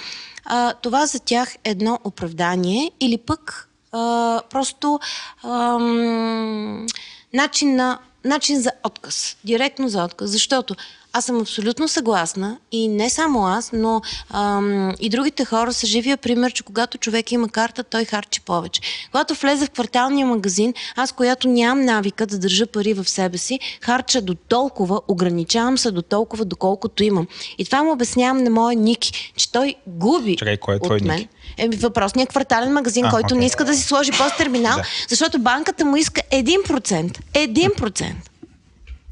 това за тях е едно оправдание или пък а, просто ам, начин, на, начин за отказ. Директно за отказ. Защото аз съм абсолютно съгласна и не само аз, но ам, и другите хора са живия пример, че когато човек има карта, той харчи повече. Когато влезе в кварталния магазин, аз, която нямам навика да държа пари в себе си, харча до толкова, ограничавам се до толкова, доколкото имам. И това му обяснявам на моя Ники, че той губи Чакай, кой е от твой мен. Ники? Еми, въпросният квартален магазин, А, който окей. не иска да си сложи посттерминал, Да. защото банката му иска 1%. 1%.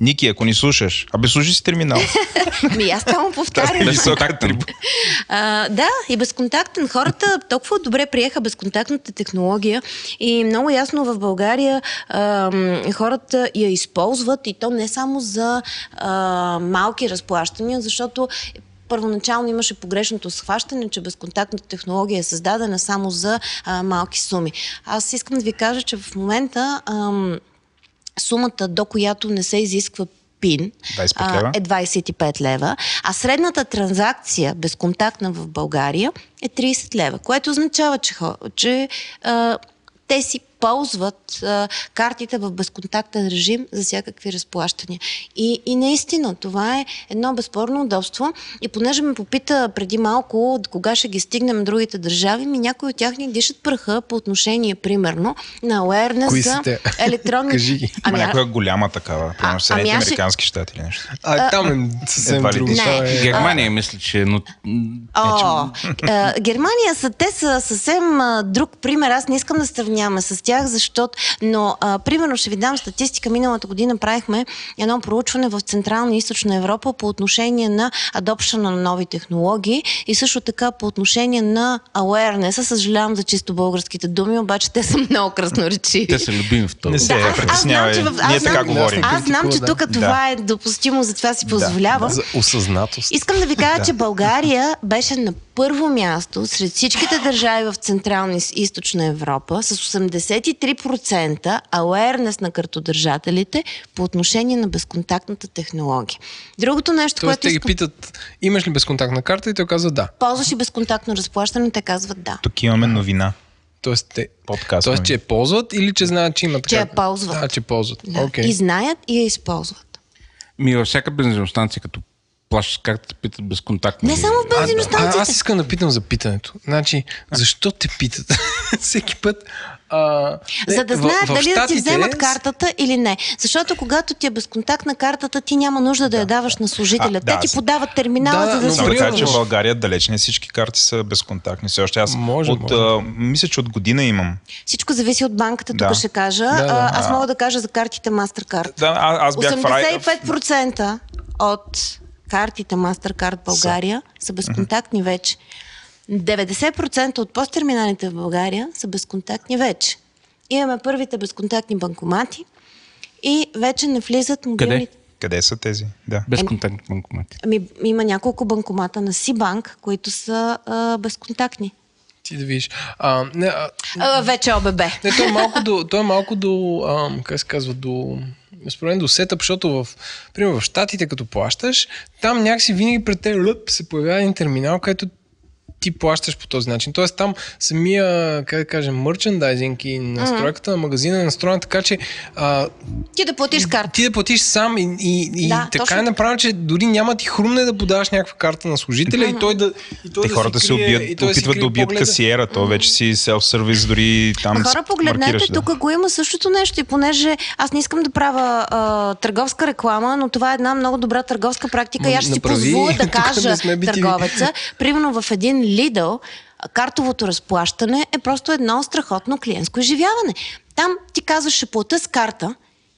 Ники, ако ни слушаш, абе служи си терминал. Ми аз само повтарям. безконтактен. А, да, и безконтактен. Хората толкова добре приеха безконтактната технология и много ясно в България а, хората я използват и то не само за а, малки разплащания, защото първоначално имаше погрешното схващане, че безконтактната технология е създадена само за а, малки суми. Аз искам да ви кажа, че в момента ам, сумата, до която не се изисква ПИН, 25 лева? е 25 лева, а средната транзакция безконтактна в България е 30 лева, което означава, че, че а, те си ползват а, картите в безконтактен режим за всякакви разплащания. И, и наистина, това е едно безспорно удобство. И понеже ме попита преди малко от кога ще ги стигнем другите държави, ми някои от тях ни дишат пръха по отношение, примерно, на awareness електронни... Кажи Ами, а- някоя голяма такава. Примерно А- Съединените ами аз ще- американски щати или нещо. А, там е съвсем Едва ли друго. е- Германия, мисля, че... Но... О, Германия са, те са съвсем друг пример. Аз не искам да сравняваме с тях, защото, но а, примерно ще ви дам статистика. Миналата година правихме едно проучване в Централна и Източна Европа по отношение на адопшена на нови технологии и също така по отношение на awareness. Съжалявам за чисто българските думи, обаче те са много красноречиви. Те са любими в този. Не се Да, аз- знам, че в- аз Ние знам- така говорим. Аз знам, че Да. тук това е допустимо, затова си позволявам. За осъзнатост. Искам да ви кажа, че България беше на първо място сред всичките държави в Централна и Източна Европа с 83% awareness на картодържателите по отношение на безконтактната технология. Другото нещо, Тоест което те ги искам... питат, имаш ли безконтактна карта и той казва да. Ползваш ли безконтактно разплащане? Те казват да. Тук имаме новина. Тоест, те, Подкаст. тоест че я ползват или че знаят, че има така? Че я ползват. Да, че ползват. Да. Окей. И знаят и я използват. Ми във всяка бензиностанция, като плащаш с карта, питат безконтактно. Не само в бензиностанциите. аз искам да питам за питането. Значи, защо те питат? Всеки път. А, не, За да в- знаят в дали да ти вземат картата или не. Защото когато ти е безконтактна картата, ти няма нужда да, я даваш на служителя. А, да, Те ти с- подават терминала, Да, за да си да кажа, че в в- България далеч не всички карти са безконтактни. Все още аз Може, от, може. А, мисля, че от година имам. всичко зависи от банката, тук Да. ще кажа. Да, да. А, аз мога да кажа за картите MasterCard. Да, а, аз бях в рай... 85% от картите MasterCard България са безконтактни вече. 90% от посттерминалите в България са безконтактни вече. Имаме първите безконтактни банкомати и вече не влизат мобилните. Къде са тези? Да. Безконтактни банкомати. Ами, има няколко банкомата на Сибанк, които са а, безконтактни. Ти да видиш. А, не, а, А, вече ОББ. не, то е малко до, то е малко до ам, как се казва, до според мен до сетъп, защото в, примерно в Штатите, като плащаш, там някакси винаги пред теб лъп, се появява един терминал, където ти плащаш по този начин. Тоест там самия, как да кажем, мерчендайзинг и настройката на магазина е настроена така, че а, Ти да платиш карта. ти да платиш сам и, и, и Да, така точно е направено, че дори няма ти хрумне да подаваш някаква карта на служителя и той да и той Те да хората си се крие, и убият, той си опитват да убият погледа. касиера. То вече си селф-сервис, дори там Хора, си погледнете, маркираш, да. тук го има същото нещо и понеже аз не искам да правя а, търговска реклама, но това е една много добра търговска практика и аз ще си направи, позволя да кажа търговеца. Примерно в един Lidl картовото разплащане е просто едно страхотно клиентско изживяване. Там ти казваш, ще плата с карта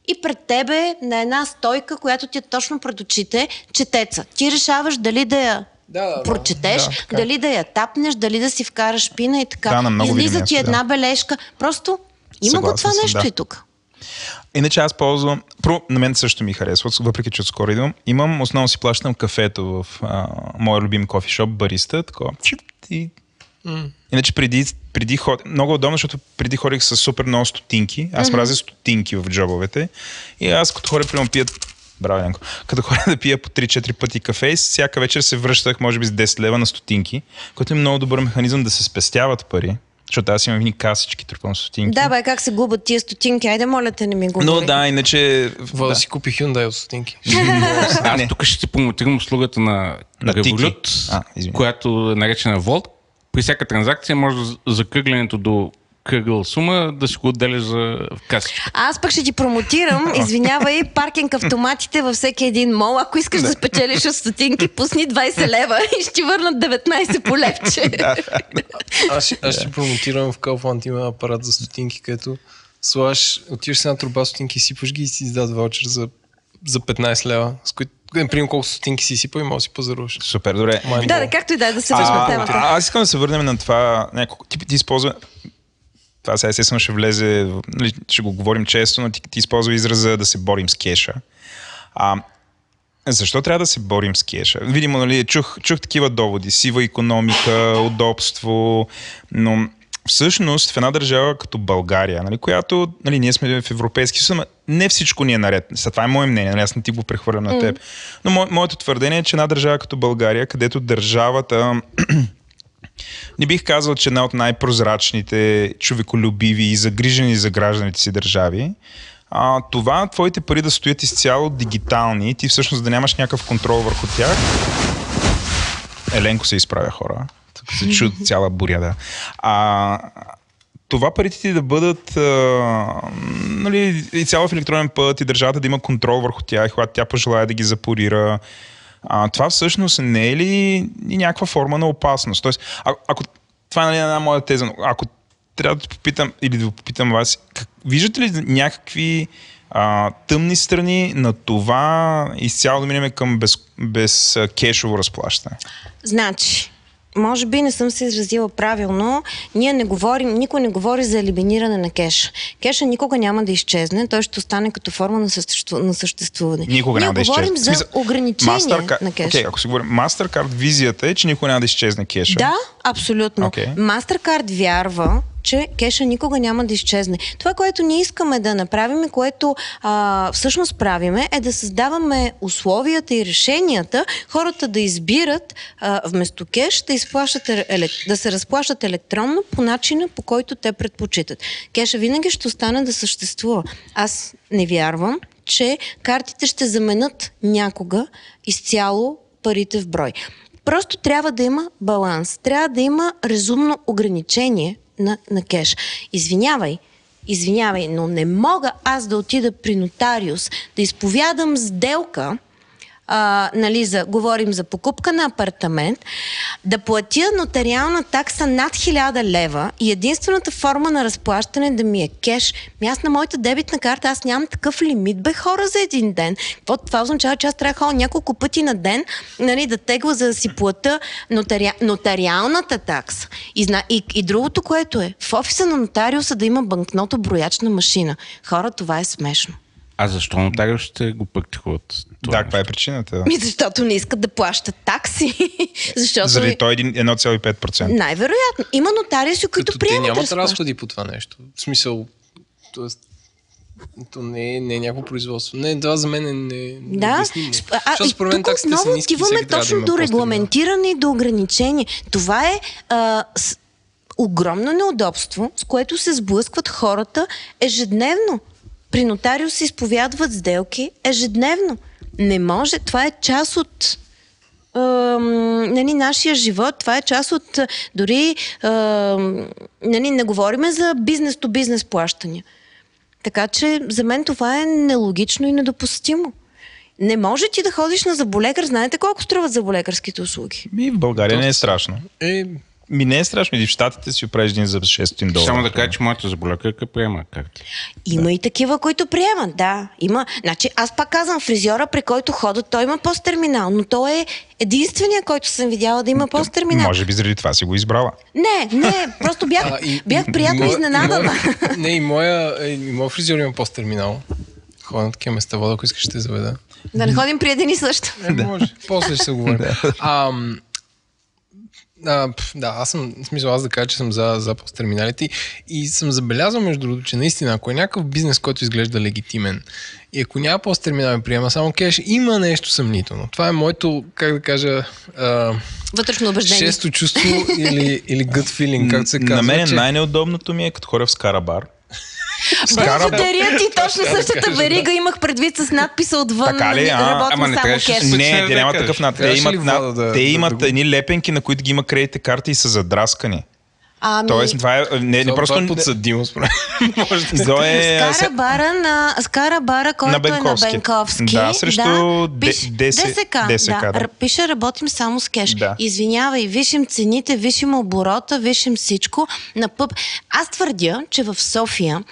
и пред тебе на една стойка, която ти е точно пред очите, четеца. Ти решаваш дали да я Да, да, прочетеш, Да, така. дали да я тапнеш, дали да си вкараш пина и така. Да, на много видими Излиза ти една да. бележка. Просто има го Съгласен това съм, нещо да. и тук. Иначе аз ползвам... Про, на мен също ми харесва, въпреки че отскоро идвам. Имам, основно си плащам кафето в а, моя любим кофишоп, бариста, такова. И... Иначе преди, преди ход... Много удобно, защото преди ходих с супер много стотинки. Аз мразя стотинки в джобовете. И аз като хора, примерно, пият Браво, Янко. Като хора да пия по 3-4 пъти кафе всяка вечер се връщах, може би, с 10 лева на стотинки, което е много добър механизъм да се спестяват пари. Защото аз имам едни касички, трупам стотинки. Да, бе, как се губят тия стотинки? Айде, моля те, не ми го Но да, иначе... Вода да. си купи Hyundai от стотинки. Аз тук ще ти промотирам услугата на, На. Revolut, А, която е наречена Volt. При всяка транзакция може за кръглянето до кръгъл сума да си го отделяш за касичка. Аз пък ще ти промотирам, извинявай, паркинг автоматите във всеки един мол. Ако искаш да, спечелиш от стотинки, пусни 20 лева и ще ти върнат 19 по левче. Аз, ще- аз ще промотирам в Kaufland има апарат за стотинки, където слагаш, отиваш с една труба стотинки, сипаш ги и си издават ваучер за, за 15 лева, с които, например, колко стотинки си сипа и може да си пазаруваш. Супер, добре. Май- да, да, както и да е, да се вършим А, темата. а, аз искам да се върнем на това. Няколко, ти, ти използва. Това сега естествено ще влезе, нали, ще го говорим често, но ти, ти използва израза да се борим с кеша. А, защо трябва да се борим с кеша? Видимо, нали, чух, чух такива доводи. Сива економика, удобство, но всъщност в една държава като България, нали, която нали, ние сме в Европейски съюз, не всичко ни е наред. Сега, това е мое мнение, нали, аз не ти го прехвърлям на теб. Но мо, моето твърдение е, че една държава като България, където държавата не бих казал, че една от най-прозрачните, човеколюбиви и загрижени за гражданите си държави. А, това твоите пари да стоят изцяло дигитални, ти всъщност да нямаш някакъв контрол върху тях. Еленко се изправя хора. Тук се чуят цяла буря, да. А, това парите ти да бъдат а, нали, и цяло в електронен път и държавата да има контрол върху тях, когато тя пожелая да ги запорира. А, това всъщност не е ли някаква форма на опасност? Тоест, а, ако това е нали, една моя теза, но ако трябва да попитам или да попитам вас, как, виждате ли някакви а, тъмни страни на това изцяло да минем към без, без кешово разплащане? Значи, може би не съм се изразила правилно. Ние не говорим, никой не говори за елиминиране на кеша. Кеша никога няма да изчезне, той ще остане като форма на, съществу, на съществуване. Никога Ние няма да изчезне. говорим за ограничение Mastercard- на кеша. Окей, ако си говорим, MasterCard визията е, че никога няма да изчезне кеша. Да, абсолютно. Окей. Mastercard вярва, че кеша никога няма да изчезне. Това, което ние искаме да направим което а, всъщност правиме, е да създаваме условията и решенията хората да избират а, вместо кеш да, изплащат, да се разплащат електронно по начина, по който те предпочитат. Кеша винаги ще остане да съществува. Аз не вярвам, че картите ще заменят някога изцяло парите в брой. Просто трябва да има баланс. Трябва да има разумно ограничение на, на кеш. Извинявай, извинявай, но не мога аз да отида при нотариус да изповядам сделка, а, нали, за, говорим за покупка на апартамент, да платя нотариална такса над 1000 лева и единствената форма на разплащане да ми е кеш. Ми аз на моята дебитна карта, аз нямам такъв лимит, бе хора, за един ден. Какво това означава, че аз трябва да ходя няколко пъти на ден, нали, да тегла, за да си плата нотари... нотариалната такса. И, зна... и, и другото, което е, в офиса на нотариуса да има банкнота броячна машина. Хора, това е смешно. А защо нотариус ще го практикуват? това Да, каква е причината? Да. Ми, защото не искат да плащат такси. защото Заради той е един- 1,5%. Най-вероятно. Има нотариуси, които Като те приемат нямат разплащане. разходи по това нещо. В смисъл, тоест, то не е, не е някакво производство. Не, това за мен е не, Да, необяснимо. Сп- а, Защото според мен тук отново ниски отиваме да точно има до регламентиране и до ограничение. Това е а, с, огромно неудобство, с което се сблъскват хората ежедневно. При нотариус се изповядват сделки ежедневно. Не може. Това е част от нали, нашия живот. Това е част от дори нали, не говориме за бизнес-то-бизнес плащания. Така че за мен това е нелогично и недопустимо. Не може ти да ходиш на заболекар. Знаете колко струват заболекарските услуги? Ми в България не е страшно. Е, Ми не е страшно. И в Штатите си оправиш един за 600 долара. Само да кажа, че моята заболекарка приема карти. Има и такива, които приемат, да. Има. Значи, аз пак казвам, фризьора, при който ходят, той има посттерминал, но той е единствения, който съм видяла да има посттерминал. Може би заради това си го избрала. Не, не, просто бях, а, и- бях приятно и изненадана. и Не, и моя, е, и моя фризьор има посттерминал. Ходя на такива места, вода, ако искаш ще те заведа. да не ходим при един и същ. Е, може. После ще се говорим. а, да, аз съм, в смисъл аз да кажа, че съм за, за посттерминалите и съм забелязал между другото, че наистина, ако е някакъв бизнес, който изглежда легитимен и ако няма посттерминал и приема само кеш, има нещо съмнително. Това е моето, как да кажа, а, Вътрешно убеждение. шесто чувство или, или gut feeling, както се казва. На мен че... най-неудобното ми е като хора в Скарабар. Благодаря ти, точно същата верига имах предвид с надписа отвън. Така ли? нали, А, ама не само трябваше Не, те кажеш. такъв над. Те имат, едни лепенки, на които ги има кредитните карти и са задраскани. Ами, Тоест, това е... Не, не просто... е подсъдимо, според мен. Може да То е... Скара бара на, скара бара, който Бенковски. е на Бенковски. Да, срещу пише- Д- ДС- ДСК. ДСК, да. Р- Пише работим само с кеш. Да. Извинявай, вишим цените, вишим оборота, вишим всичко на пъп. Аз твърдя, че в София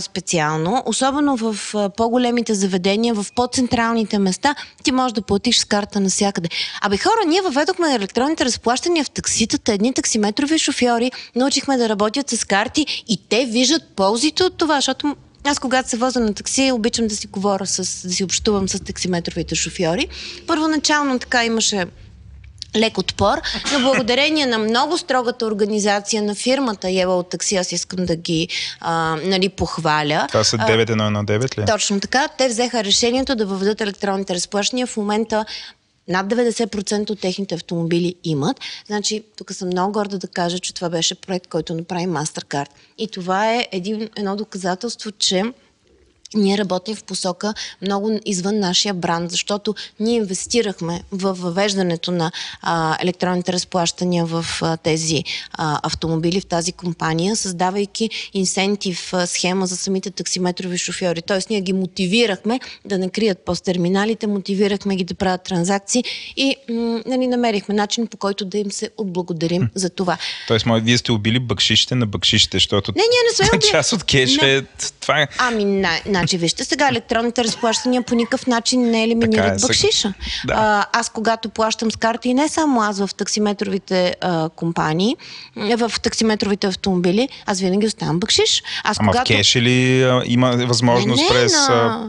специално, особено в по-големите заведения, в по-централните места, ти можеш да платиш с карта навсякъде. Абе хора, ние въведохме електронните разплащания в такситата. Едни таксиметрови шофьори научихме да работят с карти и те виждат ползите от това, защото аз когато се возя на такси, обичам да си говоря с, да си общувам с таксиметровите шофьори. Първоначално така имаше лек отпор, но благодарение на много строгата организация на фирмата Ева от такси, аз искам да ги а, нали, похваля. Това са А, 9119 ли? точно така. Те взеха решението да въведат електронните разплащания. В момента над 90% от техните автомобили имат. Значи, тук съм много горда да кажа, че това беше проект, който направи MasterCard. И това е един, едно доказателство, че ние работим в посока много извън нашия бранд, защото ние инвестирахме в въвеждането на а, електронните разплащания в а, тези а, автомобили, в тази компания, създавайки инсентив а, схема за самите таксиметрови шофьори. Тоест ние ги мотивирахме да не крият посттерминалите, мотивирахме ги да правят транзакции и м- нали, намерихме начин по който да им се отблагодарим за това. Тоест, може, вие сте убили бъкшишите на бъкшишите, защото Не, ние не сме част от кеш Не. е... Това е... Ами, на, значи, вижте сега, електронните разплащания по никакъв начин не Така елиминират е, сега. бакшиша. Да. А, аз, когато плащам с карта и не само аз в таксиметровите а, компании, а, в таксиметровите автомобили, аз винаги оставам бакшиш. Аз, Ама когато... в кеш или а, има възможност не, през... на,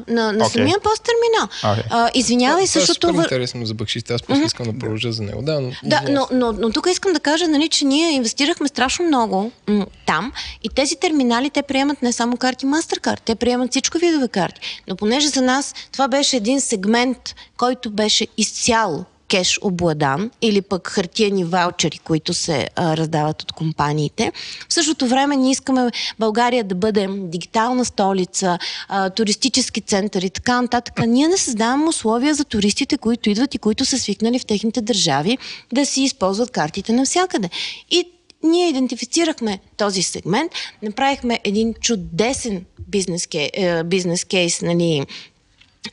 а, на, на окей. самия посттерминал. А, извинявай, Това е същото... супер вър- интересно за бакшите. Аз просто искам да продължа за него. Да, но, Да, но, но, но тук искам да кажа, нали, че ние инвестирахме страшно много м- там и тези терминали те приемат не само карти MasterCard, те приемат всичко видове карти. Но понеже за нас това беше един сегмент, който беше изцяло кеш обладан или пък хартияни ваучери, които се а, раздават от компаниите. В същото време ние искаме България да бъде дигитална столица, а, туристически център и така нататък. Ние не създаваме условия за туристите, които идват и които са свикнали в техните държави да си използват картите навсякъде. И ние идентифицирахме този сегмент, направихме един чудесен бизнес, ке, е, бизнес кейс, нали,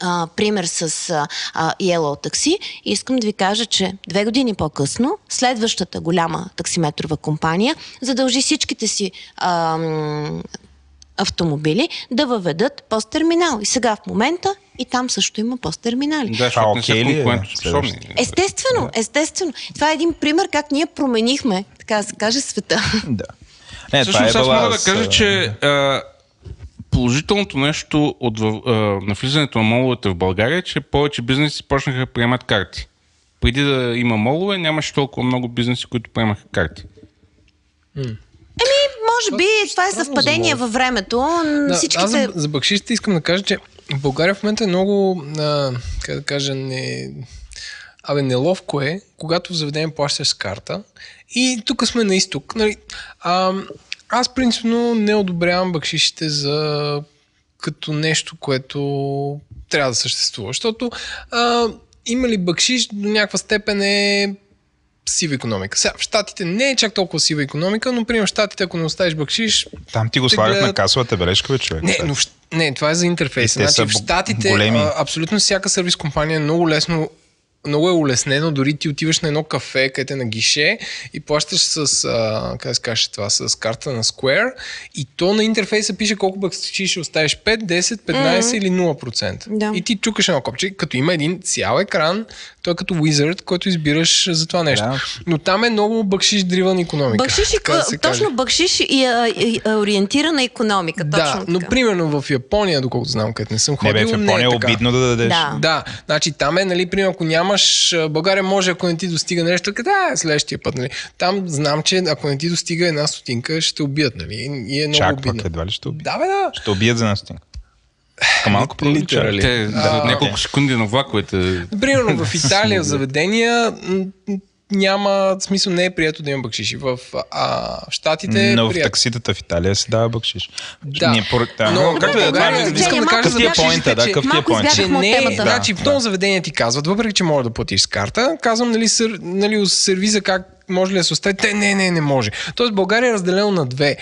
а, пример с а, Yellow Taxi. И искам да ви кажа, че две години по-късно следващата голяма таксиметрова компания задължи всичките си а, автомобили да въведат посттерминал. И сега в момента и там също има посттерминали. Да, защото не са е? конкурентоспособни. Естествено, естествено. Това е един пример как ние променихме, така да се каже, света. Да. Не, това Всъщност е аз мога да кажа, че а, положителното нещо от а, навлизането на моловете в България е, че повече бизнеси почнаха да приемат карти. Преди да има молове, нямаше толкова много бизнеси, които приемаха карти. Може би това е странно съвпадение за във времето. Да, аз Всичките... за, за бакшишите искам да кажа, че в България в момента е много, а, как да кажа, не... Абе, неловко е, когато в заведение плащаш с карта. И тук сме на изток. Нали, а, аз принципно не одобрявам бакшишите за като нещо, което трябва да съществува. Защото а, има ли бакшиш до някаква степен е сива економика. Сега, в Штатите не е чак толкова сива економика, но, примерно, в Штатите, ако не оставиш бакшиш, Там ти го слагат на касовата бележка, бе, човек. не, но в, не, това е за интерфейса. Значи, в Штатите големи. а, абсолютно всяка сервис компания е много лесно много е улеснено, дори ти отиваш на едно кафе, където е на гише и плащаш с, а, как да се каже това, с карта на Square и то на интерфейса пише колко бакшиш ще оставиш 5, 10, 15 mm-hmm. или 0%. Да. И ти чукаш едно копче, като има един цял екран, той е като Wizard, който избираш за това нещо. Да. Но там е много бакшиш дриван економика. Бакшиш, и, така да точно бакшиш и, а, и а, ориентирана економика. Да, точно но така. примерно в Япония, доколкото знам, където не съм Не, ходил, бе, в Япония не е е така. обидно да дадеш. Да. Да, значи там е, нали, примерно, ако нямаш, а, България може, ако не ти достига нещо, така, да, следващия път, нали. Там знам, че ако не ти достига една стотинка, ще убият, нали, и е много Чак обидно. едва ли ще убият. Да, бе, да. Ще убият за една стотинка. Така малко Literally. Те за няколко секунди на влаковете. Примерно в Италия в заведения няма, смисъл не е прието да има бакшиши. В, а, в Штатите е Но в такситата в Италия се дава бъкшиш. Да. Ние, поред... да, Но но, както да е, България- не- искам да кажа за е поинта, да, какъв ти е поинта. че не, значи Да, в много заведения ти казват, въпреки че може да платиш с карта, казвам, нали, сър, нали сервиза как може ли да се остави? Те, не, не, не може. Тоест България е разделено на две.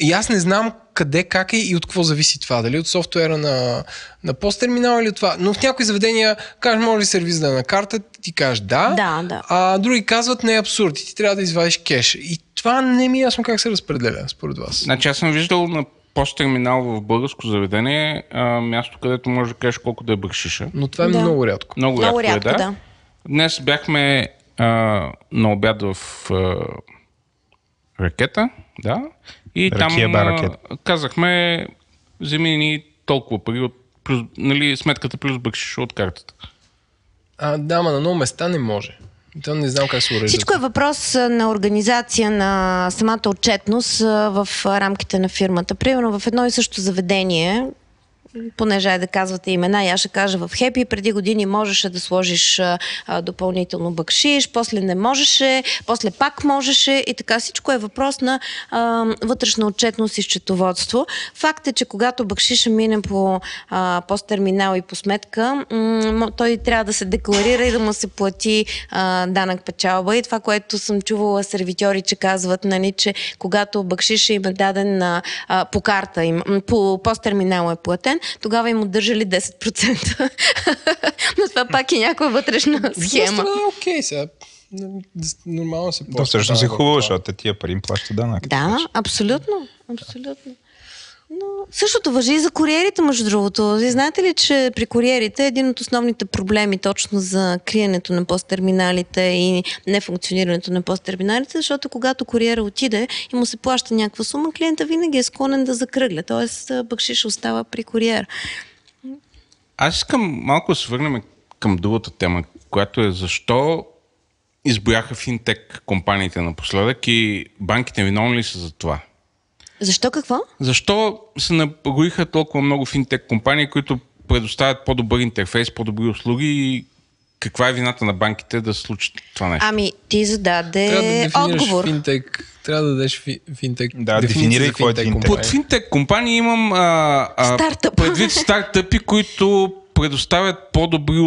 И аз не знам къде, как е и от какво зависи това. Дали от софтуера на, на посттерминал или от това. Но в някои заведения кажеш, може ли сервиз да е на карта, ти кажеш да. Да, да. А други казват, не е абсурд и ти трябва да извадиш кеш. И това не ми е ясно как се разпределя, според вас. Значи аз съм виждал на посттерминал в българско заведение а, място, където може да кажеш колко да е бършиша. Но това е Да. много рядко. Много, Много рядко, рядко, е, да. да. Днес бяхме а, на обяд в а, ракета, да. И Ракия там бар а, ракета. казахме, вземи ни толкова пари от плюс, нали, сметката плюс бъкшиш от картата. А, да, ма на много места не може. Там не знам как се урежда. Всичко е въпрос на организация на самата отчетност в рамките на фирмата. Примерно в едно и също заведение, понеже е да казвате имена, аз ще кажа в Хепи, преди години можеше да сложиш а, допълнително бъкшиш, после не можеше, после пак можеше и така всичко е въпрос на а, вътрешна отчетност и счетоводство. Факт е, че когато бъкшиша мине по а, посттерминал и по сметка, м- той трябва да се декларира и да му се плати а, данък печалба. И това, което съм чувала сервитьори, че казват, нали, че когато бъкшиша им е даден а, по карта, им, по посттерминал е платен, тогава им удържали 10%. Но това пак е някаква вътрешна схема. Схема. Окей, сега. н- Нормално се плаща всъщност е хубаво, защото тия пари им плащат данък. Да, абсолютно. Абсолютно. Но същото въжи и за куриерите, между другото. Вие знаете ли, че при куриерите един от основните проблеми точно за криенето на посттерминалите и нефункционирането на посттерминалите, защото когато куриера отиде и му се плаща някаква сума, клиента винаги е склонен да закръгля. Тоест, бъкшиш остава при куриер. Аз искам малко да се върнем към другата тема, която е защо избояха финтек компаниите напоследък и банките виновни ли са за това? Защо какво? Защо се наброиха толкова много финтек компании, които предоставят по-добър интерфейс, по-добри услуги и каква е вината на банките да се случи това нещо? Ами, ти зададе Трябва да дефинираш отговор. финтек. Трябва да дадеш фи, финтек. Да, дефинирай какво е финтек финтек. Под финтек компании имам а, а, Стартъп. предвид стартъпи, които предоставят по-добри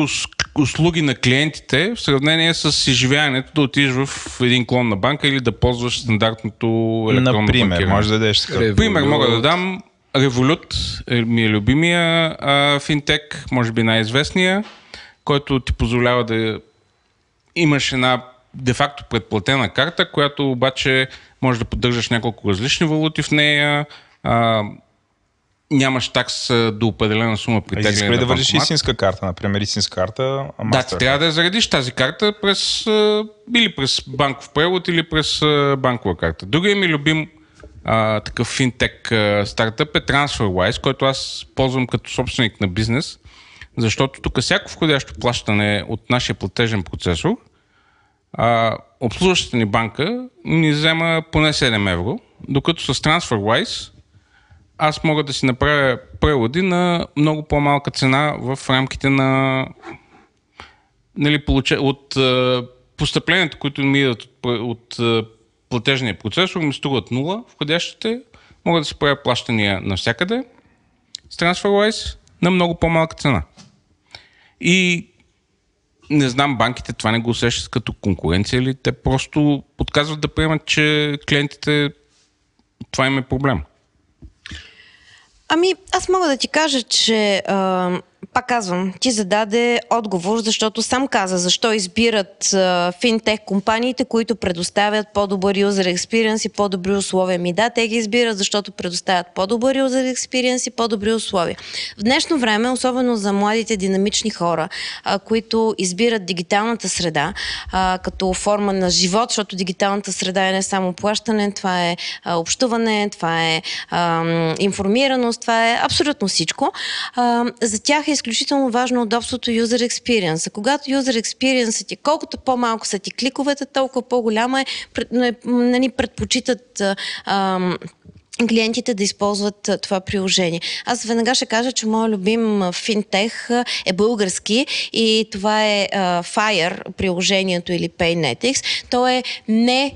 услуги на клиентите в сравнение с изживяването да отидеш в един клон на банка или да ползваш стандартното електронно Например, банкиране. може да дадеш такъв. Пример мога да дам. Revolut е ми е любимия а, финтек, може би най-известния, който ти позволява да имаш една де-факто предплатена карта, която обаче може да поддържаш няколко различни валути в нея, а, нямаш такс до определена сума при тегляне ли на да вържиш истинска карта, например истинска карта, Да, ти трябва да я заредиш тази карта през, или през банков превод, или през банкова карта. Другия ми любим а, такъв финтек а, стартъп е TransferWise, който аз ползвам като собственик на бизнес, защото тук всяко входящо плащане от нашия платежен процесор, а, обслужващата ни банка ни взема поне 7 евро, докато с TransferWise аз мога да си направя преводи на много по-малка цена в рамките на нали, получа, от а, постъпленията, които ми идват от, от а, платежния процесор, ми струват нула входящите, мога да си правя плащания навсякъде с TransferWise на много по-малка цена. И не знам, банките това не го усещат като конкуренция или те просто подказват да приемат, че клиентите това им е проблем. Ами, аз мога да ти кажа, че а, пак казвам, ти зададе отговор, защото сам каза защо избират финтех компаниите, които предоставят по-добър юзер експириенс и по-добри условия. Ми да, те ги избират, защото предоставят по-добър юзер експириенс и по-добри условия. В днешно време, особено за младите динамични хора, а, които избират дигиталната среда а, като форма на живот, защото дигиталната среда е не само плащане, това е а, общуване, това е а, информираност, това е абсолютно всичко. А, за тях е изключително важно удобството user experience. Когато user experience ти, колкото по-малко са ти кликовете, толкова по-голяма е, не- нали, предпочитат ам, клиентите да използват това приложение. Аз веднага ще кажа, че моят любим финтех е български и това е Fire приложението или Paynetics. То е не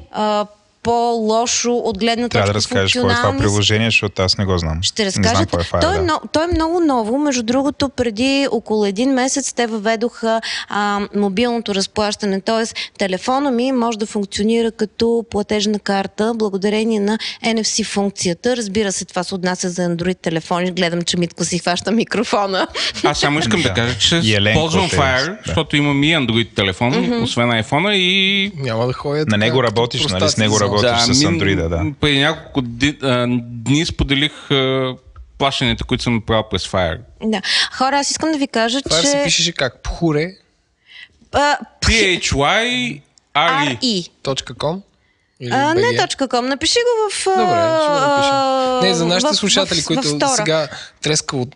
по-лошо от гледна Трябва точка да разкажеш какво е това приложение, защото аз не го знам. Ще Не разкажа. знам какво е Fire, той, е да. много, той е много ново. Между другото, преди около един месец те въведоха а, мобилното разплащане. Тоест, телефона ми може да функционира като платежна карта, благодарение на NFC функцията. Разбира се, това се отнася за Android телефони. Гледам, че Митко си хваща микрофона. Аз само искам да, Да. кажа, че Еленко ползвам Fire, да. защото имам и Android телефон, освен iPhone и Няма да ходят. На него работиш, нали? С него за- работиш. с ми- Android, да. Преди няколко ди, а, дни споделих а, плащанията, които съм направил през Fire. Да. Хора, аз искам да ви кажа, Това че... се пишеше как? Пхуре.com А, P-H-Y-R-E. RE. Или А, не точка.com. Напиши го в... Добре, ще го а, напишем. Не, за нашите в- слушатели, в- в които стора. сега треска от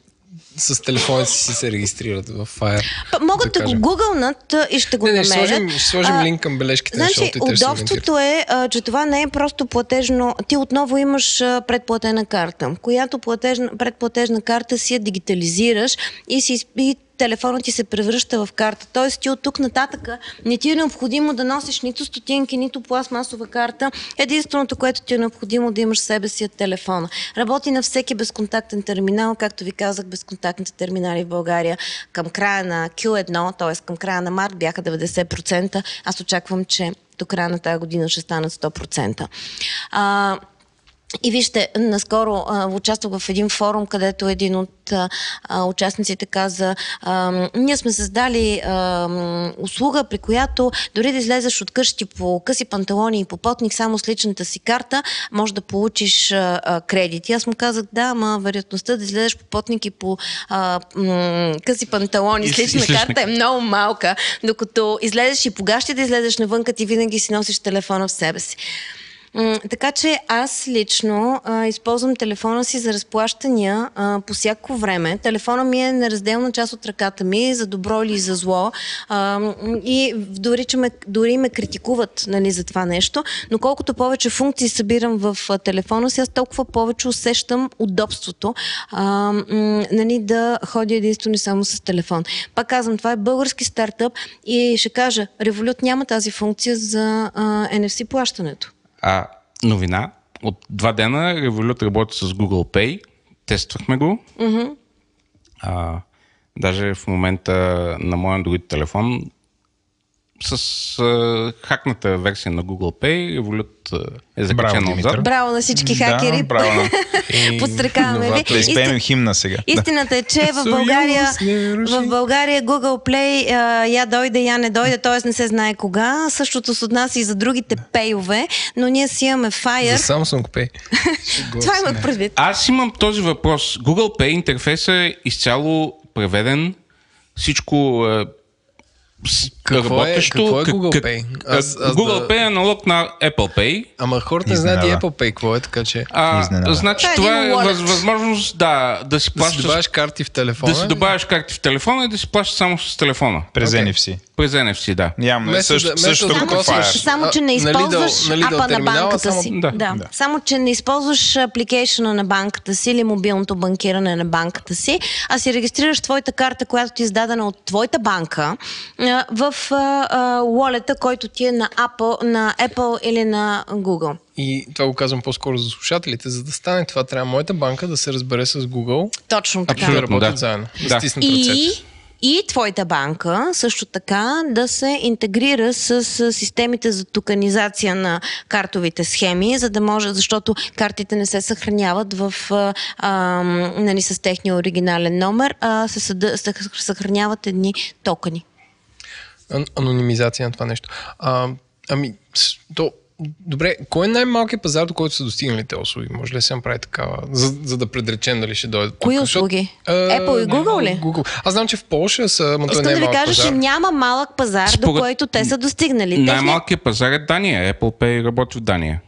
с телефоните си се регистрират в Fire. П- Могат да, кажем. го гугълнат и ще го Не, не, ще намерят. сложим, ще сложим А, линк към бележките, Значи, ще удобството е, а, че това не е просто платежно. Ти отново имаш а, предплатена карта, която платежна, предплатежна карта си я дигитализираш и, си, и телефонът ти се превръща в карта. Тоест ти от тук нататък не ти е необходимо да носиш нито стотинки, нито пластмасова карта. Единственото, което ти е необходимо да имаш себе си е телефона. Работи на всеки безконтактен терминал, както ви казах, безконтактните терминали в България към края на Q1, т.е. към края на март бяха 90%. Аз очаквам, че до края на тази година ще станат 100%. А, и вижте, наскоро а, участвах в един форум, където един от а, участниците каза, а, ние сме създали а, услуга, при която дори да излезеш от къщи по къси панталони и по потник само с личната си карта, може да получиш а, а, кредит. И аз му казах, да, ама вероятността да излезеш по потник и по а, м, къси панталони И с лична и лична карта е много малка, докато излезеш и по гащи да излезеш навънка, ти винаги си носиш телефона в себе си. Така че аз лично а, използвам телефона си за разплащания а, по всяко време. Телефона ми е неразделна част от ръката ми, за добро или за зло. А, и дори, че ме, дори ме критикуват нали, за това нещо, но колкото повече функции събирам в телефона си, аз толкова повече усещам удобството а, нали, да ходя единствено само с телефон. Пак казвам, това е български стартъп и ще кажа, Revolut няма тази функция за а, NFC плащането. А, новина. От два дена Revolut работи с Google Pay. Тествахме го. Мгм. А, даже в момента на моя Android телефон с а, хакната версия на Google Pay а, е закачена Димитър. отзад. Браво на всички хакери. Да, браво. Подстрекаваме ви. Да изпеем Исти- химна сега. Истината е, че в България, в България Google Play а, я дойде, я не дойде, т.е. не се знае кога. Същото се отнася и за другите пейове, но ние си имаме За Fire. Samsung Pay. Това имах предвид. Аз имам този въпрос. Google Pay интерфейсът е изцяло преведен. Всичко е Какво е- работещо. какво е Google как- Pay? Аз- аз Google да- Pay е аналог на Apple Pay. Ама хората не знаят и. Apple Pay какво е, така че А, значи Това е това е въз, възможност да, да си да си плащаш, добавиш карти в телефона. да си добавяш карти в телефона и да си плащаш само с телефона. През Окей. NFC. През NFC, да. Нямаме Вместо също, да- вместо същото да Fire. Само, че не нали да- използваш нали да апа на банката само- си. Да. Да. Само, че не използваш апликейшена на банката си или мобилното банкиране на банката си, а си регистрираш твоята карта, която ти е издадена от твоята банка в уолета, който ти е на Apple, на Apple или на Google. И това го казвам по-скоро за слушателите. За да стане това, трябва моята банка да се разбере с Google Точно така. и да Абсолютно, работят да. заедно. Да, Да. стиснат И, ръцете. и твоята банка също така да се интегрира с, с системите за токенизация на картовите схеми, за да може, защото картите не се съхраняват в, а, а, нали, с техния оригинален номер, а се, съхраняват едни токени. Ан- анонимизация на това нещо. А, ами, то, добре, кой е най-малкият пазар, до който са достигнали те услуги? Може ли да се направи такава, за, за да предречем дали ще дойдат? Кои тук? услуги? а, Apple и Google ли? Google. Аз знам, че в Польша са, той Искам е да ви кажа, пазар. че няма малък пазар, до Според- който те са достигнали. Най-малкият пазар е Дания. Apple Pay работи в Дания.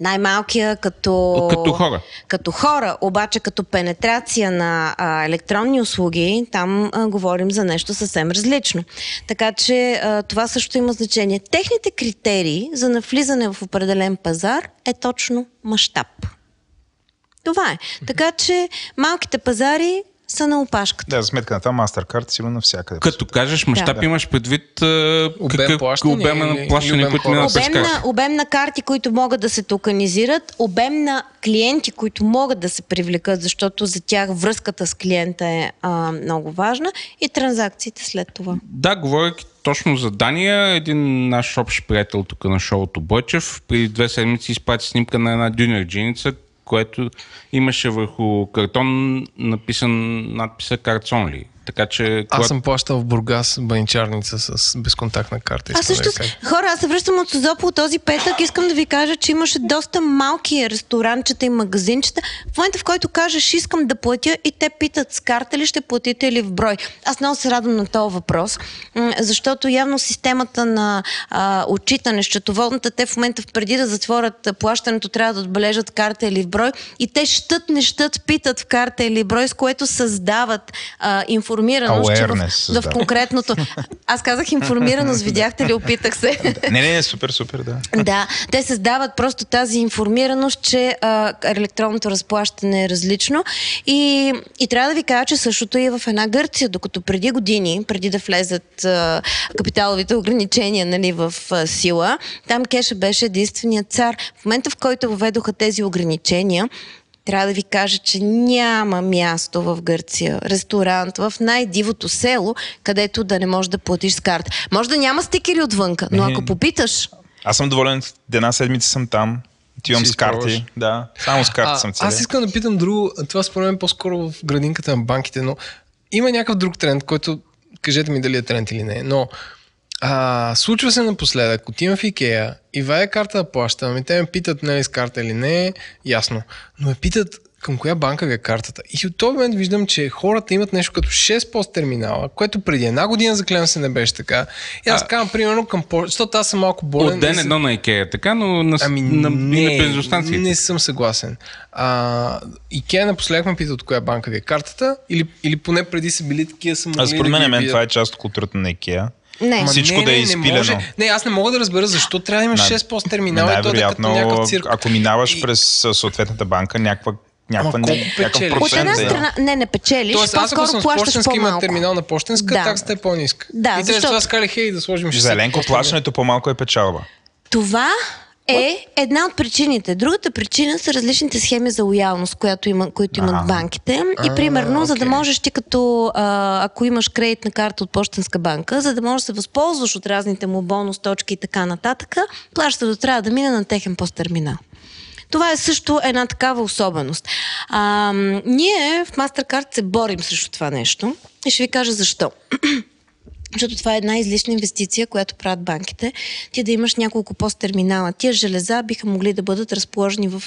Най-малкия като... Като хора. Като хора, обаче като пенетрация на а, електронни услуги, там а, говорим за нещо съвсем различно. Така че а, това също има значение. Техните критерии за навлизане в определен пазар е точно мащаб. Това е. Така че малките пазари са на опашката. Да, за сметка на това MasterCard сигурно навсякъде. Като кажеш мащаб, Да. имаш предвид а, Обем какъв плащане обема на плащане, обем които минават през Обем на, обем на карти, които могат да се токанизират, обем на клиенти, които могат да се привлекат, защото за тях връзката с клиента е а, много важна и транзакциите след това. Да, говоряки точно за Дания, един наш общ приятел тук на шоуто Бойчев преди две седмици изпрати снимка на една дюнер джиница, което имаше върху картон написан надписа Only. Така че, Аз когато... съм плащал в Бургас баничарница с безконтактна карта. Аз да също, кажа. хора, аз се връщам от Созопол този петък. Искам да ви кажа, че имаше доста малки ресторанчета и магазинчета. В момента, в който кажеш, искам да платя и те питат с карта ли ще платите или в брой. Аз много се радвам на този въпрос, защото явно системата на а, отчитане, счетоводната, те в момента преди да затворят плащането, трябва да отбележат карта или в брой и те щат, не щат, питат в карта или брой, с което създават а, информираност, че в, Awareness в конкретното... Аз казах информираност, видяхте ли, опитах се. Не, не, не, супер, супер, да. Да, те създават просто тази информираност, че а, електронното разплащане е различно. И, и трябва да ви кажа, че същото е и в една Гърция, докато преди години, преди да влезат а, капиталовите ограничения нали, в а, сила, там кеша беше единственият цар. В момента, в който въведоха тези ограничения, трябва да ви кажа, че няма място в Гърция, ресторант, в най-дивото село, където да не можеш да платиш с карта. Може да няма стикери отвънка, но ако попиташ, Аз съм доволен, една седмица съм там. Отивам Си с карти. Да, само с карти А, съм целия. аз искам да питам друго. Това според мен по-скоро в градинката на банките, но има някакъв друг тренд, който кажете ми дали е тренд или не. Но а, случва се напоследък, отивам в Икея и вая карта да плащам, и те ме питат нали с карта или не, ясно. Но ме питат към коя банка ви е картата. И от този момент виждам, че хората имат нещо като 6 пост терминала, което преди една година заклевам се не беше така. И аз А- казвам, примерно, към по... защото аз съм малко болен. От ден едно на Икея, така, но на, Ами, на, не, на не съм съгласен. А, Икея напоследък ме пита от коя банка ви е картата, или, или поне преди са били такива са А могли според да мен, ги мен това е част от културата на IKEA. Не. Всичко да е изпилено. Не, може. не, аз не мога да разбера защо трябва да имаш Най- 6 пост терминала и то да е като някакъв цирк. ако минаваш И- през съответната банка, някаква, някаква, Ама колко някакъв? От една е. страна, не, не печелиш, Тоест, аз ако по-скоро съм с плащаш почтенска има терминал на почтенска, Да. таксата е по-ниска. Да, и те защото- това сказали, хей, да сложим 60 Зеленко, плащането по-малко е печалба. Това е една от причините. Другата причина са различните схеми за лоялност, която има, които имат Ага. банките. И А, примерно, за да можеш ти като, а, ако имаш кредитна карта от почтенска банка, за да можеш да се възползваш от разните му бонус точки и така нататък, плащането трябва да мине на техен посттерминал. Това е също една такава особеност. А, ние в MasterCard се борим срещу това нещо и ще ви кажа защо. Защото това е една излишна инвестиция, която правят банките. Ти да имаш няколко посттерминала. Тия железа биха могли да бъдат разположени в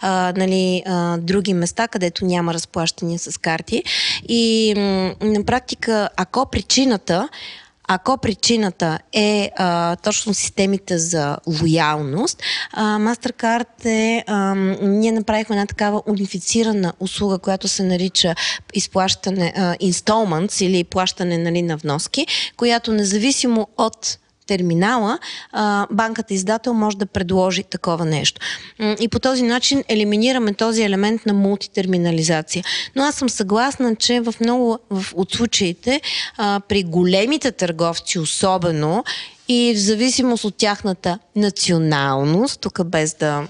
а, нали, а, други места, където няма разплащания с карти. И м- на практика, ако причината ако причината е а, точно системите за лоялност, а, MasterCard е... А, ние направихме една такава унифицирана услуга, която се нарича изплащане, а, installments или плащане нали, на вноски, която независимо от терминала, банката издател може да предложи такова нещо. И по този начин елиминираме този елемент на мултитерминализация. Но аз съм съгласна, че в много от случаите при големите търговци особено и в зависимост от тяхната националност, тук без да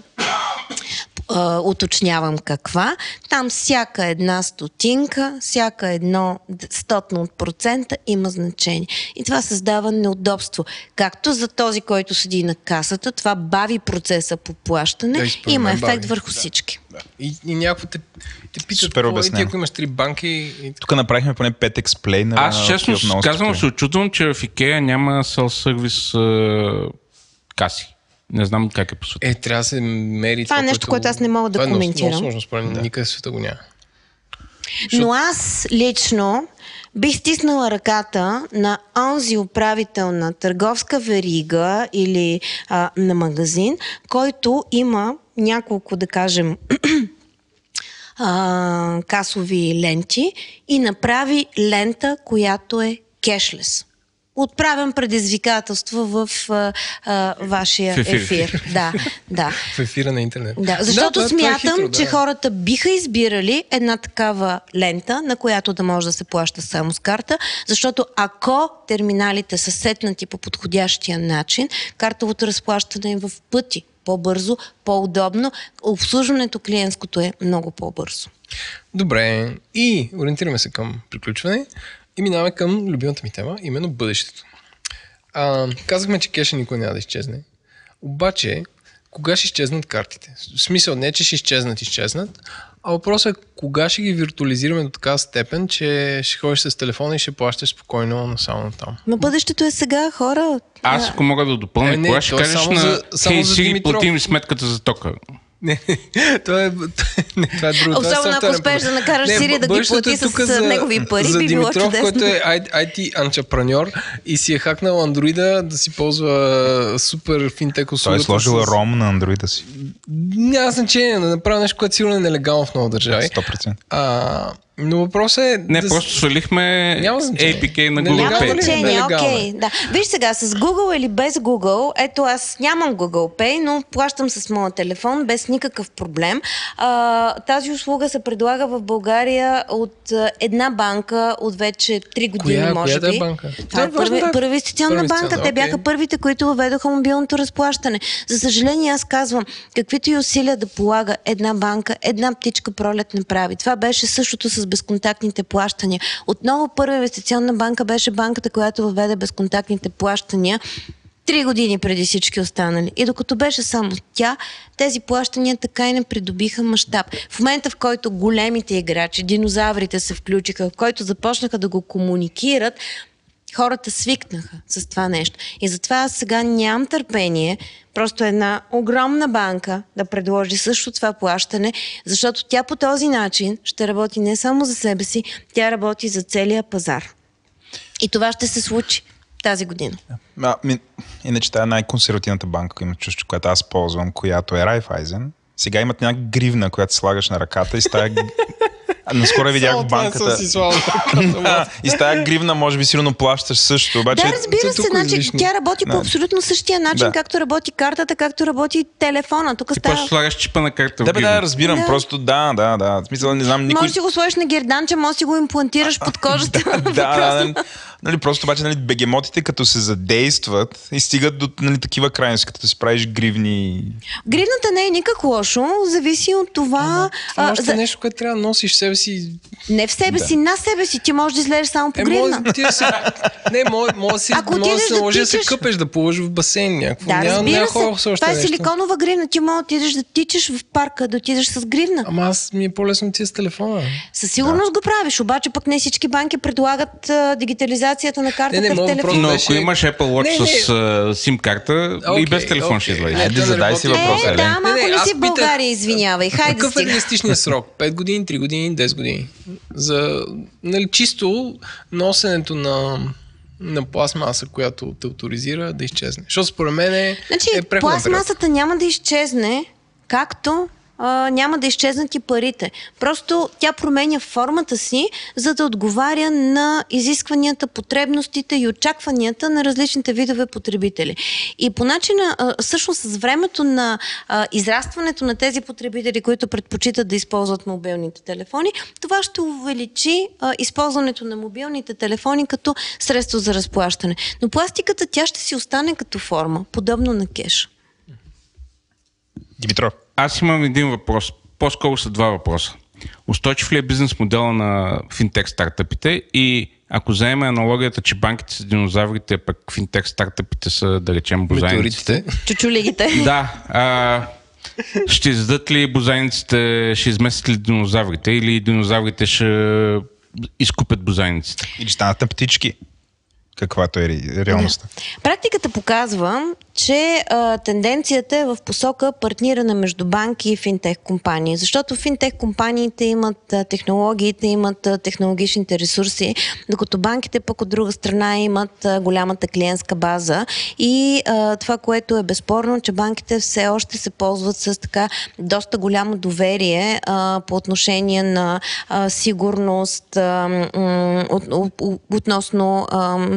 а, уточнявам каква. Там всяка една стотинка, всяка едно стотно от процента има значение. И това създава неудобство. Както за този, който седи на касата, това бави процеса по плащане Да, има ефект бави. върху всички. Да. И, и някакво те, те питат, Супер и ти ако имаш три банки, и... Тук направихме поне 5 експлейнера. Аз честно казвам, се очудвам, че в Икея няма а, каси. Не знам как е по света. Е, трябва да се мери Това е нещо, което аз не мога да това е много- коментирам. Много сложно, според мен, никъде света го няма. Но аз лично бих стиснала ръката на онзи управител на търговска верига или а, на магазин, който има няколко, да кажем, а, касови ленти и направи лента, която е кешлес. Отправям предизвикателство в а, а, вашия В ефир. ефир. Да, да. В ефира на интернет. Да, защото е смятам, хитро, че да. хората биха избирали една такава лента, на която да може да се плаща само с карта, защото ако терминалите са сетнати по подходящия начин, картовото разплащане е в пъти по-бързо, по-удобно, обслужването клиентското е много по-бързо. Добре, и ориентираме се към приключване и минаваме към любимата ми тема, именно бъдещето. А, казахме, че кеша никой няма да изчезне. Обаче, кога ще изчезнат картите? В смисъл не, че ще изчезнат, изчезнат, а въпросът е кога ще ги виртуализираме до такава степен, че ще ходиш с телефона и ще плащаш спокойно насам там. Но бъдещето е сега, хора. Аз, ако мога да допълня, Е, не, кога ще е кажеш само на за- само Хей, за си Димитров. плати ми сметката за тока. Не, това е, не, това е друго. това е Особено ако успееш да накараш Не, Сири да ги плати с тук а, негови пари, за би било Димитров, чудесно. който е IT антрепреньор и си е хакнал андроида да си ползва супер финтек услугата. Той е сложил с- ром на андроида си. Няма значение, да направи нещо, което сигурно е нелегално в много държави. 100%. А, но въпросът е... Не, да просто свалихме Няма. APK на Google няма Pay. значение, е. окей. Да. Виж сега, с Google или без Google, ето аз нямам Google Pay, но плащам с моя телефон без никакъв проблем. А, тази услуга се предлага в България от една банка от вече 3 години, Коя- може коя да е би. банка? Това е важно първи, да е. първа инвестиционна банка. Те окей. бяха първите, които въведоха мобилното разплащане. За съжаление, аз казвам, каквито и усилия да полага една банка, една птичка пролет не прави. Това беше същото с безконтактните плащания. Отново първа инвестиционна банка беше банката, която въведе безконтактните плащания три години преди всички останали. И докато беше само тя, тези плащания така и не придобиха мащаб. В момента, в който големите играчи, динозаврите се включиха, в който започнаха да го комуникират, Хората свикнаха с това нещо. И затова аз сега нямам търпение просто една огромна банка да предложи също това плащане, защото тя по този начин ще работи не само за себе си, тя работи за целия пазар. И това ще се случи тази година. А, ми, иначе тая най-консервативната банка, има чувство, която аз ползвам, която е Райфайзен. Сега имат някаква гривна, която слагаш на ръката и с. А, Наскоро видях в банката. Да, и с тая гривна, може би, сигурно плащаш също. Обаче, Да, разбира се, значи, тя работи по абсолютно същия начин, Да. както работи картата, както работи телефона. Тук Ти става... просто слагаш чипа на карта Да, бе, да, разбирам. Да. Просто да, да, да. В смисъл, не знам, никой... Може да си го сложиш на герданче, може си го имплантираш под кожата. да, да, да, нали, просто обаче нали, бегемотите като се задействат и стигат до нали, такива крайности, като си правиш гривни. Гривната не е никак лошо, зависи от това. Това а, още за- е нещо, което трябва да носиш в себе си. Не в себе Да. си, на себе си. Ти можеш да излезеш само по Е, гривна. може, ти да се... Не, може, може, да си, Ако може да се да да се къпеш, да плуваш в басейн някакво. Да, няма, разбира няма се. Това е нещо. силиконова гривна. Ти можеш да отидеш да тичаш в парка, да отидеш с гривна. Ама аз ми е по-лесно ти с телефона. Със сигурност го правиш, обаче пък не всички банки предлагат а, дигитализацията на картата Не, не, в телефона. Но ако имаш Apple Watch Не, с а, сим карта и Окей, без телефон окей. ще излезе. Не, Айде, това не задай си въпроса, Е, да, ама ако не си в България, извинявай. Хайде Какъв е реалистичният срок? 5 години, 3 години, 10 години? За нали, чисто носенето на, на пластмаса, която те авторизира да изчезне. Защото според мен е, Значи, е пластмасата няма да изчезне, както а, няма да изчезнат и парите. Просто тя променя формата си, за да отговаря на изискванията, потребностите и очакванията на различните видове потребители. И по начина, а, всъщност с времето на а, израстването на тези потребители, които предпочитат да използват мобилните телефони, това ще увеличи а, използването на мобилните телефони като средство за разплащане. Но пластиката тя ще си остане като форма, подобно на кеш. Димитров. Аз имам един въпрос. По-скоро са два въпроса. Устойчив ли е бизнес модела на финтек стартъпите и ако вземем аналогията, че банките са динозаврите, а пък финтек стартъпите са, да речем, бозайниците. Чучулигите. Да. А, ще издадат ли бозайниците, ще изместят ли динозаврите или динозаврите ще изкупят бозайниците? Или станат на птички. Каквато е ре- реалността. Практиката показва, че а, тенденцията е в посока партниране между банки и финтех компании, защото финтех компаниите имат а, технологиите, имат а, технологичните ресурси, докато банките пък от друга страна имат а, голямата клиентска база и а, това, което е безспорно, че банките все още се ползват с така доста голямо доверие а, по отношение на а, сигурност а, м, от, от, относно ам,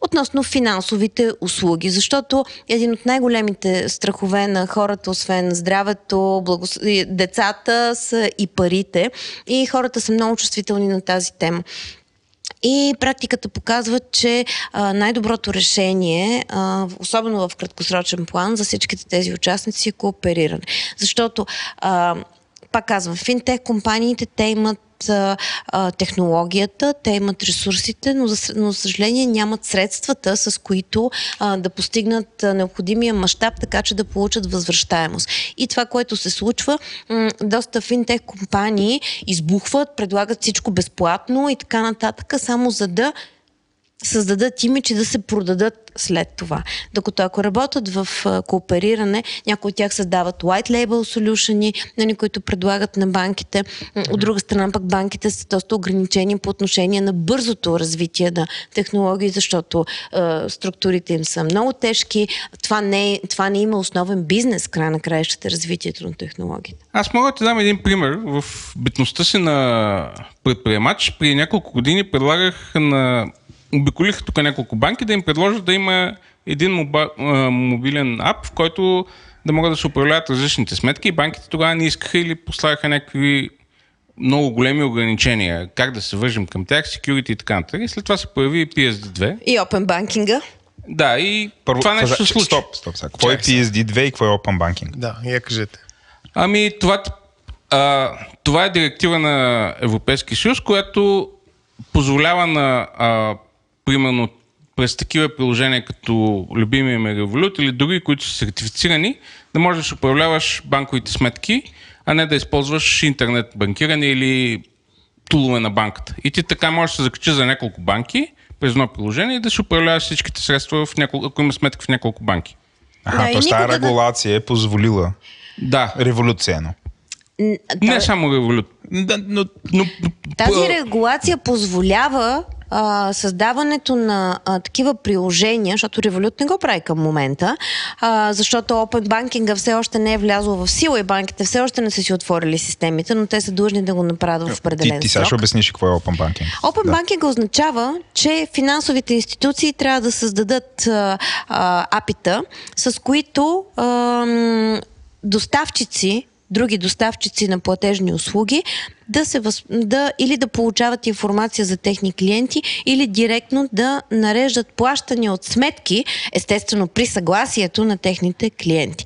относно финансовите услуги, защото един от най-големите страхове на хората, освен здравето, благос... децата, са и парите. И хората са много чувствителни на тази тема. И практиката показва, че а, най-доброто решение, а, особено в краткосрочен план, за всичките тези участници е коопериране. Защото, а, пак казвам, финтех компаниите, те имат а, технологията, те имат ресурсите, но за, но, за съжаление нямат средствата, с които а, да постигнат необходимия мащаб, така че да получат възвръщаемост. И това, което се случва, м- доста финтех компании избухват, предлагат всичко безплатно и така нататък, само за да създадат имидж и да се продадат след това. Докато ако работят в коопериране, някои от тях създават white label solution, нали, които предлагат на банките. От друга страна пък банките са доста ограничени по отношение на бързото развитие на технологии, защото а, структурите им са много тежки. Това не, е- това не има основен бизнес, в края на краищата, развитието на технологиите. Аз мога да ти дам един пример. В битността си на предприемач, при няколко години предлагах на... Обиколих тук няколко банки да им предложа да има един моба... а, мобилен ап, в който да могат да се управляват различните сметки и банките тогава не искаха или поставяха някакви много големи ограничения. Как да се вържим към тях, security и така нататък. И след това се появи PSD2. И open банкинга. Да, и Първо, това нещо се случи. Стоп, стоп. Сега. Какво е Чакай сега. PSD2 и какво е Open Banking? Да, я кажете. Ами, това, а, това е директива на Европейския съюз, която позволява на, а, примерно, през такива приложения като любимия ми Revolut или други, които са сертифицирани, да можеш да управляваш банковите сметки, а не да използваш интернет банкиране или тулове на банката. И ти така можеш да се закачиш за няколко банки, през едно приложение и да си управляваш всичките средства, в няколко, ако има сметка в няколко банки. Аха, Да, т.е. тази регулация е позволила Да, революционно. Н- не само револют. Да, но Но, Тази регулация позволява а, създаването на а, такива приложения, защото Revolut не го прави към момента, а, защото Open Banking все още не е влязло в сила и банките все още не са си отворили системите, но те са длъжни да го направят в определен ти, ти сега срок. ще обясниш какво е Open Banking. Open да. Banking означава, че финансовите институции трябва да създадат а, а, апита, с които ам, доставчици, други доставчици на платежни услуги, да се въз... да, или да получават информация за техни клиенти, или директно да нареждат плащания от сметки, естествено при съгласието на техните клиенти.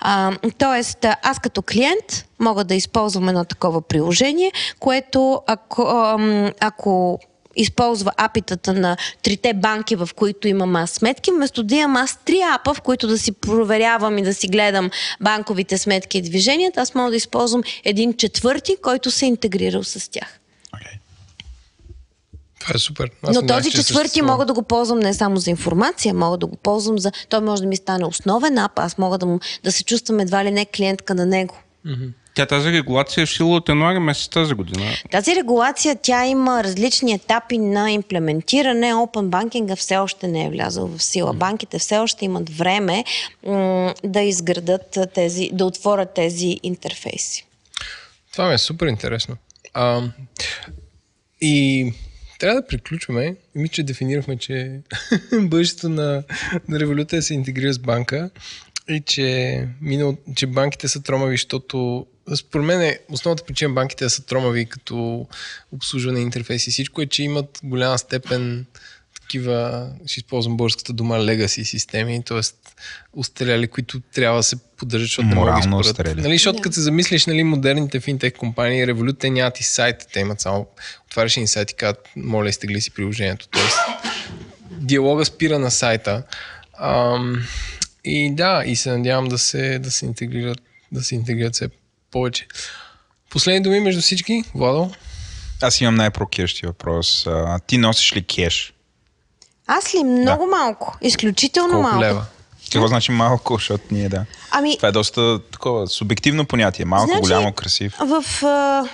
А, тоест, аз като клиент мога да използвам едно такова приложение, което ако, ако използва апитата на трите банки, в които имам аз сметки, вместо да имам аз три апа, в които да си проверявам и да си гледам банковите сметки и движенията, аз мога да използвам един четвърти, който се е интегрирал с тях. Okay. Това е супер. Аз Но не този че четвърти съществува. мога да го ползвам не само за информация, мога да го ползвам за... Той може да ми стане основен ап, аз мога да, му, да се чувствам едва ли не клиентка на него. Тя тази регулация е в сила от януари месец тази година. Тази регулация, тя има различни етапи на имплементиране. Open Banking все още не е влязъл в сила. Банките все още имат време м- да изградат тези, да отворят тези интерфейси. Това ми е супер интересно. А, и трябва да приключваме. Ми, че дефинирахме, че бъдещето на, на революта е да се интегрира с банка и че, минал, че банките са тромави, защото според мен е основната причина банките да са тромави като обслужване интерфейси. Всичко е, че имат голяма степен такива, ще използвам българската дума, legacy системи, т.е. устаряли, които трябва да се поддържат, защото не могат да спорят. Нали, защото като се замислиш, нали, модерните финтех компании, Revolut, те нямат и сайт, те имат само отваряш един сайт и казват, моля, изтегли си приложението. Тоест, диалога спира на сайта. Ам, и да, и се надявам да се, да се интегрират, да се интегрират все повече. Последни думи между всички, Владо? Аз имам най-прокиращи въпрос. А, ти носиш ли кеш? Аз ли? Много малко. Изключително Колко малко. лева? Какво значи малко, защото ние да. Ами, Това е доста такова субективно понятие. Малко, Значи- голямо, красив. в... А,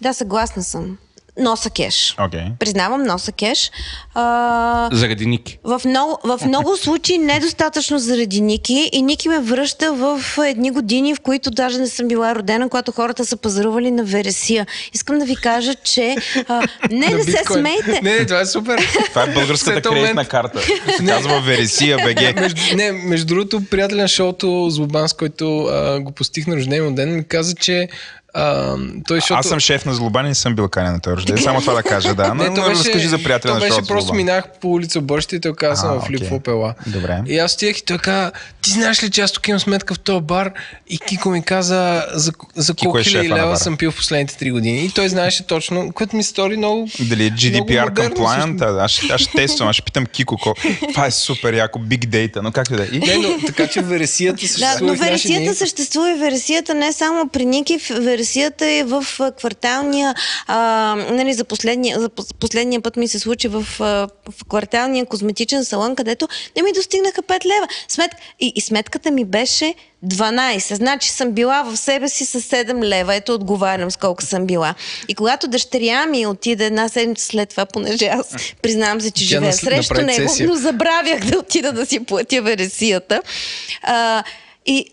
да, съгласна съм. Носа кеш. Окей. Признавам, носа кеш. А, Заради Ники. В много, в много случаи недостатъчно заради Ники и Ники ме връща в едни години, в които даже не съм била родена, когато хората са пазарували на Вересия. Искам да ви кажа, че а, не, не се смейте. Не, не, това е супер. Това е българската кредитна карта. Се казва Вересия БГ. между, не, между другото, приятеля на шоуто Злобан, с който а, го постих на рождения ден, ми каза, че а, той, защото... Аз съм шеф на Злобан и не съм бил канен на този рожден. Само това да кажа, да. Но, Не, то но беше, разкажи за приятеля на беше просто минах по улица Бърща и той каза съм в Лип окей. в Опела. Добре. И аз стоях и той каза, ти знаеш ли, че аз тук имам сметка в този бар и Кико ми каза за, за Кико колко е хиляди лева съм пил в последните три години. И той знаеше точно, което ми стори много... Дали е GDPR compliant? Аз, ще- аз ще тествам, аз ще питам Кико. ко- Това е супер яко, big data, но както да е. Не, но така че вересията Да, съществува но в наши вересията съществува и вересията не само при Ники, в- вересията е в кварталния, а, нали, за последния, за пос- последния път ми се случи в, в кварталния козметичен салон, където не ми достигнаха 5 лева. Смет, и, и сметката ми беше 12. Значи съм била в себе си с 7 лева. Ето отговарям с колко съм била. И когато дъщеря ми отиде една седмица след това, понеже аз признавам се, че Тя живея срещу него, но забравях да отида да си платя вересията. А, и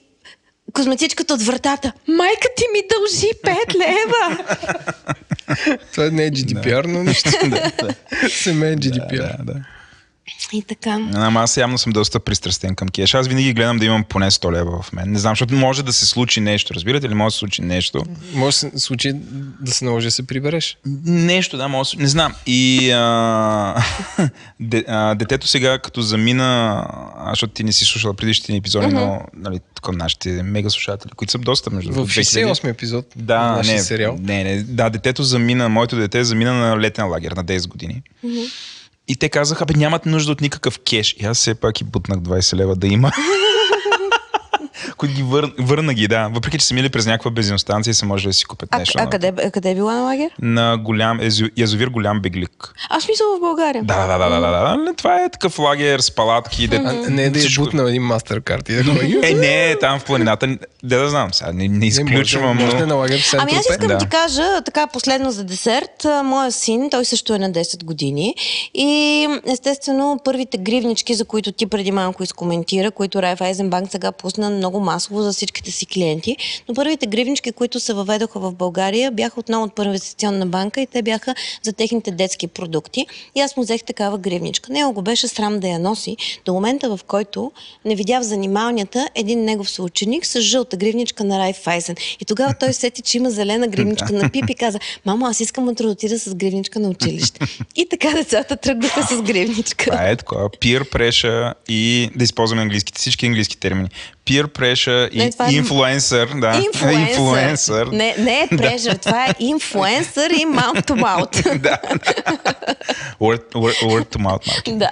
козметичката от вратата. Майка ти ми дължи 5 лева. Това не е GDPR, но нищо. Семейен GDPR. И така. Ама аз явно съм доста пристрастен към кеш. Аз винаги гледам да имам поне 100 лева в мен. Не знам, защото може да се случи нещо. Разбирате ли? Може да се случи нещо. Може да се случи да се наложи да се прибереш. Нещо, да, може. Не знам. И а, де, а, детето сега, като замина, а, защото ти не си слушала предишните ни епизоди, но нали, тук нашите мега слушатели, които са доста между В другото, 68 епизод Да, на нашия не, сериал. не, не, да, детето замина, моето дете замина на летен лагер на 10 години. И те казаха, бе, нямат нужда от никакъв кеш. И аз все пак и бутнах 20 лева да има. които ги вър... върна ги, да. Въпреки, че са мили през някаква бензиностанция и са може да си купят А, нещо. а на- къде, а къде е била на лагер? На голям язовир Голям Беглик. А, в смисъл в България. Да, да, да, да, да, да. Това е такъв лагер с палатки. Де... А, не да е всичко- бутнал един мастеркарт. Е, не, там в планината. Да, да знам сега. Не, не изключвам, Може да но... налагат в Ами аз искам да ти кажа, така последно за десерт, а, моя син, той също е на 10 години и естествено първите гривнички, за които ти преди малко изкоментира, които Райфайзенбанк сега пусна много масово за всичките си клиенти, но първите гривнички, които се въведоха в България, бяха отново от Първа инвестиционна банка и те бяха за техните детски продукти. И аз му взех такава гривничка. Него го беше срам да я носи до момента, в който не видя в занималнята един негов съученик с жълта гривничка на Райфайзен. И тогава той сети, че има зелена гривничка на Пип и каза, мамо, аз искам утре да отида с гривничка на училище. И така децата тръгнаха с гривничка. Това е такова. Peer pressure и да използваме английските, всички английски термини. Peer pressure и Не, това е- инфлуенсър. Да. Инфлуенсър. Инфлуенсър. Не, не е прежър, това е инфлуенсър и mouth to mouth. да. Word, word, word to mouth marketing. да.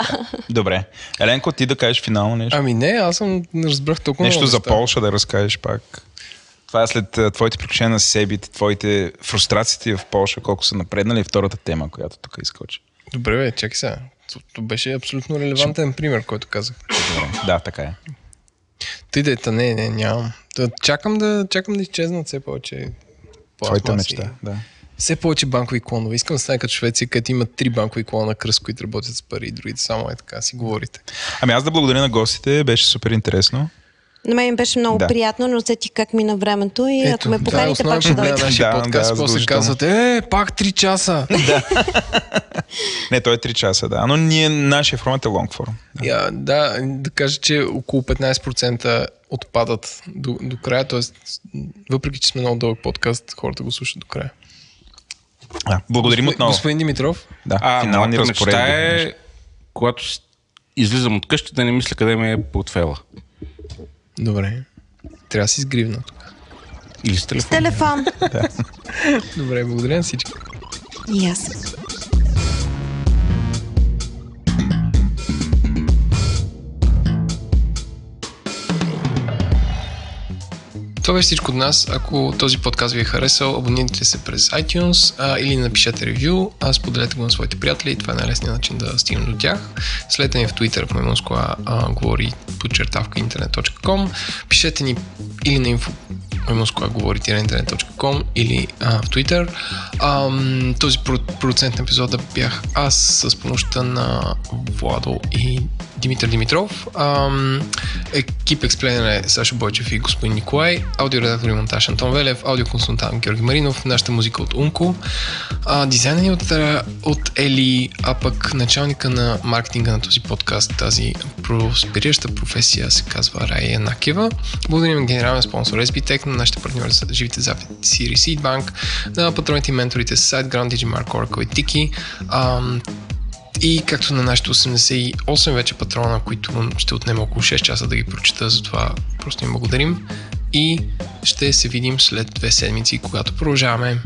Добре. Еленко, ти да кажеш финално нещо. Ами не, аз съм не разбрах толкова нещо за. Полша да разкажеш пак. Това е след твоите приключения на себе, твоите фрустрациите в Полша, колко са напреднали и втората тема, която тук изкочи. Добре, бе, чакай сега. То, то беше абсолютно релевантен пример, който казах. Добре. Да, така е. Ти дета, не, не, нямам. Чакам, да, чакам да изчезнат все повече Твоята мечта. Да. Все повече банкови клонове. Искам да стане като Швеция, където има три банкови клона на кръст, които работят с пари и другите само е така си говорите. Ами аз да благодаря на гостите, беше супер интересно. На мен беше много Да. приятно, но усетих как мина времето и ако ме е поканите, пак ще дойда. Да, подкаст. да, После казвате, е, пак 3 часа. Не, той е 3 часа, да. Но ние, нашия формат е long form. Я, да, да кажа, че около 15% отпадат до, до края, т.е. въпреки, че сме много дълъг подкаст, хората го слушат до края. А, благодарим отново. Господин Димитров, Да, А, финални разпоредби. е, когато излизам от къщи, да не мисля къде ми е портфела. Добре. Трябва да си сгривна тук. Или с С телефон. телефон. Добре, благодаря на всички. И аз. Това беше всичко от нас. Ако този подкаст ви е харесал, абонирайте се през iTunes а, или напишете ревю, а споделете го на своите приятели. Това е най-лесният начин да стигнем до тях. Следете ни в Twitter в Маймунскоа говори подчертавка интернет.com. Пишете ни или на info Маймунскоа говори интернет.com или а, в Twitter. А, този про- продуцент на епизода бях аз с помощта на Владо и Димитър Димитров. Ам, екип експлейнер е Сашо Бойчев и господин Николай. Аудиоредактор и монтаж Антон Велев. Аудиоконсултант Георги Маринов. Нашата музика от Унко. А, дизайна ни от, от Ели, а пък началника на маркетинга на този подкаст, тази просперираща професия се казва Рая Накева. Благодарим на генерален спонсор SBTech, на нашите партньори за живите записи Receipt Bank, на патроните и менторите SiteGround, Digimark, Oracle и Tiki. Ам, и както на нашите 88 вече патрона, които ще отнема около 6 часа да ги прочета, затова просто им благодарим. И ще се видим след две седмици, когато продължаваме.